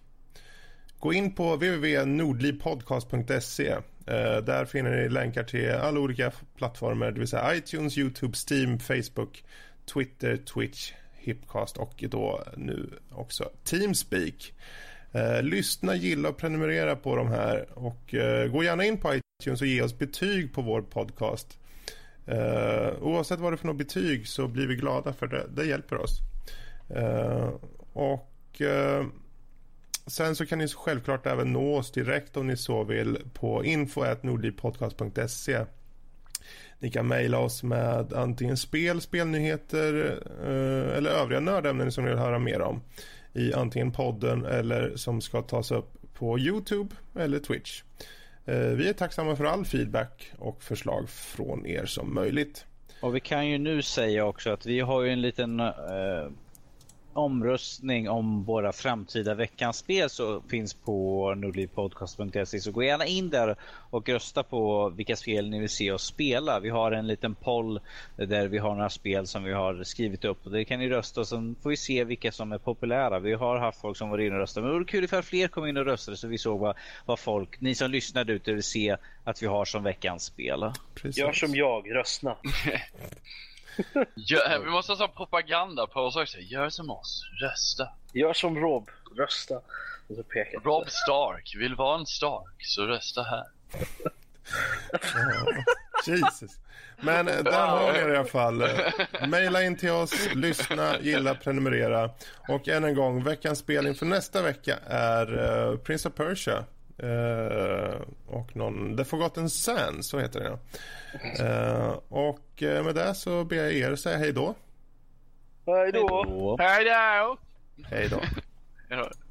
Gå in på www.nordlivpodcast.se. Eh, där finner ni länkar till alla olika plattformar, det vill säga iTunes, YouTube, Steam, Facebook, Twitter, Twitch, Hipcast och då nu också Teamspeak. Eh, lyssna, gilla och prenumerera på de här och eh, gå gärna in på iTunes och ge oss betyg på vår podcast. Eh, oavsett vad det är för något betyg så blir vi glada för det. Det hjälper oss. Eh, och eh, sen så kan ni självklart även nå oss direkt om ni så vill på info.nordlivpodcast.se Ni kan mejla oss med antingen spel, spelnyheter eh, eller övriga nördämnen som ni vill höra mer om i antingen podden eller som ska tas upp på Youtube eller Twitch. Eh, vi är tacksamma för all feedback och förslag från er som möjligt. Och vi kan ju nu säga också att vi har ju en liten eh, omröstning om våra framtida veckans spel så finns på nordlivpodcast.se så gå gärna in där och rösta på vilka spel ni vill se oss spela. Vi har en liten poll där vi har några spel som vi har skrivit upp och det kan ni rösta och sen får vi se vilka som är populära. Vi har haft folk som var inne och röstade men det vore kul ifall fler kom in och röstade så vi såg vad, vad folk, ni som lyssnade ute vill se att vi har som veckans spel. Precis. Gör som jag, rösta. Gör, vi måste ha propaganda på oss också. Gör som oss, rösta. Gör som Rob, rösta. Och så pekar Rob Stark, vill vara en Stark så rösta här. Jesus. Men eh, där har ni i alla fall. Maila in till oss, lyssna, gilla, prenumerera. Och än en gång, veckans spel inför nästa vecka är uh, Prince of Persia. Uh, och någon, The Forgotten Sands, så heter det. Uh, och med det så ber jag er säga hej då. Hej då. Hej då. Hej då.